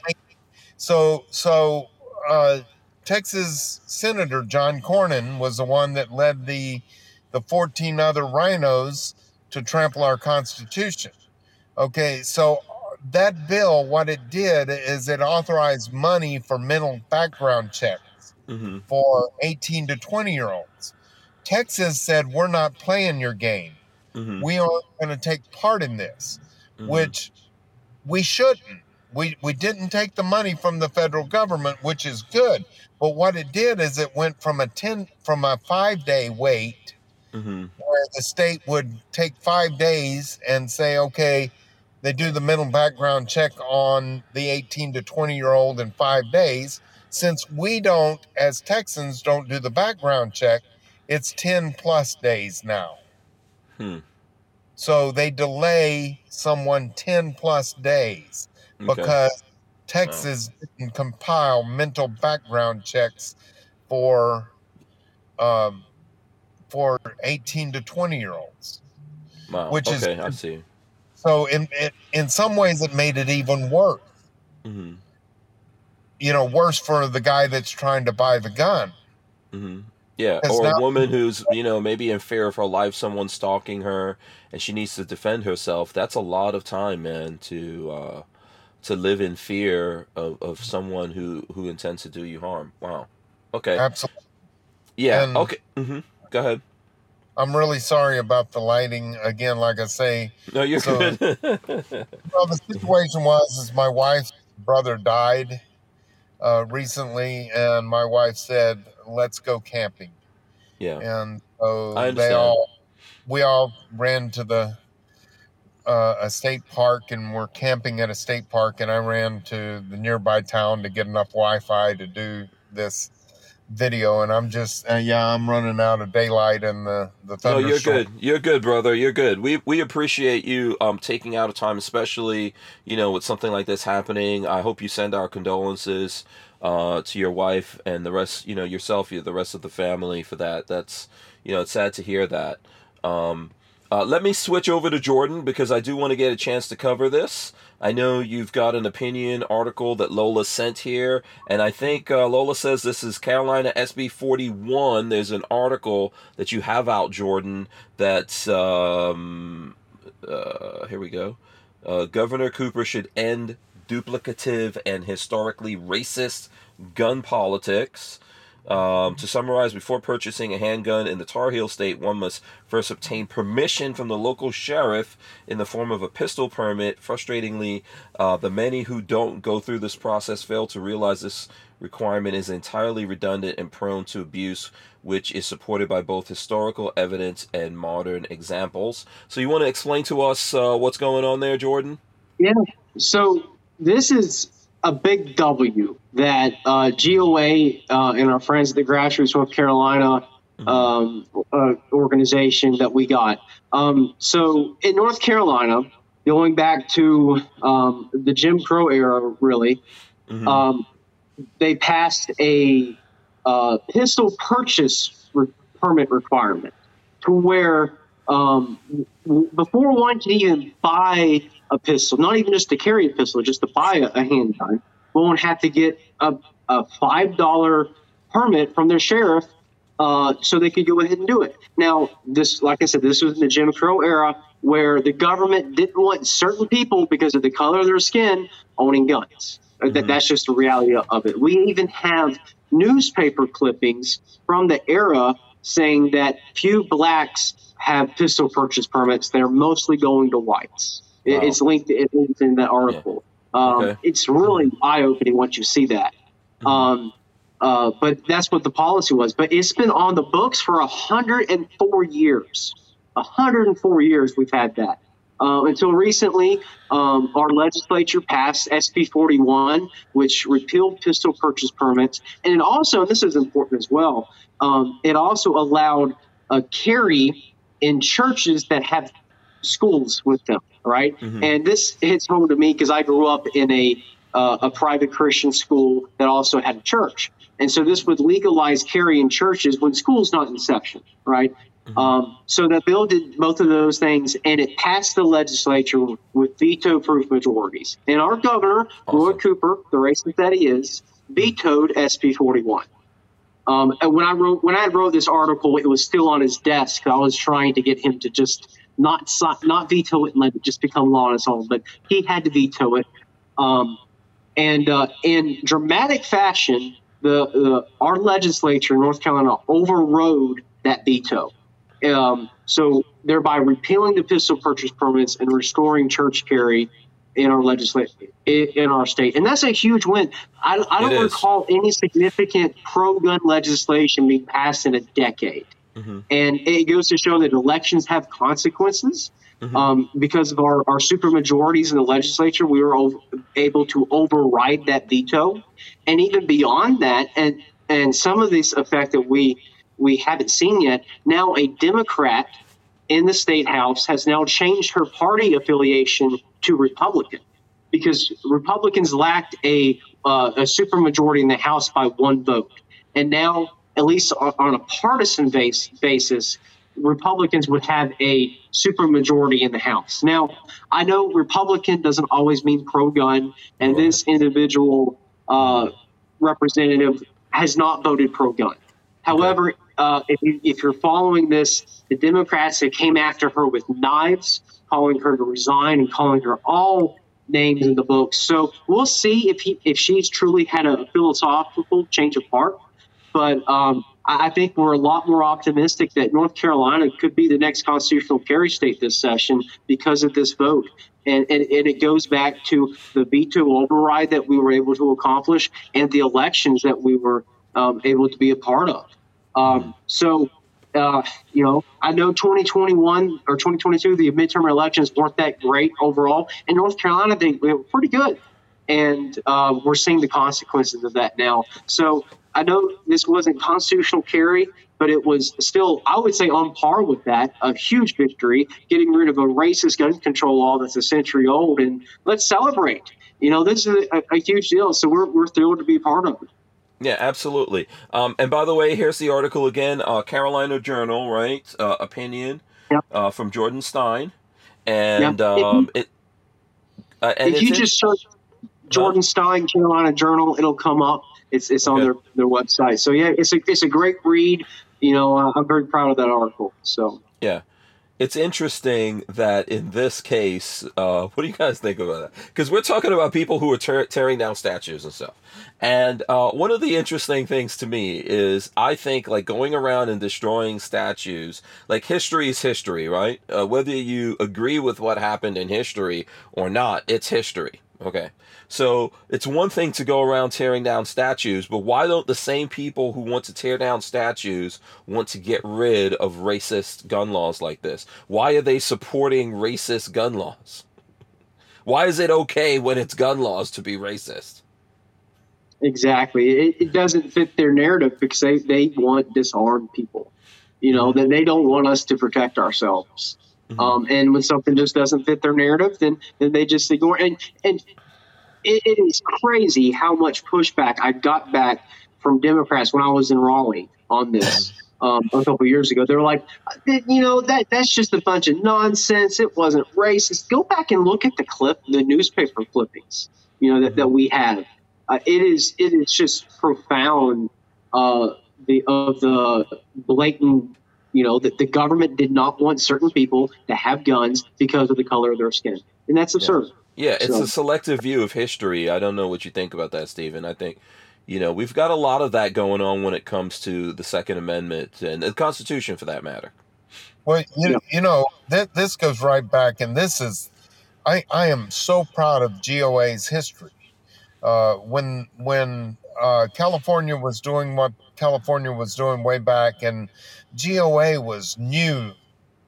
S3: so so uh, Texas Senator John Cornyn was the one that led the the 14 other rhinos to trample our Constitution. Okay, so that bill, what it did is it authorized money for mental background checks
S1: Mhm.
S3: for 18 to 20 year olds. Texas said, We're not playing your game.
S1: Mhm.
S3: We aren't going to take part in this
S1: Mhm.
S3: which we shouldn't. We we didn't take the money from the federal government, which is good. But what it did is it went from a ten from a five day wait
S1: Mhm.
S3: where the state would take five days and say, okay, they do the mental background check on the 18 to 20 year old in five days. Since we don't, as Texans, don't do the background check, it's 10 plus days now.
S1: Hmm.
S3: So they delay someone 10 plus days
S1: Okay.
S3: because Texas didn't compile mental background checks for um, for 18 to 20 year olds.
S1: Wow.
S3: which is-
S1: I see.
S3: So in it, in some ways it made it even worse.
S1: Mhm.
S3: You know, worse for the guy that's trying to buy the gun.
S1: Mhm. Yeah, or
S3: now-
S1: a woman who's you know maybe in fear of her life, someone stalking her, and she needs to defend herself. That's a lot of time, man, to uh, to live in fear of, of someone who who intends to do you harm. Wow. Okay.
S3: Absolutely.
S1: Yeah.
S3: and-
S1: okay. hmm Go ahead.
S3: I'm really sorry about the lighting. Again, like I say,
S1: No, you're
S3: So-
S1: good.
S3: Well, the situation was is my wife's brother died uh, recently, and my wife said, "Let's go camping."
S1: yeah.
S3: And so they all, we all ran to the uh, a state park, and we're camping at a state park. And I ran to the nearby town to get enough Wi-Fi to do this video. And I'm just, uh, yeah, I'm running out of daylight, and the the
S1: No,
S3: thunder.
S1: you're good. You're good, brother. You're good. We we appreciate you um taking out of time, especially you know with something like this happening. I hope you send our condolences uh to your wife and the rest. You know yourself, you the rest of the family for that. That's you know it's sad to hear that. Um, uh, let me switch over to Jordan because I do want to get a chance to cover this. I know you've got an opinion article that Lola sent here, and I think uh, Lola says this is Carolina SB 41. There's an article that you have out, Jordan, that's. Um, uh, here we go. Uh, Governor Cooper should end duplicative and historically racist gun politics. Um, to summarize, before purchasing a handgun in the Tar Heel state, one must first obtain permission from the local sheriff in the form of a pistol permit. Frustratingly, uh, the many who don't go through this process fail to realize this requirement is entirely redundant and prone to abuse, which is supported by both historical evidence and modern examples. So, you want to explain to us uh, what's going on there, Jordan?
S4: Yeah. So, this is a big W that uh, GOA uh, and our friends at the Grassroots North Carolina mm-hmm. um, uh, organization that we got. Um, so in North Carolina, going back to um, the Jim Crow era, really, mm-hmm. Um, they passed a uh, pistol purchase re- permit requirement to where um, before one can even buy a pistol, not even just to carry a pistol, just to buy a, a handgun, won't have to get a, a five dollar permit from their sheriff uh, so they could go ahead and do it. Now, this, like I said, this was in the Jim Crow era where the government didn't want certain people because of the color of their skin owning guns. Mm-hmm. That, that's just the reality of it. We even have newspaper clippings from the era saying that few blacks have pistol purchase permits. They're mostly going to whites. Wow. It's linked. It's in that article. Yeah. Um, okay. It's really eye opening once you see that. Mm-hmm. Um, uh, but that's what the policy was. But it's been on the books for 104 years. 104 years we've had that. Uh, until recently, um, our legislature passed SB 41, which repealed pistol purchase permits. And it also, and this is important as well, um, it also allowed a carry in churches that have schools with them, right? Mm-hmm. And this hits home to me because I grew up in a uh, a private Christian school that also had a church, and so this would legalize carry in churches when school's not in session, right? Mm-hmm. Um, so that bill did both of those things, and it passed the legislature with veto-proof majorities. And our governor, awesome. Roy Cooper, the racist that he is, vetoed SB 41. Um, and when I wrote when I wrote this article, it was still on his desk. I was trying to get him to just not not veto it and let it just become law on its own. But he had to veto it, um, and uh, in dramatic fashion, the, the, our legislature in North Carolina overrode that veto. Um, so thereby repealing the pistol purchase permits and restoring church carry in our legislature in our state, and that's a huge win. I, I don't recall any significant pro-gun legislation being passed in a decade. Mm-hmm. And it goes to show that elections have consequences. Mm-hmm. Um, because of our, our super majorities in the legislature, we were over, able to override that veto. And even beyond that, and, and some of this effect that we, we haven't seen yet, now a Democrat in the state house has now changed her party affiliation to Republican because Republicans lacked a, uh, a supermajority in the House by one vote. And now at least on a partisan base, basis, Republicans would have a supermajority in the House. Now, I know Republican doesn't always mean pro gun, and this individual uh, representative has not voted pro gun. However, uh, if, you, if you're following this, the Democrats that came after her with knives, calling her to resign and calling her all names in the book. So we'll see if he, if she's truly had a philosophical change of heart. But um, I think we're a lot more optimistic that North Carolina could be the next constitutional carry state this session because of this vote. And, and, and it goes back to the veto override that we were able to accomplish and the elections that we were um, able to be a part of. Um, so, uh, you know, I know 2021 or 2022, the midterm elections weren't that great overall. In North Carolina, they, were pretty good. And uh, we're seeing the consequences of that now. So I know this wasn't constitutional carry, but it was still, I would say, on par with that. A huge victory, getting rid of a racist gun control law that's a century old, and let's celebrate. You know, this is a, a huge deal, so we're, we're thrilled to be part of it.
S1: Yeah, absolutely. Um, and by the way, here's the article again uh, Carolina Journal, right? Uh, opinion yep. uh, from Jordan Stein. And yep. um, it.
S4: Uh, and if you just search Jordan Stein Carolina Journal, it'll come up. It's it's on their, their website. So yeah, it's a it's a great read. You know, uh, I'm very proud of that article. So
S1: yeah, it's interesting that in this case, uh, what do you guys think about that? Because we're talking about people who are tear- tearing down statues and stuff. And uh, one of the interesting things to me is I think like going around and destroying statues, like history is history, right? Uh, whether you agree with what happened in history or not, it's history. Okay. So it's one thing to go around tearing down statues, but why don't the same people who want to tear down statues want to get rid of racist gun laws like this? Why are they supporting racist gun laws? Why is it okay when it's gun laws to be racist?
S4: Exactly. It, it doesn't fit their narrative because they, they want disarmed people. You know, mm-hmm. that they don't want us to protect ourselves. Mm-hmm. Um, and when something just doesn't fit their narrative, then then they just ignore. And and it, it is crazy how much pushback I got back from Democrats when I was in Raleigh on this. Um, a couple years ago, they were like, you know, that that's just a bunch of nonsense. It wasn't racist. Go back and look at the clip, the newspaper clippings, you know, that, that we have. Uh, it is it is just profound. Uh, the of the blatant you know, that the government did not want certain people to have guns because of the color of their skin. And that's absurd.
S1: Yeah, yeah it's so. a selective view of history. I don't know what you think about that, Stephen. I think, you know, we've got a lot of that going on when it comes to the Second Amendment and the Constitution for that matter.
S3: Well, you, yeah. you know, th- this goes right back, and this is, I, I am so proud of GOA's history. Uh, when when uh, California was doing what California was doing way back, and GOA was new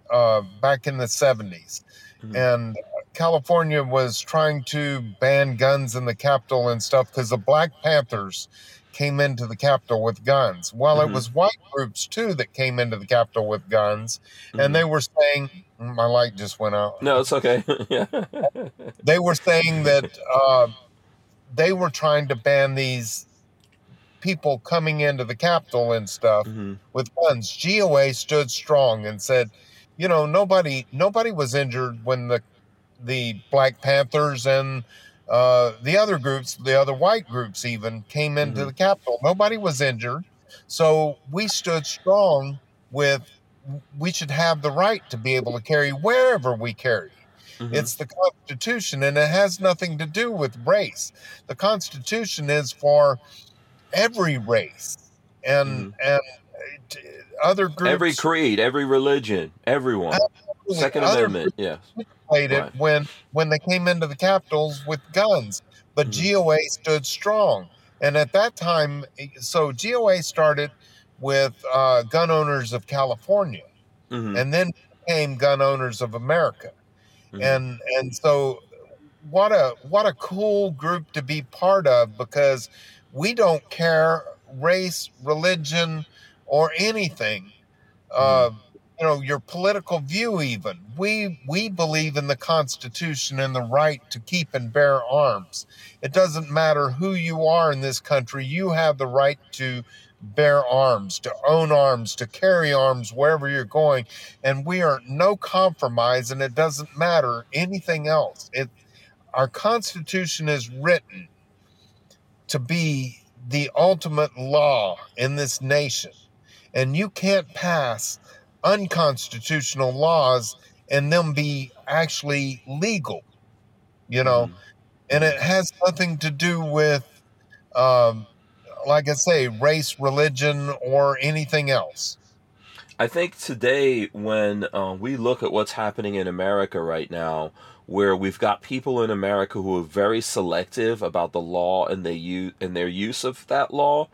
S3: uh, back in the 70s. Mm-hmm. And California was trying to ban guns in the Capitol and stuff because the Black Panthers came into the Capitol with guns. Well, mm-hmm. it was white groups too that came into the Capitol with guns, mm-hmm. and they were saying, my light just went out.
S1: No, it's okay.
S3: yeah. they were saying that uh, they were trying to ban these people coming into the Capitol and stuff mm-hmm. with guns. GOA stood strong and said, you know, nobody nobody was injured when the the Black Panthers and uh, the other groups, the other white groups, even came into mm-hmm. the Capitol. Nobody was injured, so we stood strong with. We should have the right to be able to carry wherever we carry. Mm-hmm. It's the Constitution, and it has nothing to do with race. The Constitution is for every race and mm. and other groups,
S1: every creed, every religion, everyone. Absolutely. Second other Amendment, yeah.
S3: Played right. it when when they came into the capitals with guns, but mm. GOA stood strong. And at that time, so GOA started with uh, gun owners of California, mm-hmm. and then became gun owners of America. Mm-hmm. And and so, what a what a cool group to be part of because we don't care race, religion, or anything. Uh, you know, your political view, even. We we believe in the Constitution and the right to keep and bear arms. It doesn't matter who you are in this country. You have the right to bear arms, to own arms, to carry arms wherever you're going. And we are no compromise, and it doesn't matter anything else. It our Constitution is written to be the ultimate law in this nation. And you can't pass unconstitutional laws and them be actually legal, you know? Mm. And it has nothing to do with, um, like I say, race, religion, or anything else.
S1: I think today, when uh, we look at what's happening in America right now, where we've got people in America who are very selective about the law and they use and their use of that law,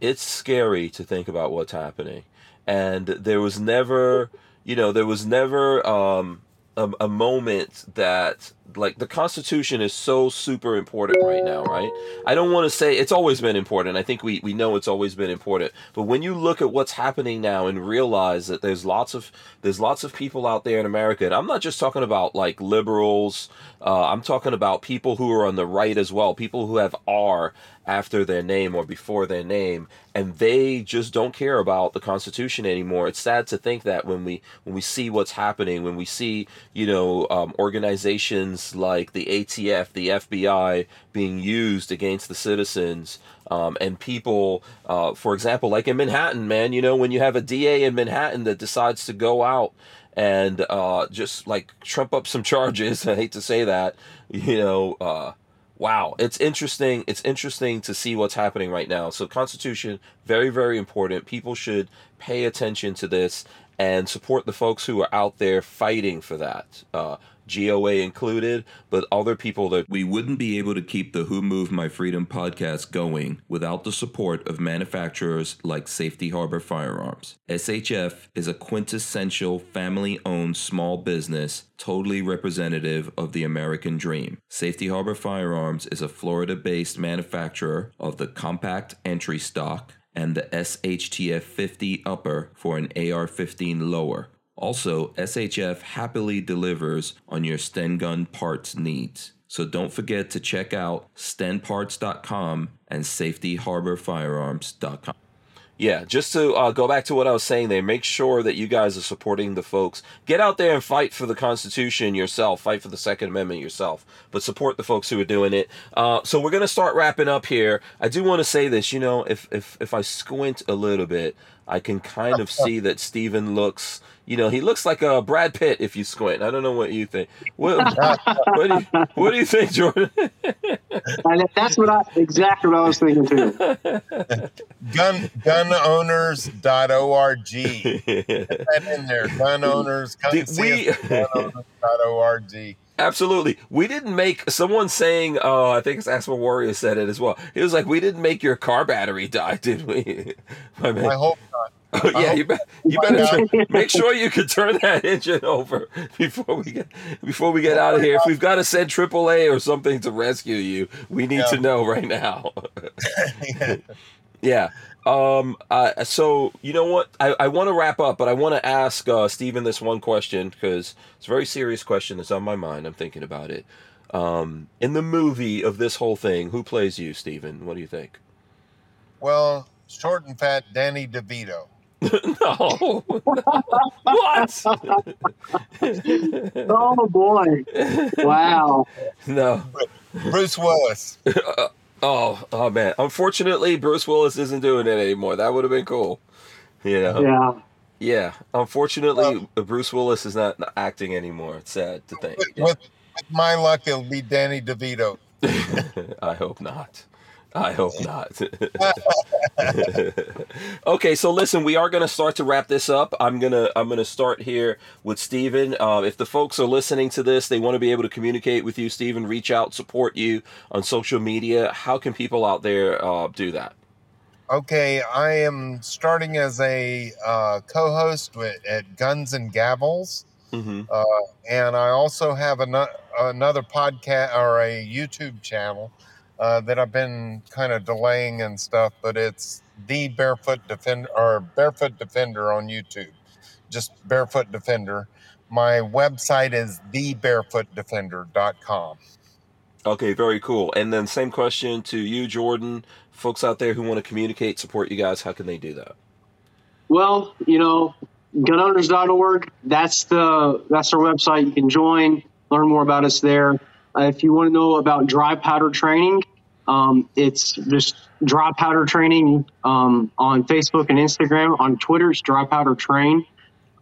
S1: it's scary to think about what's happening. And there was never, you know, there was never um, a, a moment that like the constitution is so super important right now right? I don't want to say it's always been important. I think we, we know it's always been important. But when you look at what's happening now and realize that there's lots of there's lots of people out there in america and i'm not just talking about like liberals uh, i'm talking about people who are on the right as well people who have r after their name or before their name and they just don't care about the constitution anymore. It's sad to think that when we when we see what's happening when we see you know um, organizations like the atf the fbi being used against the citizens um, and people uh, for example like in manhattan man you know when you have a da in manhattan that decides to go out and uh, just like trump up some charges i hate to say that you know uh, wow it's interesting it's interesting to see what's happening right now. So constitution very very important. People should pay attention to this and support the folks who are out there fighting for that. Uh, GOA included, but other people that
S5: we wouldn't be able to keep the Who Moved My Freedom podcast going without the support of manufacturers like Safety Harbor Firearms. SHF is a quintessential family owned small business, totally representative of the American dream. Safety Harbor Firearms is a Florida based manufacturer of the compact entry stock and the SHTF 50 upper for an AR 15 lower. Also, SHF happily delivers on your Sten gun parts needs. So don't forget to check out stenparts.com and safetyharborfirearms.com.
S1: Yeah, just to uh, go back to what I was saying there, make sure that you guys are supporting the folks. Get out there and fight for the Constitution yourself, fight for the Second Amendment yourself, but support the folks who are doing it. Uh, so we're going to start wrapping up here. I do want to say this, you know, if, if, if I squint a little bit, I can kind of see that Stephen looks, you know, he looks like a Brad Pitt if you squint. I don't know what you think. What, what, do, you, what do you think, Jordan?
S4: that's what I exactly what I was thinking too.
S3: Gun gunowners.org. Put that in there. Gun owners. Come
S1: Did
S3: see
S1: we-
S3: gunowners.org.
S1: Absolutely. We didn't make someone saying, oh, I think it's Asper Warrior said it as well. He was like, we didn't make your car battery die, did we? My man.
S3: I hope not.
S1: yeah, you, be, you better tr- make sure you can turn that engine over before we get before we get out of here. If we've got to send AAA or something to rescue you, we need to know right now.
S3: Yeah.
S1: yeah. Um. Uh, so you know what? I, I want to wrap up, but I want to ask uh, Stephen this one question because it's a very serious question that's on my mind. I'm thinking about it. Um, in the movie of this whole thing, who plays you, Stephen? What do you think?
S3: Well, short and fat Danny DeVito.
S1: No. what?
S4: Oh boy! Wow.
S1: no.
S3: Bruce Willis.
S1: Oh, oh man. Unfortunately, Bruce Willis isn't doing it anymore. That would have been cool. You know?
S4: Yeah.
S1: Yeah. Unfortunately, Bruce Willis is not acting anymore. It's sad to think.
S3: With, with my luck, it'll be Danny DeVito.
S1: I hope not. I hope not. okay, so listen, we are going to start to wrap this up. I'm gonna I'm gonna start here with Stephen. Uh, if the folks are listening to this, they want to be able to communicate with you, Stephen, reach out, support you on social media. How can people out there uh, do that?
S3: Okay, I am starting as a uh, co-host with, at Guns and Gavels,
S1: Mm-hmm.
S3: uh, and I also have ano- another podcast or a YouTube channel uh, that I've been kind of delaying and stuff. But it's the Barefoot Defender or Barefoot Defender on YouTube, just Barefoot Defender. My website is thebarefootdefender.com.
S1: Okay, very cool. And then same question to you, Jordan. Folks out there who want to communicate, support you guys, how can they do that?
S4: Well, you know, gunowners.org. That's the that's our website. You can join, learn more about us there. Uh, if you want to know about dry powder training, um, it's just dry powder training um, on Facebook and Instagram. On Twitter, it's dry powder train.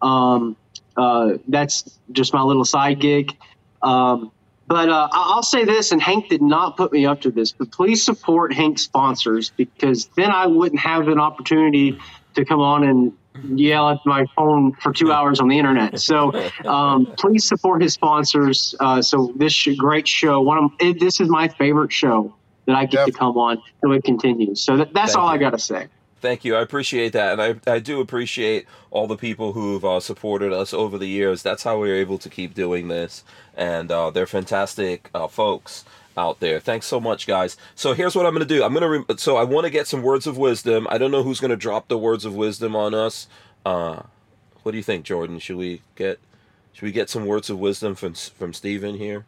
S4: Um, uh, that's just my little side gig. Um, but uh, I'll say this, and Hank did not put me up to this, but please support Hank's sponsors because then I wouldn't have an opportunity to come on and yell at my phone for two hours on the internet. So um, please support his sponsors. Uh, so this sh- great show, one of it, this is my favorite show that I get to come on, so it continues. So that, that's
S1: Thank
S4: all I got to say.
S1: Thank you. I appreciate that. And I, I do appreciate all the people who've uh, supported us over the years. That's how we are able to keep doing this. And uh, they're fantastic uh, folks out there. Thanks so much, guys. So here's what I'm going to do. I'm going to, re- so I want to get some words of wisdom. I don't know who's going to drop the words of wisdom on us. Uh, what do you think, Jordan? Should we get, should we get some words of wisdom from, from Stephen here?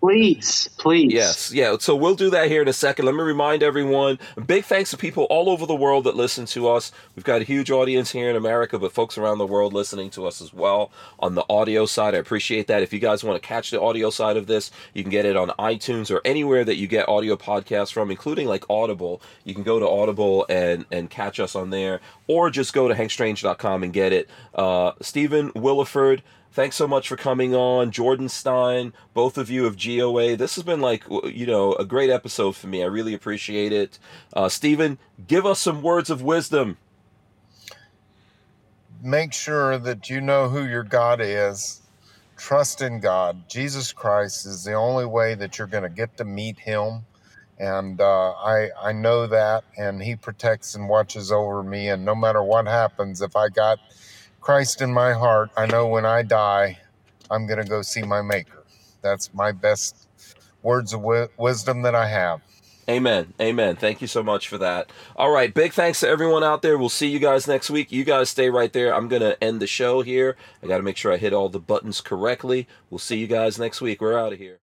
S4: Please, please.
S1: Yes, yeah. So we'll do that here in a second. Let me remind everyone big thanks to people all over the world that listen to us. We've got a huge audience here in America, but folks around the world listening to us as well on the audio side. I appreciate that. If you guys want to catch the audio side of this, you can get it on iTunes or anywhere that you get audio podcasts from, including like Audible. You can go to Audible and, and catch us on there, or just go to hankstrange.com and get it. Uh, Stephen Willeford thanks so much for coming on. Jordan Stein, both of you of GOA. This has been like, you know, a great episode for me. I really appreciate it. Uh, Stephen, give us some words of wisdom.
S3: Make sure that you know who your God is. Trust in God. Jesus Christ is the only way that you're going to get to meet Him. And uh, I, I know that, and He protects and watches over me. And no matter what happens, if I got Christ in my heart, I know when I die, I'm going to go see my Maker. That's my best words of wi- wisdom that I have.
S1: Amen. Amen. Thank you so much for that. All right. Big thanks to everyone out there. We'll see you guys next week. You guys stay right there. I'm going to end the show here. I got to make sure I hit all the buttons correctly. We'll see you guys next week. We're out of here.